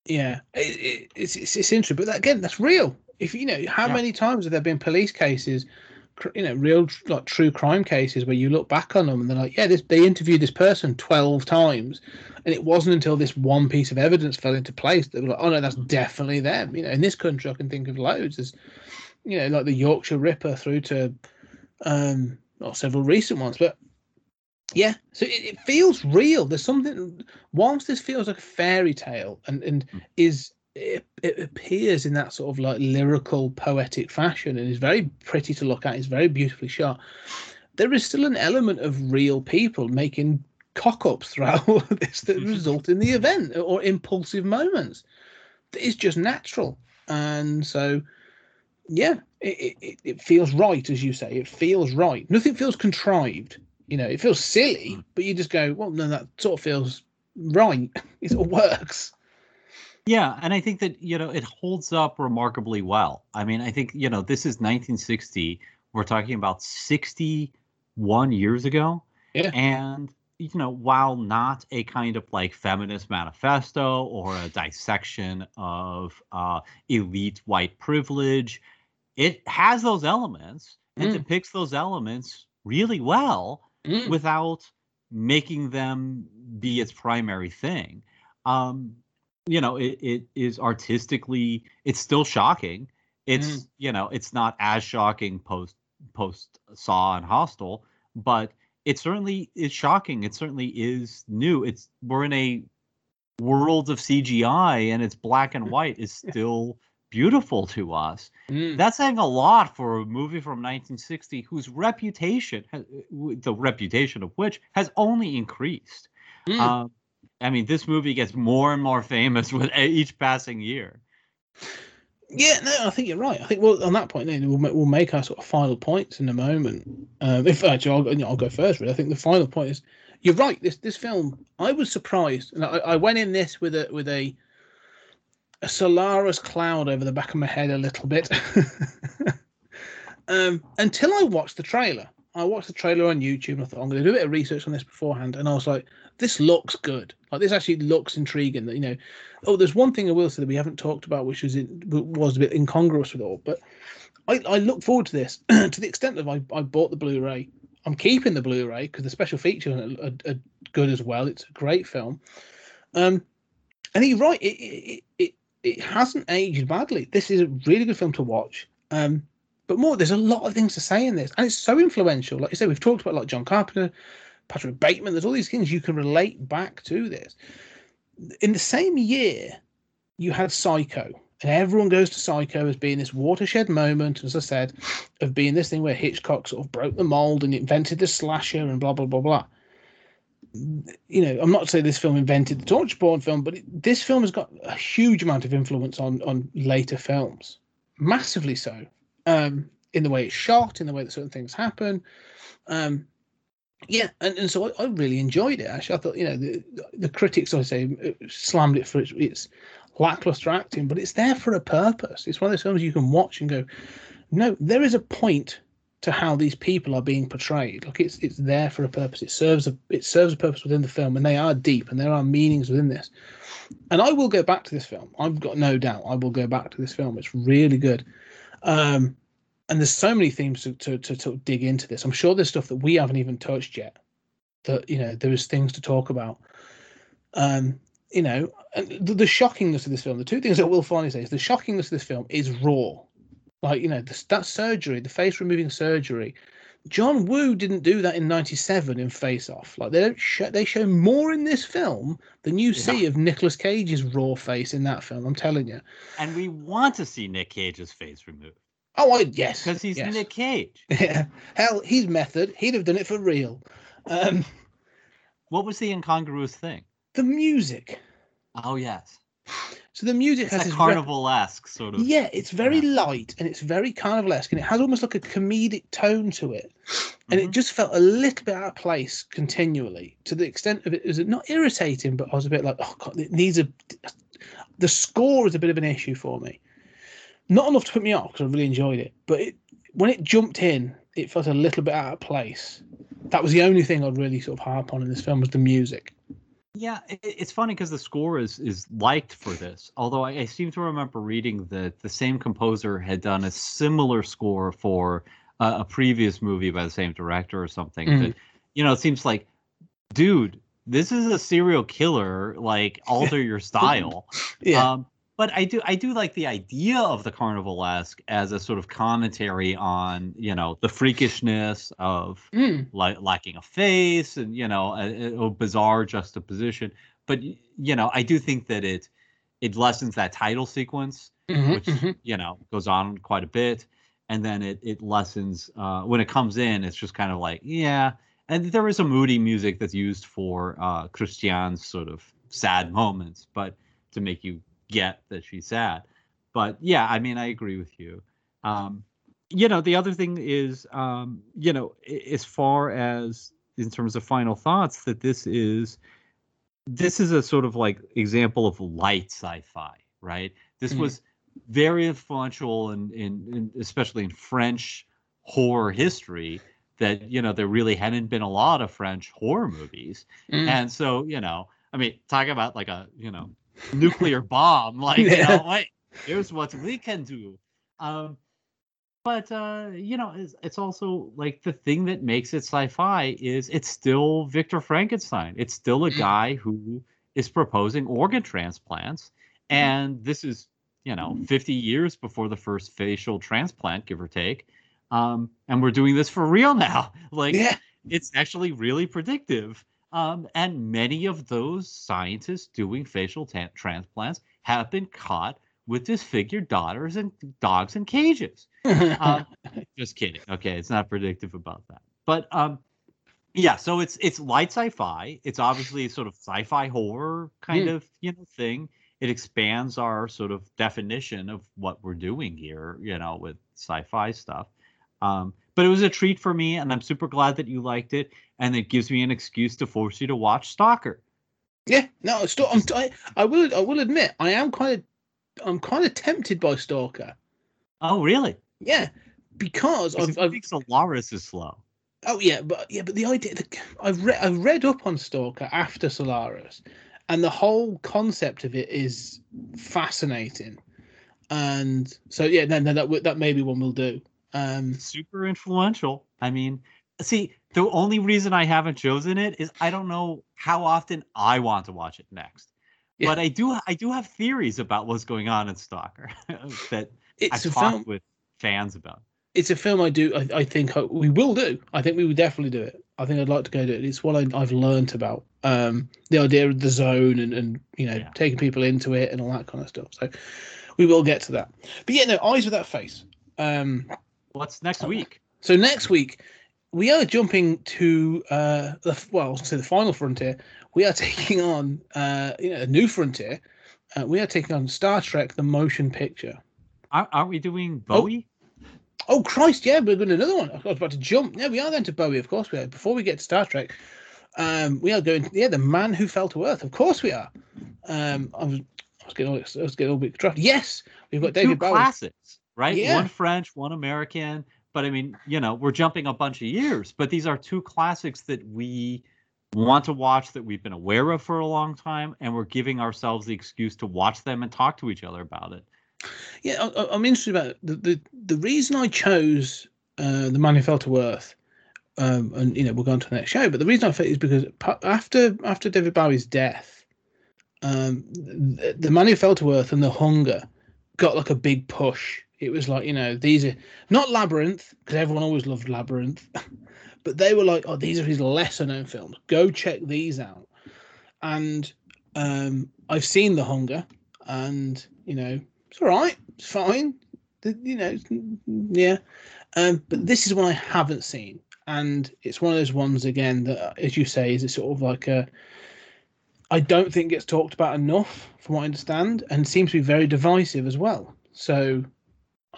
Yeah, it, it, it's, it's it's interesting, but that, again, that's real. If you know, how Yeah. many times have there been police cases, you know, real like true crime cases where you look back on them and they're like, yeah, this they interviewed this person twelve times, and it wasn't until this one piece of evidence fell into place that they were like, oh no, that's definitely them. You know, in this country, I can think of loads. There's, you know, like the Yorkshire Ripper through to, um, well, several recent ones, but. Yeah, so it, it feels real. There's something. Whilst this feels like a fairy tale, and and is it, it appears in that sort of like lyrical, poetic fashion, and is very pretty to look at. It's very beautifully shot. There is still an element of real people making cock ups throughout all of this that result in the event or impulsive moments. It's just natural, and so yeah, it, it, it feels right, as you say. It feels right. Nothing feels contrived. You know, it feels silly, mm. but you just go, well, no, that sort of feels right. It sort of works. Yeah, and I think that you know it holds up remarkably well. I mean, I think you know this is 1960. We're talking about 61 years ago, Yeah. and you know, while not a kind of like feminist manifesto or a dissection of uh, elite white privilege, it has those elements and Mm. depicts those elements really well Mm. without making them be its primary thing. Um, you know, it, it is artistically, it's still shocking. It's you know, it's not as shocking post post Saw and Hostel, but it certainly is shocking. It certainly is new. It's we're in a world of CGI and it's black and white is still beautiful to us. Mm. That's saying a lot for a movie from 1960 whose reputation, the reputation of which has only increased. Mm. Um, I mean, this movie gets more and more famous with each passing year. Yeah, no, I think you're right. I think well, on that point, then we'll make, we'll make our sort of final points in a moment. Um, if actually, I'll, go- you know, I'll go first. Really, I think the final point is you're right. This this film, I was surprised, and I, I went in this with a with a a Solaris cloud over the back of my head a little bit, um, until I watched the trailer. I watched the trailer on YouTube and I thought I'm going to do a bit of research on this beforehand, and I was like, this looks good. Like this actually looks intriguing. That you know, oh, there's one thing I will say that we haven't talked about, which was in, was a bit incongruous with all. But I, I look forward to this to the extent that I, I bought the Blu-ray. I'm keeping the Blu-ray because the special features are, are, are good as well. It's a great film. Um, and you're right. It it, it it hasn't aged badly. This is a really good film to watch. Um, but more, there's a lot of things to say in this, and it's so influential. Like you said, we've talked about like John Carpenter, Patrick Bateman. There's all these things you can relate back to this. In the same year, you had Psycho, and everyone goes to Psycho as being this watershed moment, as I said, of being this thing where Hitchcock sort of broke the mold and invented the slasher and blah blah blah blah. You know, I'm not saying this film invented the torture porn film, but it, this film has got a huge amount of influence on on later films, massively so. Um, in the way it's shot, in the way that certain things happen. Um, yeah, and, and so I, I really enjoyed it. Actually, I thought you know the the critics, I say, uh, slammed it for its, its lackluster acting, but it's there for a purpose. It's one of those films you can watch and go, no, there is a point to how these people are being portrayed. Like it's it's there for a purpose. It serves a it serves a purpose within the film, and they are deep, and there are meanings within this. And I will go back to this film. I've got no doubt. I will go back to this film. It's really good. Um, and there's so many themes to, to, to, to dig into this. I'm sure there's stuff that we haven't even touched yet. That you know, there is things to talk about. Um, you know, and the, the shockingness of this film. The two things I will finally say is the shockingness of this film is raw. Like you know, the, that surgery, the face removing surgery. John Woo didn't do that in '97 in Face Off. Like they don't show, they show more in this film than you see of Nicolas Cage's raw face in that film. I'm telling you. And we want to see Nick Cage's face removed Oh, I yes, because he's yes. Nick Cage. Yeah. Hell, he's method. He'd have done it for real. Um, What was the incongruous thing? the music. Oh yes, So the music it's has a this rep- carnival-esque sort of. Yeah, it's very light and it's very carnivalesque and it has almost like a comedic tone to it. and Mhm. it just felt a little bit out of place continually to the extent of it is it was not irritating, but I was a bit like, oh god, it needs a. The score is a bit of an issue for me. Not enough to put me off because I really enjoyed it, but it, when it jumped in, it felt a little bit out of place. That was the only thing I'd really sort of harp on in this film was the music. Yeah, it's funny because the score is is liked for this. Although I, I seem to remember reading that the same composer had done a similar score for uh, a previous movie by the same director or something. Mm. That you know, it seems like, dude, this is a serial killer. Like, alter your style. Yeah, Um, but I do I do like the idea of the carnivalesque as a sort of commentary on you know the freakishness of Mm, lacking a face and you know a, a bizarre juxtaposition. But you know I do think that it it lessens that title sequence, mhm, which mhm. you know goes on quite a bit, and then it it lessens uh, when it comes in. It's just kind of like yeah. And there is a moody music that's used for uh, Christiane's sort of sad moments, but to make you get that she's sad. But yeah, I mean, I agree with you. Um, you know, the other thing is, um, you know, as far as in terms of final thoughts, that this is this is a sort of like example of light sci-fi, right? This Mhm. was very influential in, in, in especially in French horror history. That you know, there really hadn't been a lot of French horror movies, Mm. and so, you know, I mean, talk about like a, you know, nuclear bomb. Like, you know, wait, here's what we can do. Um, but uh, you know, it's, it's also like the thing that makes it sci-fi is it's still Victor Frankenstein. It's still a Mm. guy who is proposing organ transplants, Mm-hmm. and this is, you know, 50 years before the first facial transplant, give or take. Um, and we're doing this for real now. Like, yeah, it's actually really predictive. Um, and many of those scientists doing facial ta- transplants have been caught with disfigured daughters and dogs in cages. Um, just kidding. Okay, it's not predictive about that. But um, yeah, so it's it's light sci-fi. It's obviously a sort of sci-fi horror kind Mm. of you know thing. It expands our sort of definition of what we're doing here, you know, with sci-fi stuff. Um, but it was a treat for me, and I'm super glad that you liked it, and it gives me an excuse to force you to watch Stalker. yeah. No, still, I'm, I, I will, I will admit, I am kind of, I'm kind of tempted by Stalker. Oh, really? Yeah, because I've, I I've think Solaris is slow. Oh yeah, but yeah, but the idea that I've read I've read up on Stalker after Solaris, and the whole concept of it is fascinating. And so yeah, no, no, that that may be one we'll do. Um, super influential. I mean, see, the only reason I haven't chosen it is I don't know how often I want to watch it next. Yeah. But I do I do have theories about what's going on in Stalker that it's I've talked film. with fans about. It's a film I do. I, I think I, we will do. I think we would definitely do it. I think I'd like to go do it. It's what I, I've learnt about um, the idea of the zone and and you know Yeah. taking people into it and all that kind of stuff. So we will get to that. But yeah, no eyes without face. Um, What's next week? So next week, we are jumping to uh, the well, to the final frontier. We are taking on uh, you know a new frontier. Uh, we are taking on Star Trek: The Motion Picture. Aren't aren't we doing Bowie? Oh Christ! Yeah, we're going to another one. I was about to jump. Yeah, we are going to Bowie. Of course we are. Before we get to Star Trek, um, we are going. Yeah, the man who fell to Earth. Of course we are. Um, I was. I was getting all, I was getting all bit drafted. Yes, we've got David Two Bowie. classics, right? Yeah. One French, one American. But I mean, you know, we're jumping a bunch of years, but these are two classics that we want to watch that we've been aware of for a long time, and we're giving ourselves the excuse to watch them and talk to each other about it. Yeah, I- I'm interested about the the the reason I chose uh, the man who fell to earth, um, and you know we'll go on to the next show. But the reason I felt is because after after David Bowie's death, um, the, the man who fell to earth and the hunger got like a big push. It was like you know these are not Labyrinth because everyone always loved Labyrinth, but they were like oh these are his lesser known films. Go check these out. And um, I've seen the hunger, and you know it's all right. It's fine. You know, yeah. Um, but this is one I haven't seen, and it's one of those ones again that, as you say, is it sort of like a. I don't think gets talked about enough, from what I understand, and seems to be very divisive as well. So,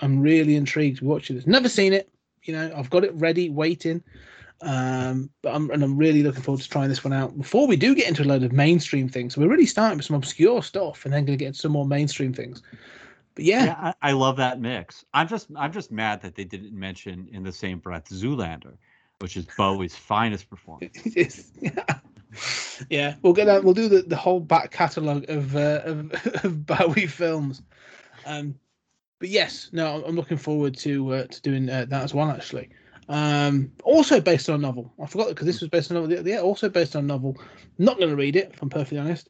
I'm really intrigued watching this. Never seen it. You know, I've got it ready, waiting. Um, but I'm and I'm really looking forward to trying this one out before we do get into a load of mainstream things. So we're really starting with some obscure stuff and then going to get into some more mainstream things. But yeah, Yeah, I, I love that mix. I'm just I'm just mad that they didn't mention in the same breath Zoolander, which is Bowie's finest performance. Yeah. yeah, we'll get that. We'll do the, the whole back catalogue of, uh, of of Bowie films. Um, but yes, no, I'm- looking forward to uh, to doing uh, that as well. Actually, um, also based on a novel. I forgot because this was based on a novel. Yeah, also based on a novel. Not going to read it, if I'm perfectly honest.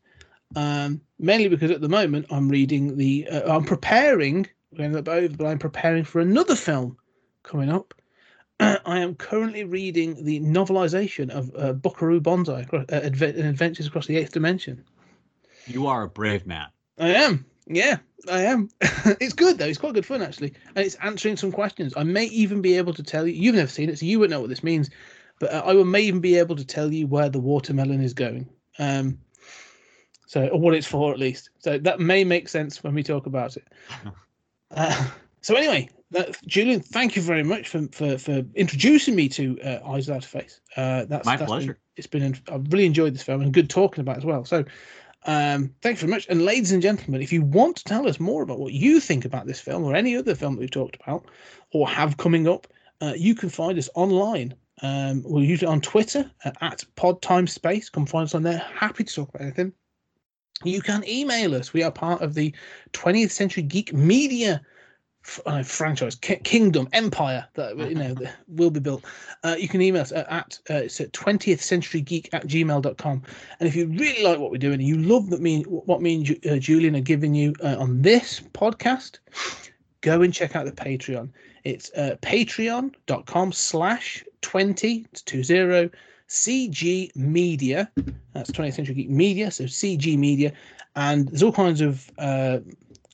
Um, mainly because at the moment I'm reading the. Uh, I'm preparing. We're going to look over, but I'm preparing for another film coming up. I am currently reading the novelization of uh, Buckaroo Banzai, uh, Adve- Adventures Across the Eighth Dimension. You are a brave man. I am. Yeah, I am. it's good though. It's quite good fun actually, and it's answering some questions. I may even be able to tell you. You've never seen it, so you wouldn't know what this means. But uh, I may even be able to tell you where the watermelon is going. Um, so or what it's for at least. So that may make sense when we talk about it. Uh, so anyway, that, Julian, thank you very much for for, for introducing me to uh, Eyes Without a Face. Uh, that's My that's been- pleasure. it's been I've really enjoyed this film and good talking about it as well. So um, thanks very much. And ladies and gentlemen, if you want to tell us more about what you think about this film or any other film that we've talked about or have coming up, uh, you can find us online. Um, we're usually on Twitter uh, at PodTimeSpace. Come find us on there. Happy to talk about anything. You can email us. We are part of the 20th Century Geek Media uh, franchise, ki- kingdom, empire that you know that will be built. Uh, you can email us at, at uh, it's at 20th Century Geek at gmail.com. And if you really like what we're doing and you love that me what me and Ju- uh, Julian are giving you uh, on this podcast, go and check out the Patreon. It's uh, patreon.com slash 20 to 20 CG Media. That's 20th Century Geek Media, so CG Media. And there's all kinds of uh,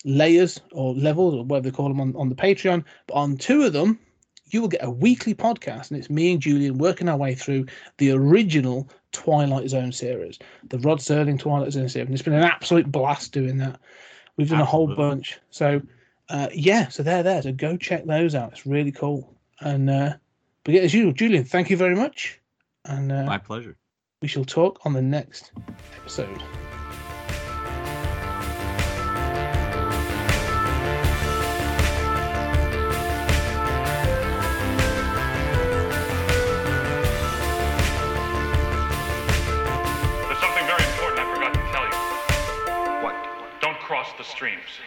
layers or levels or whatever they call them on, on the Patreon. But on two of them, you will get a weekly podcast, and it's me and Julian working our way through the original Twilight Zone series, the Rod Serling Twilight Zone series. And it's been an absolute blast doing that. We've done a whole bunch. So, uh, yeah, so they're there. So go check those out. It's really cool. And, uh, but yeah, as usual, Julian, thank you very much. And uh, My pleasure. we shall talk on the next episode. streams.